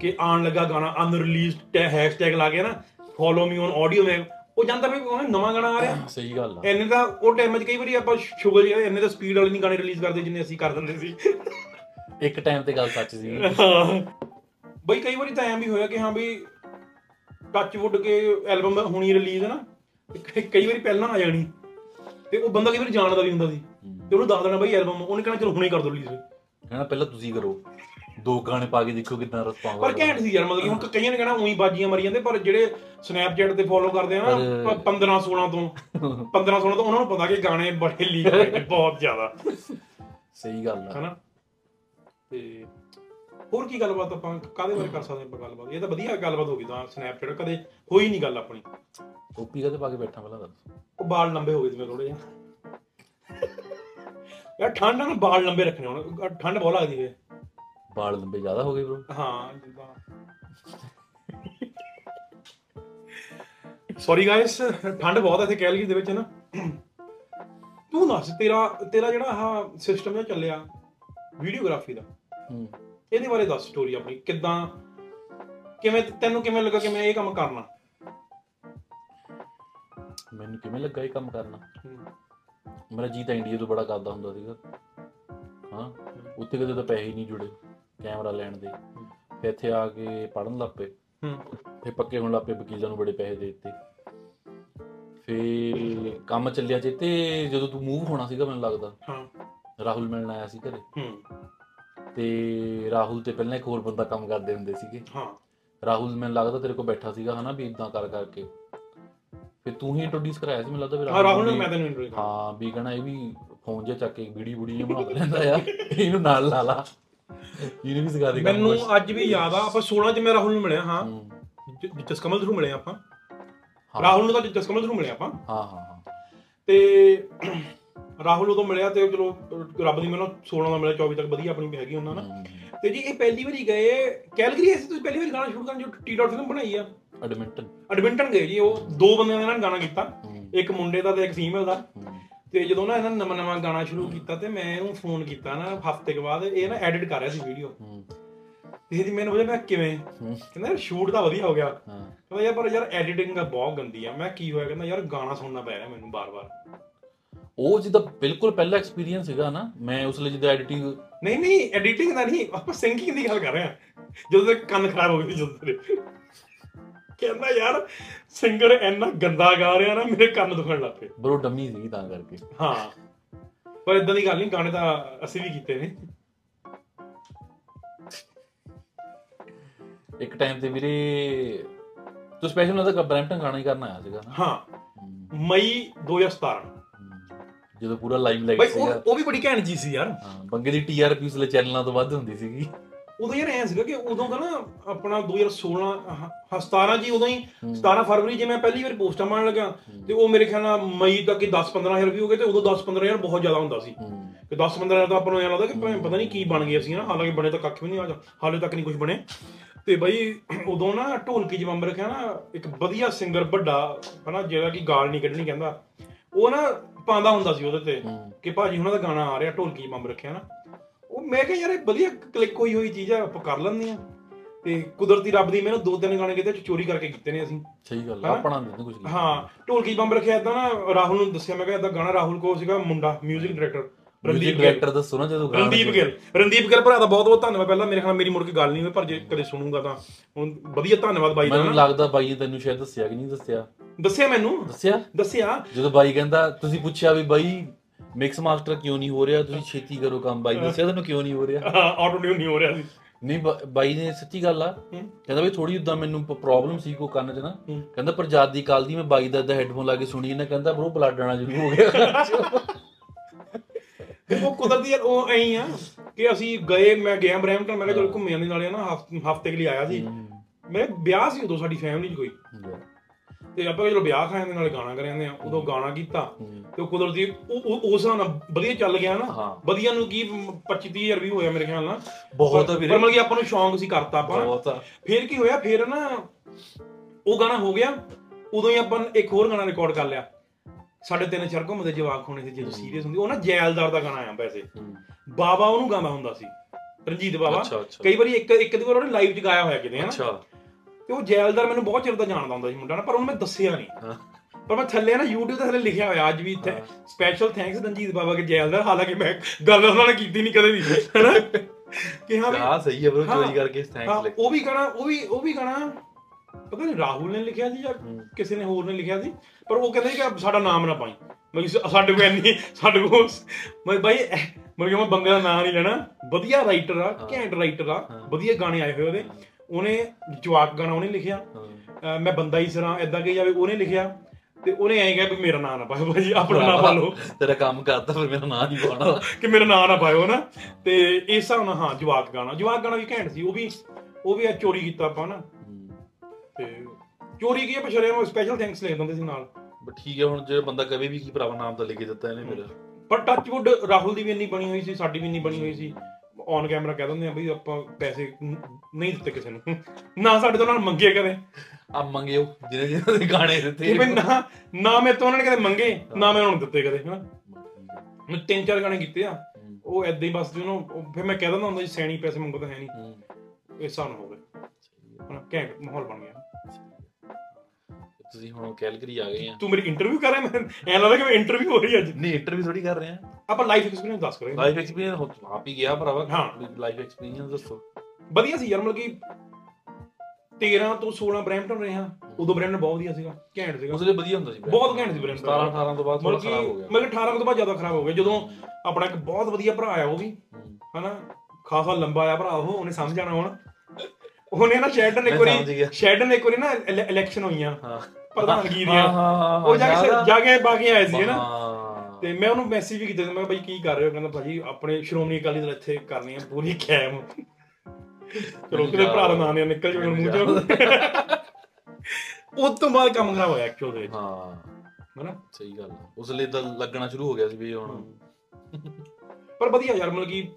ਕਿ ਆਉਣ ਲੱਗਾ ਗਾਣਾ ਅਨਰਿਲੀਜ਼ਡ ਹੈਸ਼ਟੈਗ ਲਾ ਕੇ ਨਾ ਫੋਲੋ ਮੀ ਔਨ ਆਡੀਓ ਮੈਂ ਉਹ ਜਾਂਦਾ ਵੀ ਉਹ ਨਵਾਂ ਗਾਣਾ ਆ ਰਿਹਾ। ਸਹੀ ਗੱਲ ਆ। ਇੰਨੇ ਦਾ ਉਹ ਟਾਈਮ 'ਚ ਕਈ ਵਾਰੀ ਆਪਾਂ ਸ਼ੁਗਰ ਜਿਹੜੇ ਇੰਨੇ ਦਾ ਸਪੀਡ ਵਾਲੇ ਨਹੀਂ ਗਾਣੇ ਰਿਲੀਜ਼ ਕਰਦੇ ਜਿੰਨੇ ਅਸੀਂ ਕਰ ਦਿੰਦੇ ਸੀ। ਇੱਕ ਟਾਈਮ ਤੇ ਗੱਲ ਸੱਚ ਸੀ। ਬਈ ਕਈ ਵਾਰੀ ਤਾਂ ਐਂ ਵੀ ਹੋਇਆ ਕਿ ਹਾਂ ਵੀ ਟੱਚ ਵੁੱਡ ਕੇ ਐਲਬਮ ਹੁਣੀ ਰਿਲੀਜ਼ ਹੈ ਨਾ ਤੇ ਕਈ- ਵਾਰੀ ਪਹਿਲਾਂ ਆ ਜਾਣੀ ਤੇ ਉਹ ਬੰਦਾ ਕਈ ਵਾਰੀ ਜਾਣਦਾ ਵੀ ਹੁੰਦਾ ਸੀ ਤੇ ਉਹਨੂੰ ਦੱਸ ਦੇਣਾ ਬਈ ਐਲਬਮ ਉਹਨੇ ਕਹਿਣਾ ਚਲੋ ਹੁਣੇ ਕਰ ਦੋ ਰਿਲੀਜ਼। ਕਹਿੰਦਾ ਪਹਿਲਾਂ ਤੁਸੀਂ ਕਰੋ ਦੋ ਗਾਣੇ ਪਾ ਕੇ ਦੇਖੋ ਕਿੰਨਾ ਰਿਸਪੌਂਸ ਪਰ ਘੈਂਟ ਸੀ ਯਾਰ ਮਤਲਬ ਕਿ ਹੁਣ ਕਈਆਂ ਨੇ ਕਹਿਣਾ ਉਹੀ ਬਾਜੀਆਂ ਮਰੀ ਜਾਂਦੇ ਪਰ ਜਿਹੜੇ ਸਨੈਪਚੈਟ ਤੇ ਫੋਲੋ ਕਰਦੇ ਆ ਨਾ ਪਰ- 15 16 ਤੋਂ <laughs> 15 16 ਤੋਂ ਉਹਨਾਂ ਨੂੰ ਪਤਾ ਕਿ ਗਾਣੇ ਬੜੇ ਲੀਕ ਹੋਏ ਬਹੁਤ ਜ਼ਿਆਦਾ। ਸਹੀ ਗੱਲ ਆ। ਹਨਾ? ਤੇ ਹੋਰ ਕੀ ਗੱਲਬਾਤ ਆਪਾਂ ਕਾਦੇ ਬਾਰੇ ਕਰ ਸਕਦੇ ਆਪਾਂ ਗੱਲਬਾਤ? ਇਹ ਤਾਂ ਵਧੀਆ ਗੱਲਬਾਤ ਹੋ ਗਈ ਤਾਂ ਸਨੈਪਚੈਟ ਕਦੇ ਹੋਈ ਨਹੀਂ ਗੱਲ ਆਪਣੀ। ਟੋਪੀ ਕਦੇ ਪਾ ਕੇ ਬੈਠਾ ਪਹਿਲਾਂ ਦੱਸ। ਉਹ ਬਾਲ ਲੰਬੇ ਹੋ ਗਏ ਮੇਰੇ ਥੋੜੇ ਜਿਹਾ। ਯਾਰ ਠੰਡ ਨਾਲ ਬਾਲ ਲੰਬੇ ਰੱਖਣੇ ਹੁਣ ਠੰਡ ਬਹੁਤ ਲੱਗਦੀ ਵੇ ਵਾਲ ਲੰਬੇ ਜ਼ਿਆਦਾ ਹੋ ਗਏ ਬ్రో ਹਾਂ ਜਿੱਦਾਂ। ਸੌਰੀ ਗਾਇਸ ਠੰਡ ਬਹੁਤ ਹੈ ਇੱਥੇ ਕੈਲਗਰੀ ਦੇ ਵਿੱਚ ਨਾ। ਤੂੰ ਦੱਸ ਤੇਰਾ ਤੇਰਾ ਜਿਹੜਾ ਆਹ ਸਿਸਟਮ ਜਿਹਾ ਚੱਲਿਆ ਵੀਡੀਓਗ੍ਰਾਫੀ ਦਾ। ਹੂੰ। ਇਹਦੇ ਬਾਰੇ ਦੱਸ ਸਟੋਰੀ ਆਪਣੀ ਕਿੱਦਾਂ ਕਿਵੇਂ ਤੈਨੂੰ ਕਿਵੇਂ ਲੱਗਾ ਕਿ ਮੈਂ ਇਹ ਕੰਮ ਕਰਨਾ? ਮੈਨੂੰ ਕਿਵੇਂ ਲੱਗਾ ਇਹ ਕੰਮ ਕਰਨਾ? ਮੇਰਾ ਜੀ ਤਾਂ ਇੰਡੀਆ ਤੋਂ ਬੜਾ ਕਰਦਾ ਹੁੰਦਾ ਸੀਗਾ। ਹਾਂ ਉੱਥੇ ਕਦੇ ਤਾਂ ਪੈਸੇ ਹੀ ਨਹੀਂ ਜੁੜੇ ਕੈਮਰਾ ਲੈਣ ਦੇ। ਫਿਰ ਇੱਥੇ ਆ ਕੇ ਪੜਨ ਲੱਗ ਪਏ। ਹੂੰ। ਫਿਰ ਪੱਕੇ ਹੋਣ ਲੱਗ ਪਏ ਵਕੀਲਾਂ ਨੂੰ ਬੜੇ ਪੈਸੇ ਦੇ ਦਿੱਤੇ। ਫਿਰ ਕੰਮ ਚੱਲਿਆ ਜੇ ਤੇ ਜਦੋਂ ਤੂੰ ਮੂਵ ਹੋਣਾ ਸੀਗਾ ਮੈਨੂੰ ਲੱਗਦਾ। ਹਾਂ। ਰਾਹੁਲ ਮਿਲਣ ਆਇਆ ਸੀ ਘਰੇ। ਹੂੰ। ਤੇ ਰਾਹੁਲ ਤੇ ਪਹਿਲਾਂ ਇੱਕ ਹੋਰ ਬੰਦਾ ਕੰਮ ਕਰਦੇ ਹੁੰਦੇ ਸੀਗੇ। ਹਾਂ। ਰਾਹੁਲ ਮੈਨੂੰ ਲੱਗਦਾ ਤੇਰੇ ਕੋਲ ਬੈਠਾ ਸੀਗਾ ਹਨਾ ਵੀ ਇਦਾਂ ਕਰ ਕਰਕੇ। ਫਿਰ ਤੂੰ ਹੀ ਇੰਟਰੋਡਿਊਸ ਕਰਾਇਆ ਸੀ ਮੈਨੂੰ ਲੱਗਦਾ ਵੀ ਹਾਂ ਰਾਹੁਲ ਨੂੰ ਮੈਂ ਤੈਨੂੰ ਕਰਾਇਆ। ਹਾਂ ਵੀ ਕਹਣਾ ਇਹ ਵੀ ਫੋਨ ਜਿਹਾ ਚੱਕ ਕੇ ਵੀਡੀਓ ਵੀਡੀਓ ਬਣਾ ਲੈਂਦਾ ਆ ਇਹਨੂੰ ਨਾਲ ਲਾ ਲਾ। ਇਹਨੂੰ ਵੀ ਸਿਖਾ ਦੇ ਮੈਨੂੰ। ਅੱਜ ਵੀ ਯਾਦ ਆ ਆਪਾਂ 16 ਚ ਮੈਂ ਰਾਹੁਲ ਨੂੰ ਮਿਲਿਆ ਹਾਂ। ਜ- ਜਸਕਮਲ ਥਰੂ ਮਿਲੇ ਆਪਾਂ। ਰਾਹੁਲ ਨੂੰ ਤਾਂ ਜਸਕਮਲ ਥਰੂ ਮਿਲੇ ਆਪਾਂ। ਹਾਂ ਹਾਂ ਹਾਂ। ਤੇ ਰਾਹੁਲ ਉਦੋਂ ਮਿਲਿਆ ਤੇ ਚਲੋ ਰੱਬ ਦੀ ਮੈਨੂੰ 16 ਦਾ ਮਿਲਿਆ 24 ਤੱਕ ਵਧੀਆ ਆਪਣੀ ਹੈਗੀ ਉਹਨਾਂ ਨਾਲ। ਤੇ ਜੀ ਇਹ ਪਹਿਲੀ ਵਾਰੀ ਗਏ ਕੈਲਗਰੀ ਐਸੀ ਤੁਸੀਂ ਪਹਿਲੀ ਵਾਰੀ ਗਾਣਾ ਸ਼ੂਟ ਕਰਨ ਜੋ ਟੀ ਡਾਟ ਫਿਲਮ ਬਣਾਈ ਆ। ਐਡਮਿੰਟਨ ਐਡਮਿੰਟਨ ਗਏ ਜੀ ਉਹ ਦੋ ਬੰਦਿਆਂ ਦੇ ਨਾਲ ਗਾਣਾ ਕੀਤਾ। ਇੱਕ ਮੁੰਡੇ ਦਾ ਤੇ ਇੱਕ ਫੀਮੇਲ ਦਾ। ਤੇ ਜਦੋਂ ਨਾ ਇਹਨਾਂ ਨੇ ਨਵਾਂ ਨਵਾਂ ਗਾਣਾ ਸ਼ੁਰੂ ਕੀਤਾ ਤੇ ਮੈਂ ਇਹਨੂੰ ਫੋਨ ਕੀਤਾ ਨਾ ਹਫ਼ਤੇ ਕੇ ਬਾਅਦ ਇਹ ਨਾ ਐਡਿਟ ਕਰ ਰਿਹਾ ਸੀ ਵੀਡੀਓ ਤੇ ਇਹਦੀ ਮੈਨੂੰ ਬੋਲਿਆ ਮੈਂ ਕਿਵੇਂ ਕਹਿੰਦਾ ਯਾਰ ਸ਼ੂਟ ਤਾਂ ਵਧੀਆ ਹੋ ਗਿਆ। ਕਹਿੰਦਾ ਯਾਰ ਪਰ ਯਾਰ ਐਡੀਟਿੰਗ ਦਾ ਬਹੁਤ ਗੰਦੀ ਆ। ਮੈਂ ਕੀ ਹੋਇਆ? ਕਹਿੰਦਾ ਯਾਰ ਗਾਣਾ ਸੁਣਨਾ ਪੈ ਰਿਹਾ ਮੈਨੂੰ ਬਾਰ-ਬਾਰ। ਉਹ ਜਿੱਦਾਂ ਬਿਲਕੁਲ ਪਹਿਲਾ ਐਕਸਪੀਰੀਅੰਸ ਸੀਗਾ ਨਾ ਮੈਂ ਉਸ ਲਈ ਜਿੱਦਾਂ ਐਡੀਟਿੰਗ ਨਹੀਂ ਨਹੀਂ ਐਡੀਟਿੰਗ ਦਾ ਨਹੀਂ ਆਪਾਂ ਸਿੰਕਿੰਗ ਦੀ ਗੱਲ ਕਰ ਰਹੇ ਹਾਂ। ਜਦੋਂ ਤੇ ਕੰਨ ਖਰਾਬ ਹੋ ਗਏ ਸੀ ਜਦੋਂ ਤੇਰੇ ਕਹਿੰਦਾ ਯਾਰ ਸਿੰਗਰ ਇੰਨਾ ਗੰਦਾ ਗਾ ਰਿਹਾ ਨਾ ਮੇਰੇ ਕੰਨ ਦੁਖਣ ਲੱਗ ਪਏ। ਬਰੋ ਡੰਮੀ ਸੀ ਤਾਂ ਕਰਕੇ। ਹਾਂ। ਪਰ ਇਦਾਂ ਦੀ ਗੱਲ ਨਹੀਂ ਗਾਣੇ ਤਾਂ ਅਸੀਂ ਵੀ ਕੀਤੇ ਨੇ। ਇੱਕ ਟਾਈਮ ਤੇ ਵੀਰੇ ਤੂੰ ਸਪੈਸ਼ਲ ਉਹਦਾ ਬ੍ਰੈਂਪਟਨ ਗਾਣਾ ਹੀ ਕਰਨ ਆਇਆ ਸੀਗਾ ਨਾ। ਹਾਂ। ਮਈ 2017 ਜਦੋਂ ਪੂਰਾ ਲਾਈਵ ਲਾਈਟ ਬਈ ਸੀਗਾ। ਉਹ ਉਹ ਵੀ ਬੜੀ ਘੈਂਟ ਜੀ ਸੀ ਯਾਰ। ਹਾਂ ਬੰਗੇ ਦੀ ਟੀਆਰਪੀ ਉਸਲੇ ਚੈਨਲਾਂ ਤੋਂ ਵੱਧ ਹੁੰਦੀ ਸੀਗੀ। ਉਦੋਂ ਯਾਰ ਐ ਸੀਗਾ ਕਿ ਉਦੋਂ ਦਾ ਨਾ ਆਪਣਾ 2016 ਹ- 17 ਜੀ ਉਦੋਂ ਹੀ 17 ਫਰਵਰੀ ਜੇ ਮੈਂ ਪਹਿਲੀ ਵਾਰ ਪੋਸਟਾਂ ਮਾਰਨ ਲੱਗਾ ਤੇ ਉਹ ਮੇਰੇ ਖਿਆਲ ਨਾਲ ਮਈ ਤੱਕ ਹੀ 10 15000 ਵੀ ਹੋ ਗਏ ਤੇ ਉਦੋਂ 10 15000 ਬਹੁਤ ਜ਼ਿਆਦਾ ਹੁੰਦਾ ਸੀ। ਕਿ 10 15000 ਤਾਂ ਆਪਾਂ ਨੂੰ ਐਂ ਲੱਗਦਾ ਕਿ ਭਾਵੇਂ ਪਤਾ ਨਹੀਂ ਕੀ ਬਣ ਗਏ ਅਸੀਂ ਨਾ ਹਾਲਾਂਕਿ ਬਣੇ ਤਾਂ ਕੱਖ ਵੀ ਨਹੀਂ ਆ ਹਾਲੇ ਤੱਕ ਨਹੀਂ ਕੁਝ ਬਣੇ ਤੇ ਬਈ ਉਦੋਂ ਨਾ ਢੋਲਕੀ ਜਵੰਬ ਰੱਖਿਆ ਨਾ ਇੱਕ ਵਧੀਆ ਸਿੰਗਰ ਵੱਡਾ ਹਨਾ ਜਿਹੜਾ ਕਿ ਗਾਲ ਨਹੀਂ ਕੱਢਣੀ ਕਹਿੰਦਾ। ਉਹ ਨਾ ਪਾਉਂਦਾ ਹੁੰਦਾ ਸੀ ਉਹਦੇ ਤੇ ਕਿ ਭਾਜੀ ਉਹਨਾਂ ਦਾ ਗਾਣਾ ਆ ਰਿਹਾ ਢੋਲਕੀ ਜਵੰਬ ਰੱਖਿਆ ਨਾ। ਉਹ ਮੈਂ ਕਿਹਾ ਯਾਰ ਇਹ ਵਧੀਆ ਕਲਿੱਕ ਹੋਈ ਹੋਈ ਚੀਜ਼ ਆ ਆਪਾਂ ਕਰ ਲੈਂਦੇ ਆ ਤੇ ਕੁਦਰਤੀ ਰੱਬ ਦੀ ਮੈਨੂੰ ਦੋ ਤਿੰਨ ਗਾਣੇ ਕਿਤੇ ਚੋਰੀ ਕਰਕੇ ਕੀਤੇ ਨੇ ਅਸੀਂ। ਸਹੀ ਗੱਲ? ਆਪਣਾ ਨਹੀਂ ਕੁਝ ਹਾਂ ਢੋਲਕੀ ਬੰਬ ਰੱਖਿਆ ਇਦਾਂ ਨਾ ਰਾਹੁਲ ਨੂੰ ਦੱਸਿਆ ਮੈਂ ਕਿਹਾ ਇਦਾਂ ਗਾਣਾ ਰਾਹੁਲ ਕੋ ਸੀਗਾ ਮੁੰਡਾ 뮤직 ਡਾਇਰੈਕਟਰ ਮਿਊਜ਼ਿਕ ਡਾਇਰੈਕਟਰ ਦੱਸੋ ਨਾ ਜਦੋਂ ਰਣਦੀਪ ਗਿੱਲ ਰਣਦੀਪ ਗਿੱਲ ਭਰਾ ਦਾ ਬਹੁਤ ਬਹੁਤ ਧੰਨਵਾਦ। ਪਹਿਲਾਂ ਮੇਰੇ ਖਿਆਲ ਮੇਰੀ ਮੁੜ ਕੇ ਗੱਲ ਨਹੀਂ ਹੋਈ ਪਰ ਜੇ ਕਦੇ ਸੁਣੂਗਾ ਤਾਂ। ਹੁਣ ਵਧੀਆ ਧੰਨਵਾਦ ਬਾਈ ਦਾ ਮੈਨੂੰ। ਲੱਗਦਾ ਬਾਈ ਨੇ ਤੈਨੂੰ ਸ਼ਾਇਦ ਦੱਸਿਆ ਕਿ ਨਹੀਂ ਦੱਸਿਆ। ਦੱਸਿਆ ਮੈਨੂੰ? ਦੱਸਿਆ? ਦੱਸਿਆ। ਜਦੋਂ ਬਾਈ ਕਹਿੰਦਾ ਤੁਸੀਂ ਪੁੱਛਿਆ ਵੀ ਬਾਈ ਮਿਕਸ ਮਾਸਟਰ ਕਿਉਂ ਨਹੀਂ ਹੋ ਰਿਹਾ? ਤੁਸੀਂ ਛੇਤੀ ਕਰੋ ਕੰਮ। ਬਾਈ ਦੱਸਿਆ ਤੈਨੂੰ ਕਿਉਂ ਨਹੀਂ ਹੋ ਰਿਹਾ? ਆਟੋ ਟਿਊਨ ਨਹੀਂ ਹੋ ਰਿਹਾ ਸੀ। ਨਹੀਂ ਬਾਈ ਨੇ ਸੱਚੀ ਗੱਲ ਆ। ਕਹਿੰਦਾ ਵੀ ਥੋੜੀ ਉਦਾਂ ਮੈਨੂੰ ਪ੍ਰੋਬਲਮ ਸੀ ਕੋ ਕੰਨ 'ਚ ਨਾ। ਕਹਿੰਦਾ ਪਰ ਜਦ ਦੀ ਕੱਲ ਦੀ ਮੈਂ ਬਾਈ ਦਾ ਹੈੱਡਫੋਨ ਲਾ ਕੇ ਸੁਣੀ। ਨਾ ਕਹਿੰਦਾ ਬਰੋ ਬਲੱਡ ਆਣਾ ਸ਼ੁਰੂ ਹੋ ਗਿਆ। <laughs> ਉਹ ਕੁਦਰਤੀ ਯਾਰ ਉਹ ਐਂ ਆ ਕਿ ਅਸੀਂ ਗਏ ਮੈਂ ਗਿਆ ਬ੍ਰੈਂਪਟਨ ਮੈਂ ਕਿਹਾ ਚਲੋ ਘੁੰਮੇ ਆਂਦੇ ਨਾਲੇ ਨਾ ਹਫ਼ਤੇ ਕੇ ਲਈ ਆਇਆ ਸੀ। ਮੈਂ ਵਿਆਹ ਸੀ ਉਦੋਂ ਸਾਡੀ ਫੈਮਿਲੀ 'ਚ ਕੋਈ। ਤੇ ਆਪਾਂ ਚਲੋ ਵਿਆਹ ਖਾਣ ਦੇ ਨਾਲੇ ਗਾਣਾ ਕਰ ਆਂਦੇ ਆ। ਉਦੋਂ ਗਾਣਾ ਕੀਤਾ। ਤੇ ਉਹ ਕੁਦਰਤੀ ਉਹ- ਉਸ ਨਾਲ ਵਧੀਆ ਚੱਲ ਗਿਆ ਨਾ। ਵਧੀਆ ਨੂੰ ਕੀ 25 30 ਹਜ਼ਾਰ ਵੀ ਹੋਇਆ ਮੇਰੇ ਖਿਆਲ ਨਾਲ। ਬਹੁਤ ਵੀਰੇ। ਪਰ ਮਤਲਬ ਕਿ ਆਪਾਂ ਨੂੰ ਸ਼ੌਂਕ ਸੀ ਕਰਤਾ ਆਪਾਂ। ਫਿਰ ਕੀ ਹੋਇਆ? ਫਿਰ ਨਾ ਉਹ ਗਾਣਾ ਹੋ ਗਿਆ। ਉਦੋਂ ਹੀ ਆਪਾਂ ਇੱਕ ਹੋਰ ਗਾਣਾ ਰਿਕਾਰਡ ਕਰ ਲਿਆ। ਸਾਡੇ ਤਿੰਨ ਚਾਰ ਘੁੰਮਦੇ ਜਵਾਕ ਹੋਣੇ ਸੀ ਜਦੋਂ ਸੀਰੀਅਸ ਹੁੰਦੀ ਉਹ ਨਾ ਜੈਲਦਾਰ ਦਾ ਗਾਣਾ ਆਇਆ ਵੈਸੇ। ਬਾਬਾ ਉਹਨੂੰ ਗਾਉਂਦਾ ਹੁੰਦਾ ਸੀ ਰਣਜੀਤ ਬਾਬਾ। ਕਈ ਵਾਰੀ ਇੱਕ ਇੱਕ ਦੀ ਵਾਰ ਉਹਨੇ ਲਾਈਵ 'ਚ ਗਾਇਆ ਹੋਇਆ ਕਿਤੇ ਹਨਾ। ਅੱਛਾ। ਤੇ ਉਹ ਜੈਲਦਾਰ ਮੈਨੂੰ ਬਹੁਤ ਚਿਰ ਦਾ ਜਾਣਦਾ ਹੁੰਦਾ ਸੀ ਮੁੰਡਾ ਨਾ ਪਰ ਉਹਨੂੰ ਮੈਂ ਦੱਸਿਆ ਨਹੀਂ। ਪਰ ਮੈਂ ਥੱਲੇ ਨਾ YouTube ਤੇ ਥੱਲੇ ਲਿਖਿਆ ਹੋਇਆ ਅੱਜ ਵੀ ਇੱਥੇ ਸਪੈਸ਼ਲ ਥੈਂਕਸ ਰਣਜੀਤ ਬਾਬਾ ਕੇ ਜੈਲਦਾਰ। ਹਾਲਾਂਕਿ ਮੈਂ ਗੱਲ ਉਹਨਾਂ ਨਾਲ ਕੀਤੀ ਨਹੀਂ ਕਦੇ ਵੀ ਹੈਨਾ। <laughs> ਕਿ ਹਾਂ ਵੀ ਹਾਂ ਸਹੀ ਹੈ ਬਰੋ। ਚੋਰੀ ਕਰਕੇ ਥੈਂਕਸ ਲਿਖ। ਉਹ ਵੀ ਗਾਣਾ ਉਹ ਵੀ ਉਹ ਵੀ ਗਾਣਾ ਪਤਾ ਨਹੀਂ ਰਾਹੁਲ ਨੇ ਲਿਖਿਆ ਸੀ ਜਾਂ ਕਿਸੇ ਨੇ ਹੋਰ ਨੇ ਲਿਖਿਆ ਸੀ ਪਰ ਉਹ ਕਹਿੰਦੇ ਕਿ ਸਾਡਾ ਨਾਮ ਨਾ ਪਾਈ। ਮੈਂ ਕਿਹਾ ਸਾਡੇ ਕੋਲ ਇੰਨੀ ਸਾਡੇ ਕੋਲ ਮੈਂ ਬਾਈ ਮੈਂ ਕਿਹਾ ਮੈਂ ਬੰਦੇ ਦਾ ਨਾਮ ਨਹੀਂ ਲੈਣਾ। ਵਧੀਆ ਰਾਈਟਰ ਆ ਘੈਂਟ ਰਾਈਟਰ ਆ ਵਧੀਆ ਗਾਣੇ ਆਏ ਹੋਏ ਉਹਦੇ। ਉਹਨੇ ਜਵਾਕ ਗਾਣਾ ਉਹਨੇ ਲਿਖਿਆ। ਮੈਂ ਬੰਦਾ ਹੀ ਸਰਾਂ ਇਦਾਂ ਕਿ ਜਾਵੇ ਉਹਨੇ ਲਿਖਿਆ। ਤੇ ਉਹਨੇ ਐਂ ਕਿਹਾ ਵੀ ਮੇਰਾ ਨਾਮ ਨਾ ਪਾਇਓ ਭਾਜੀ ਆਪਣਾ ਨਾਮ ਪਾ ਲਓ। ਤੇਰਾ ਕੰਮ ਕਰਤਾ ਫਿਰ ਮੇਰਾ ਨਾਂ ਨਹੀਂ ਪਾਉਣਾ। <laughs> ਕਿ ਮੇਰਾ ਨਾਂ ਨਾ ਪਾਇਓ ਨਾ। ਤੇ ਇਸ ਹਿਸਾਬ ਨਾਲ ਹਾਂ ਜਵਾਕ ਗਾਣਾ। ਜਵਾਕ ਗਾਣਾ ਵੀ ਘੈਂਟ ਸੀ ਉਹ ਵੀ ਉਹ ਵੀ ਚੋਰੀ ਕੀਤਾ ਆਪਾਂ ਨਾ। ਤੇ ਚੋਰੀ ਕੀ ਆ ਪਛੜਿਆ ਮੈਂ ਸਪੈਸ਼ਲ ਥੈਂਕਸ ਲਿਖ ਦਿੰਦੇ ਸੀ ਨਾਲ। ਬਟ ਠੀਕ ਹੈ ਹੁਣ ਜੇ ਬੰਦਾ ਕਵੇ ਵੀ ਕੀ ਭਰਾਵਾ ਨਾਮ ਤਾਂ ਲਿਖ ਹੀ ਦਿੱਤਾ ਇਹਨੇ ਮੇਰਾ ਪਰ ਟੱਚਵੁੱਡ ਰਾਹੁਲ ਦੀ ਵੀ ਇੰਨੀ ਬਣੀ ਹੋਈ ਸੀ ਸਾਡੀ ਵੀ ਇੰਨੀ ਬਣੀ ਹੋਈ ਸੀ। ਔਨ ਕੈਮਰਾ ਕਹਿ ਦਿੰਦੇ ਆ ਵੀ ਆਪਾਂ ਪੈਸੇ ਨ- ਨਹੀਂ ਦਿੱਤੇ ਕਿਸੇ ਨੂੰ। ਨਾ ਸਾਡੇ ਤੋਂ ਨਾਲ ਮੰਗੇ ਕਦੇ। ਆ ਮੰਗਿਓ ਜਿਹਨੇ ਜਿਹਨੇ ਦੇ ਗਾਣੇ ਦਿੱਤੇ ਕਿ ਨਾ। ਨਾ ਮੈਂ ਤੋਂ ਉਹਨਾਂ ਨੇ ਕਦੇ ਮੰਗੇ ਨਾ ਮੈਂ ਉਹਨਾਂ ਨੂੰ ਦਿੱਤੇ ਕਦੇ ਹਨਾ? ਮੈਂ ਤਿੰਨ ਚਾਰ ਗਾਣੇ ਕੀਤੇ ਆ। ਉਹ ਐਦਾਂ ਹੀ ਬਸ ਜਿਹਨੂੰ ਫਿਰ ਮੈਂ ਕਹਿ ਦਿੰਦਾ ਹੁੰਦਾ ਜੀ ਸੈਣੀ ਪੈਸੇ ਮੰਗੋ ਤਾਂ ਹੈ ਨਹੀਂ। ਇਸ ਹਿਸਾਬ ਨਾਲ ਹੋ ਗਏ। ਹਨਾ ਘੈਂਟ ਮਾਹੌਲ ਬਣ ਗਿਆ। ਤੁਸੀਂ ਹੁਣ ਕੈਲਗਰੀ ਆ ਗਏ ਆ। ਤੂੰ ਮੇਰੀ ਇੰਟਰਵਿਊ ਕਰ ਰਿਹਾ ਮੈਂ ਐਂ ਲੱਗਦਾ ਕਿ ਮੈਂ ਇੰਟਰਵਿਊ ਹੋ ਰਹੀ ਅੱਜ। ਨਹੀਂ ਇੰਟਰਵਿਊ ਥੋੜੀ ਕਰ ਰਹੇ ਆ। ਆਪਾਂ ਲਾਈਫ ਐਕਸਪੀਰੀਅੰਸ ਦੱਸ ਕਰਾਂਗੇ। ਲਾਈਫ ਐਕਸਪੀਰੀਅੰਸ ਆਪ ਹੀ ਗਿਆ ਭਰਾਵਾ। ਹਾਂ। ਲਾਈਫ ਐਕਸਪੀਰੀਅੰਸ ਦੱਸੋ। ਵਧੀਆ ਸੀ ਯਾਰ ਮਤਲਬ ਕਿ 13 ਤੋਂ 16 ਬ੍ਰੈਂਪਟਨ ਰਹੇ ਹਾਂ ਉਦੋਂ ਬ੍ਰੈਂਪਟਨ ਬਹੁਤ ਵਧੀਆ ਸੀਗਾ ਘੈਂਟ ਸੀਗਾ। ਉਸਲੇ ਵਧੀਆ ਹੁੰਦਾ ਸੀ ਬਹੁਤ ਘੈਂਟ ਸੀ ਬ੍ਰੈਂਪਟਨ। 17 18 ਤੋਂ ਬਾਅਦ ਥੋੜਾ ਖਰਾਬ ਹੋ ਗਿਆ। ਮਤਲਬ ਕਿ 18 ਤੋਂ ਬਾਅਦ ਜ਼ਿਆਦਾ ਖਰਾਬ ਹੋ ਗਿਆ ਜਦੋਂ ਆਪਣਾ ਇੱਕ ਬਹੁਤ ਵਧੀਆ ਭਰਾ ਆ ਉਹ ਵੀ। ਹਨਾ? ਖਾਸਾ ਲੰਬਾ ਆ ਭਰਾ ਉਹ ਉਹਨੇ ਸਮਝ ਆਣਾ ਹੁਣ। ਉਹਨੇ ਨਾ ਸ਼ੈਡਨ ਵਾਰੀ ਗਿਆ। ਸ਼ੈਡਨ ਇੱਕ ਵਾਰੀ ਨਾ ਇਲੈਕਸ਼ਨ ਹੋਈਆਂ। ਹਾਂ। ਪ੍ਰਧਾਨਗੀ ਦੀਆਂ। ਉਹ ਜਾ ਕੇ। ਜਾ ਕੇ ਬਾਕੀ ਆਏ ਸੀ ਹਾਂ ਤੇ ਮੈਂ ਉਹਨੂੰ ਮੈਸੇਜ ਵੀ ਕੀਤਾ ਮੈਂ ਕਿਹਾ ਬਾਈ ਕੀ ਕਰ ਰਹੇ ਹੋ? ਕਹਿੰਦਾ ਭਾਜੀ ਆਪਣੇ ਸ਼੍ਰੋਮਣੀ ਅਕਾਲੀ ਦਲ ਇੱਥੇ ਕਰਨੀ ਆ ਪੂਰੀ ਕੈਮ। ਚਲੋ ਕਿਤੇ ਭਰਾ ਦਾ ਨਾਂ ਨਹੀਂ ਨਿਕਲ ਜਾਵੇ ਮੂੰਹ ਚੋਂ। ਉਸ ਤੋਂ ਬਾਅਦ ਕੰਮ ਖਰਾਬ ਹੋਇਆ ਐਕਚੁਅਲ ਦੇ ਵਿੱਚ। ਹਾਂ। ਹਨਾ ਸਹੀ ਗੱਲ ਆ। ਉਸਲੇ ਤਾਂ ਲੱਗਣਾ ਸ਼ੁਰੂ ਹੋ ਗਿਆ ਸੀ ਵੀ ਹੁਣ। ਪਰ ਵਧੀਆ ਯਾਰ ਮਤਲਬ ਕਿ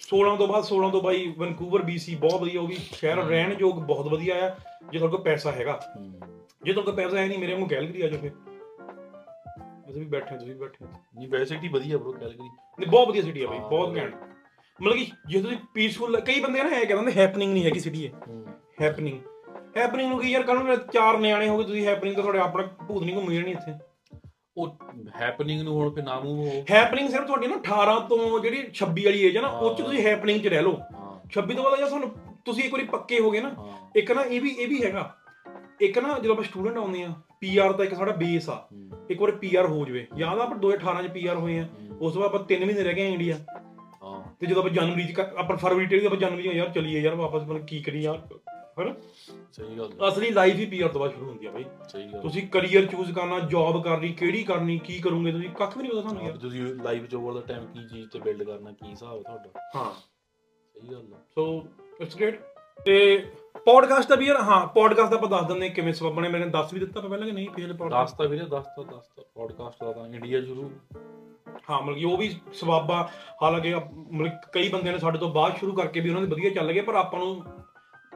16 ਤੋਂ ਬਾਅਦ 16 ਤੋਂ ਬਾਈ ਵੈਨਕੂਵਰ BC ਬਹੁਤ ਵਧੀਆ ਉਹ ਵੀ ਸ਼ਹਿਰ ਰਹਿਣ ਯੋਗ ਬਹੁਤ ਵਧੀਆ ਆ। ਜੇ ਤੁਹਾਡੇ ਕੋਲ ਪੈਸਾ ਹੈਗਾ ਜੇ ਤੁਹਾਡੇ ਕੋਲ ਪੈਸਾ ਹੈ ਨਹੀਂ ਮੇਰੇ ਵਾਂਗੂ ਕੈਲਗਰੀ ਆ ਜਾਓ ਫਿਰ। ਅਸੀਂ ਵੀ ਬੈਠੇ ਤੁਸੀਂ ਬੈਠੇ ਨਹੀਂ ਵੈਸੇ ਸਿਟੀ ਵਧੀਆ ਬ్రో ਕੈਲਗਰੀ ਨਹੀਂ ਬਹੁਤ ਵਧੀਆ ਸਿਟੀ ਆ ਬਾਈ ਬਹੁਤ। ਘੈਂਟ। ਮਤਲਬ ਕਿ ਜੇ ਤੁਸੀਂ ਪੀਸਫੁਲ ਕਈ ਬੰਦੇ ਨਾ ਇਹ ਕਹਿੰਦੇ ਹੈਪਨਿੰਗ ਨਹੀਂ ਹੈਗੀ ਸਿਟੀ ਹੈ ਹੈਪਨਿੰਗ ਹੈਪਨਿੰਗ ਨੂੰ ਕੀ ਯਾਰ ਕੱਲ ਨੂੰ ਚਾਰ ਨਿਆਣੇ ਹੋ ਗਏ ਤੁਸੀਂ ਹੈਪਨਿੰਗ ਤਾਂ ਤੁਹਾਡੇ ਆਪਣਾ ਭੂਤ ਨਹੀਂ ਘੁੰਮੀ ਜਾਣੀ ਇੱਥੇ। ਉਹ ਹੈਪਨਿੰਗ ਨੂੰ ਹੁਣ ਫਿਰ ਨਾਮ ਉਹ ਹੈਪਨਿੰਗ ਸਿਰਫ ਤੁਹਾਡੀ ਨਾ 18 ਤੋਂ ਜਿਹੜੀ 26 ਵਾਲੀ ਏਜ ਹੈ ਨਾ ਉਹ ਚ ਤੁਸੀਂ ਹੈਪਨਿੰਗ ਚ ਰਹਿ ਲਓ। 26 ਤੋਂ ਬਾਅਦ ਜੇ ਤੁਹਾਨੂੰ ਤੁਸੀਂ ਇੱਕ ਵਾਰੀ ਪੱਕੇ ਹੋ ਗਏ ਨਾ ਇੱਕ ਨਾ ਇਹ ਵੀ ਇਹ ਵੀ ਹੈਗਾ। ਇੱਕ ਨਾ ਜਦੋਂ ਆਪਾਂ ਸਟੂਡੈਂਟ ਆਉਂਦੇ ਆ ਪੀਆਰ ਦਾ ਇੱਕ ਸਾਡਾ ਬੇਸ ਆ। ਇੱਕ ਵਾਰ ਪੀਆਰ ਹੋ ਜਵੇ। ਯਾਦ ਆ ਆਪਾਂ 2018 ਚ ਪੀਆਰ ਹੋਏ ਆ। ਉਸ ਤੋਂ ਬਾਅਦ ਆਪਾਂ 3 ਮਹੀਨੇ ਰਹਿ ਗਏ ਇੰਡੀਆ ਹਾਂ। ਤੇ ਜਦੋਂ ਆਪਾਂ ਜਨਵਰੀ ਚ ਆਪਾਂ ਫਰਵਰੀ ਤੇ ਵੀ ਆਪਾਂ ਜਨਵਰੀ ਚ ਯਾਰ ਚਲੀਏ ਯਾਰ ਵਾਪਸ ਮਤਲਬ ਕੀ ਕਰੀ ਯਾਰ। ਹਨਾ? ਸਹੀ ਗੱਲ ਅਸਲੀ ਲਾਈਫ ਹੀ ਪੀਆਰ ਤੋਂ ਬਾਅਦ ਸ਼ੁਰੂ ਹੁੰਦੀ ਆ ਬਾਈ। ਸਹੀ ਗੱਲ। ਤੁਸੀਂ ਕੈਰੀਅਰ ਚੂਜ਼ ਕਰਨਾ ਜੌਬ ਕਰਨੀ ਕਿਹੜੀ ਕਰਨੀ ਕੀ ਕਰੋਗੇ ਤੁਸੀਂ ਕੱਖ ਵੀ ਨਹੀਂ ਪਤਾ ਤੁਹਾਨੂੰ ਯਾਰ। ਤੁਸੀਂ ਲਾਈਫ ਚ ਓਵਰ ਦਾ ਟਾਈਮ ਕੀ ਚੀਜ਼ ਤੇ ਬਿਲਡ ਕਰਨਾ ਕੀ ਹਿਸਾਬ ਤੁਹਾਡਾ? ਹਾਂ। ਸਹੀ ਗੱਲ ਸੋ ਇਟਸ ਗ੍ਰੇਟ ਤੇ ਪੋਡਕਾਸਟ ਦਾ ਵੀ ਯਾਰ ਹਾਂ ਪੋਡਕਾਸਟ ਦਾ ਆਪਾਂ ਦੱਸ ਦਿੰਦੇ ਕਿਵੇਂ ਸਬਬ ਬਣੇ ਮੇਰੇ ਦੱਸ ਵੀ ਦਿੱਤਾ ਪਹਿਲਾਂ ਕਿ ਨਹੀਂ ਪਿਛਲੇ ਪੋਡਕਾਸਟ ਦੱਸਤਾ ਵੀਰੇ ਦੱਸਤਾ ਦੱਸਤਾ ਪੋਡਕਾਸਟ ਦਾ ਤਾਂ ਇੰਡੀਆ ਸ਼ੁਰੂ। ਹਾਂ ਮਤਲਬ ਕਿ ਉਹ ਵੀ ਸਵਾਬਾ ਹਾਲਾਂਕਿ ਮਤਲਬ ਕਈ ਬੰਦਿਆਂ ਨੇ ਸਾਡੇ ਤੋਂ ਬਾਅਦ ਸ਼ੁਰੂ ਕਰਕੇ ਵੀ ਉਹਨਾਂ ਦੇ ਵਧੀਆ ਚੱਲ ਗਏ ਪਰ ਆਪਾਂ ਨੂੰ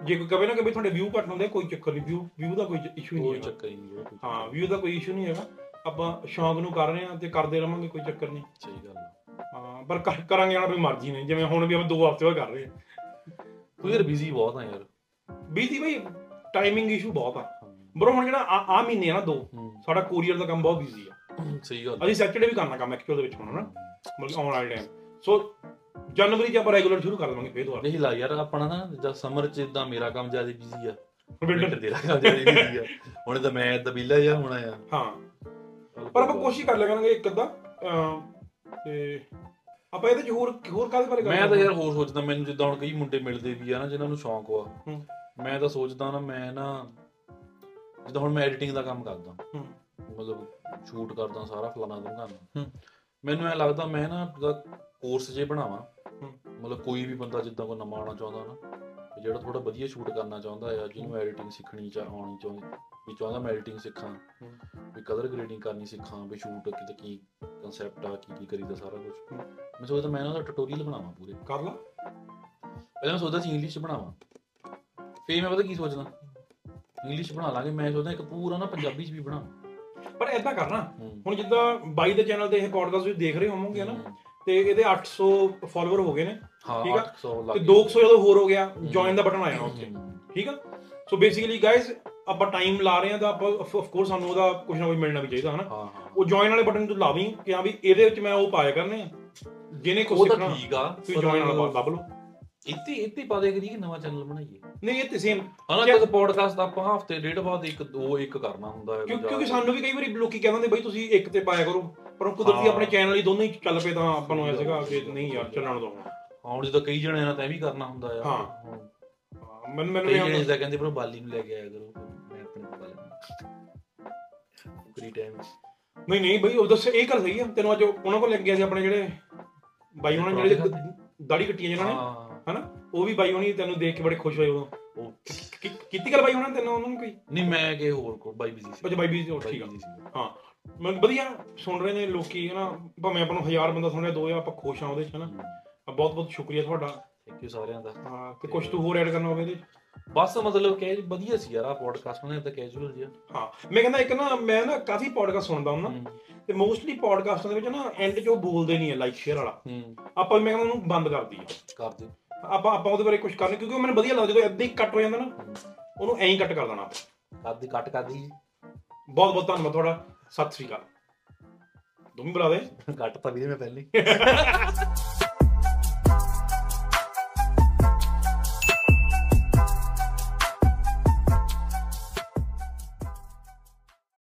ਜੇ ਕੋਈ ਕਵੇ ਨਾ ਕਿ ਵੀ ਤੁਹਾਡੇ ਵਿਊ ਘੱਟ ਹੁੰਦੇ ਕੋਈ ਚੱਕਰ ਨਹੀਂ ਵਿਊ ਵਿਊ ਦਾ ਕੋਈ ਇਸ਼ੂ ਨਹੀਂ ਕੋਈ ਹੈਗਾ। ਚੱਕਰ ਹੀ ਨਹੀਂ bro, ਕੋਈ ਹਾਂ ਵਿਊ ਦਾ ਕੋਈ ਇਸ਼ੂ ਨਹੀਂ ਹੈਗਾ। ਆਪਾਂ ਸ਼ੌਂਕ ਨੂੰ ਕਰ ਰਹੇ ਹਾਂ ਤੇ ਕਰਦੇ ਰਵਾਂਗੇ ਕੋਈ ਚੱਕਰ ਨਹੀਂ। ਸਹੀ ਗੱਲ ਆ। ਹਾਂ ਪਰ ਕਰ- ਕਰਾਂਗੇ ਆਪਣੀ ਮਰਜ਼ੀ ਨੇ ਜਿਵੇਂ ਹੁਣ ਵੀ ਆਪਾਂ ਦੋ ਹਫ਼ਤੇ ਬਾਅਦ ਕਰ ਰਹੇ ਹਾਂ। ਤੂੰ ਯਾਰ ਬਿਜ਼ੀ ਬਹੁਤ ਆ ਯਾਰ। ਬੀਜੀ ਬਈ ਟਾਈਮਿੰਗ ਇਸ਼ੂ ਬਹੁਤ ਆ। ਬਰੋ ਹੁਣ ਜਿਹੜਾ ਆ ਆਹ ਮਹੀਨੇ ਆ ਨਾ ਦੋ ਸਾਡਾ ਕੋਰੀਅਰ ਦਾ ਕੰਮ ਬਹੁਤ ਬਿਜ਼ੀ ਆ। ਸਹੀ ਗੱਲ ਆ। ਅਸੀਂ ਸੈਟਰਡੇ ਵੀ ਕਰਨਾ ਕੰਮ ਐਕਚੁਅਲ ਦੇ ਵਿੱਚ ਹੁਣ ਨਾ ਮਤਲਬ ਵਾਲੇ ਟਾਈਮ ਸੋ ਜਨਵਰੀ ਚ ਆਪਾਂ ਰੈਗੂਲਰ ਸ਼ੁਰੂ ਕਰ ਦੇਵਾਂਗੇ ਫੇਰ ਦੁਬਾਰਾ। ਨਹੀਂ ਲਾ ਯਾਰ ਆਪਣਾ ਨਾ ਜਦ ਸਮਰ ਚ ਇਦਾਂ ਮੇਰਾ ਕੰਮ ਜ਼ਿਆਦਾ ਬਿਜ਼ੀ ਆ। ਵਿੰਟਰ ਤੇਰਾ ਕੰਮ ਜ਼ਿਆਦਾ ਬਿਜ਼ੀ ਆ। ਹੁਣ ਤਾਂ ਮੈਂ ਤਾਂ ਵਿਹਲਾ ਜਿਹਾ ਹੋਣਾ ਆ। ਹਾਂ। ਪਰ ਆਪਾਂ ਕੋਸ਼ਿਸ਼ ਕਰ ਲਿਆ ਕਰਾਂਗੇ ਇੱਕ ਅੱਧਾ ਤੇ ਆਪਾਂ ਇਹਦੇ ਚ ਹੋਰ ਹੋਰ ਕਾਹਦੇ ਬਾਰੇ ਗੱਲ ਮੈਂ ਤਾਂ ਯਾਰ ਹੋਰ ਸੋਚਦਾ ਮੈਨੂੰ ਜਿੱਦਾਂ ਹੁਣ ਕਈ ਮੁੰਡੇ ਮਿਲਦੇ ਵੀ ਆ ਨਾ ਜਿਨ੍ਹਾਂ ਨੂੰ ਸ਼ੌਂਕ ਹੂੰ। ਮੈਂ ਤਾਂ ਸੋਚਦਾ ਨਾ ਮੈਂ ਨਾ ਜਿੱਦਾਂ ਹੁਣ ਮੈਂ ਐਡੀਟਿੰਗ ਦਾ ਕੰਮ ਕਰਦਾ। ਹੂੰ। ਮਤਲਬ ਸ਼ੂਟ ਕਰਦਾ ਸਾਰਾ ਫਲਾਣਾ ਹੂੰ। ਮੈਨੂੰ ਐ ਲੱਗਦਾ ਮੈਂ ਨਾ ਕੋਰਸ ਜੇ ਬਣਾਵਾਂ। ਮਤਲਬ ਕੋਈ ਵੀ ਬੰਦਾ ਜਿੱਦਾਂ ਕੋਈ ਨਵਾਂ ਆਉਣਾ ਚਾਹੁੰਦਾ ਨਾ ਜਿਹੜਾ ਥੋੜਾ ਵਧੀਆ ਸ਼ੂਟ ਕਰਨਾ ਚਾਹੁੰਦਾ ਆ ਜਿਹਨੂੰ ਐਡੀਟਿੰਗ ਸਿੱਖਣੀ ਚਾ ਆਉਣੀ ਚਾਹੁੰਦੀ ਵੀ ਚਾਹੁੰਦਾ ਮੈਂ ਐਡੀਟਿੰਗ ਸਿੱਖਾਂ ਵੀ ਕਲਰ ਗ੍ਰੇਡਿੰਗ ਕਰਨੀ ਸਿੱਖਾਂ ਵੀ ਸ਼ੂਟ ਕਿਤੇ ਕੀ ਕਨਸੈਪਟ ਆ ਕੀ ਕੀ ਕਰੀਦਾ ਸਾਰਾ ਕੁਝ ਮੈਂ ਸੋਚਦਾ ਮੈਂ ਨਾ ਟਿਊਟੋਰੀਅਲ ਬਣਾਵਾਂ ਪੂਰੇ। ਕਰ ਲਾ। ਪਹਿਲਾਂ ਮੈਂ ਸੋਚਦਾ ਸੀ ਇੰਗਲਿਸ਼ ਚ ਬਣਾਵਾਂ। ਫੇਰ ਮੈਂ ਪਤਾ ਕੀ ਸੋਚਦਾ ਇੰਗਲਿਸ਼ ਬਣਾ ਲਾਂਗੇ ਮੈਂ ਸੋਚਦਾ ਇੱਕ ਪੂਰਾ ਨਾ ਪੰਜਾਬੀ ਚ ਵੀ ਬਣਾਵਾਂ ਪਰ ਐਦਾਂ ਕਰਨਾ। ਹੁਣ ਜਿੱਦਾਂ ਬਾਈ ਦੇ ਚੈਨਲ ਤੇ ਇਹ ਪੋਡਕਾਸਟ ਤੁਸੀਂ ਦੇਖ ਰਹੇ ਹੋਵੋਗੇ ਨਾ ਤੇ ਇਹਦੇ 800 ਫਾਲੋਅਰ ਹੋ ਗਏ ਨੇ ਠੀਕ ਆ? 800 ਲੱਗ ਤੇ ਗਏ। 200 ਜਦੋਂ ਹੋਰ ਹੋ ਗਿਆ ਜੁਆਇਨ ਦਾ ਬਟਨ ਆ ਜਾਣਾ ਉੱਥੇ। ਠੀਕ ਆ? ਸੋ ਬੇਸਿਕਲੀ ਗਾਇਸ ਆਪਾਂ ਟਾਈਮ ਲਾ ਰਹੇ ਆ ਤਾਂ ਆਪਾਂ ਆਫ ਕੋਰਸ ਸਾਨੂੰ ਉਹਦਾ ਕੁਝ ਨਾ ਕੁਝ ਮਿਲਣਾ ਵੀ ਚਾਹੀਦਾ ਹਨਾ? ਉਹ ਜੁਆਇਨ ਵਾਲੇ ਬਟਨ ਤੋਂ ਲਾਵੀਂ ਕਿ ਹਾਂ ਵੀ ਇਹਦੇ ਵਿੱਚ ਮੈਂ ਉਹ ਪਾਇਆ ਕਰਨੇ ਆ ਜਿਹਨੇ ਕੁਝ ਉਹ ਤਾਂ ਸਿੱਖਣਾ ਠੀਕ ਆ ਤੁਸੀਂ ਜੁਆਇਨ ਵਾਲਾ ਲੱਭ ਲਓ। ਇੱਥੇ ਇੱਥੇ ਪਾ ਦੇ ਕਿ ਨਵਾਂ ਚੈਨਲ ਬਣਾਈਏ? ਨਹੀਂ ਇਹ ਤੇ ਸੇਮ ਹਨਾ ਤੇ ਪੋਡਕਾਸਟ ਆਪਾਂ ਹਫ਼ਤੇ ਡੇਢ ਬਾਅਦ ਇੱਕ ਦੋ ਇੱਕ ਕਰਨਾ ਹੁੰਦਾ ਹੈ ਕਿਉਂ- ਕਿਉਂਕਿ ਸਾਨੂੰ ਵੀ ਕਈ ਵਾਰੀ ਲੋਕੀ ਕਹਿੰਦੇ ਬਈ ਤੁਸੀਂ ਇੱਕ ਤੇ ਪਾਇਆ ਕਰੋ। ਪਰ ਉਹ ਕੁਦਰਤੀ ਹਾਂ। ਆਪਣੇ ਚੈਨਲ ਹੀ ਦੋਨੇ ਹੀ ਚੱਲ ਪਏ ਤਾਂ ਆਪਾਂ ਨੂੰ ਐ ਸੀਗਾ ਕਿ ਨਹੀਂ ਯਾਰ ਚੱਲਣ ਦੋ ਹੁਣ। ਜਦੋਂ ਕਈ ਜਣੇ ਨਾਲ ਤਾਂ ਇਹ ਵੀ ਕਰਨਾ ਹੁੰਦਾ ਆ ਹਾਂ। ਹੁਣ ਮੈਨੂੰ ਮੈਨੂੰ ਕਈ ਜਣੇ ਤਾਂ ਕਹਿੰਦੇ ਪਰ ਬਾਲੀ ਨੂੰ ਲੈ ਕੇ ਆਇਆ ਕਰੋ ਮੈਂ ਆਪਣੇ ਕੋਲ ਫ੍ਰੀ ਟਾਈਮ ਨਹੀਂ ਨਹੀਂ ਬਈ ਉਹ ਦੱਸ ਇਹ ਗੱਲ ਸਹੀ ਆ। ਤੈਨੂੰ ਅੱਜ ਉਹਨਾਂ ਕੋਲ ਲੈ ਗਿਆ ਸੀ ਆਪਣੇ ਜਿਹੜੇ ਬਾਈ ਉਹਨਾਂ ਜਿਹੜੇ ਦਾੜੀ ਕੱਟੀਆਂ ਜਿਹਨਾਂ ਨੇ ਹਾਂ। ਹਨਾ? ਉਹ ਵੀ ਬਾਈ ਹੋਣੀ ਤੈਨੂੰ ਦੇਖ ਕੇ ਬੜੇ ਖੁਸ਼ ਹੋਏ ਉਹ। ਕੀਤੀ ਗੱਲ ਬਾਈ ਨੇ ਤੈਨੂੰ ਉਹਨਾਂ ਨੂੰ ਕੋਈ? ਨਹੀਂ ਮੈਂ ਕਿ ਹੋਰ ਕੋ ਬਾਈ ਬਿਜ਼ੀ ਸੀ। ਅੱਛਾ ਬਾਈ ਵੀ ਬਾਈ ਠੀਕ ਆ। ਹਾਂ। ਮੈਂ ਵਧੀਆ ਸੁਣ ਰਹੇ ਨੇ ਲੋਕੀ ਹਨਾ ਭਾਵੇਂ ਆਪਾਂ ਨੂੰ ਹਜ਼ਾਰ ਬੰਦਾ ਸੁਣ ਰਿਹਾ 2000 ਆਪਾਂ ਖੁਸ਼ ਆ ਉਹਦੇ ਚ ਹਨਾ ਬਹੁਤ ਬਹੁਤ ਸ਼ੁਕਰੀਆ ਤੁਹਾਡਾ। ਥੈਂਕ ਯੂ ਸਾਰਿਆਂ ਦਾ। ਹਾਂ ਤੇ ਕੁਝ ਤੂੰ ਹੋਰ ਐਡ ਕਰਨਾ ਹੋਵੇ ਇਹਦੇ? ਬਸ ਮਤਲਬ ਕਿ ਵਧੀਆ ਸੀ ਯਾਰ ਆ ਪੋਡਕਾਸਟ ਨੇ ਤਾਂ ਕੈਜੂਅਲ ਜਿਹਾ। ਹਾਂ ਮੈਂ ਕਹਿੰਦਾ ਇੱਕ ਨਾ ਮੈਂ ਨਾ ਕਾਫੀ ਪੋਡਕਾਸਟ ਸੁਣਦਾ ਹੁੰਦਾ। ਤੇ ਮੋਸਟਲੀ ਪੋਡਕਾਸਟਾਂ ਦੇ ਵਿੱਚ ਨਾ ਐਂਡ 'ਚ ਉਹ ਬੋਲਦੇ ਨਹੀਂ ਹੈ ਲਾਈਕ ਸ਼ੇਅਰ ਵਾਲਾ। ਆਪਾਂ ਮੈਂ ਕਹਿੰਦਾ ਉਹਨੂੰ ਬੰਦ ਕਰ ਦਈਏ। ਕਰ ਦਿਓ। ਆਪਾਂ ਆਪਾਂ ਉਹਦੇ ਬਾਰੇ ਕੁਝ ਕਰਨੀ ਕਿਉਂਕਿ ਉਹ ਮੈਨੂੰ ਵਧੀਆ ਲੱਗਦਾ ਜਦੋਂ ਏਦਾਂ ਹੀ ਕੱਟ ਹੋ ਜਾਂਦਾ ਨਾ ਉਹਨੂੰ ਐਂ ਹੀ ਕੱਟ ਕਰ ਦੇਣਾ ਆਪਾਂ। ਕਰ ਦੀ ਕੱਟ ਕਰ ਦੀ ਬਹੁਤ ਬਹੁਤ ਧੰਨਵਾਦ ਤੁਹਾਡਾ। ਸਤਿ ਸ੍ਰੀ ਅਕਾਲ ਬੁਲਾ ਦੇ ਕੱਟ ਤਾਂ ਵੀਰੇ ਮੈਂ ਪਹਿਲੇ। <laughs>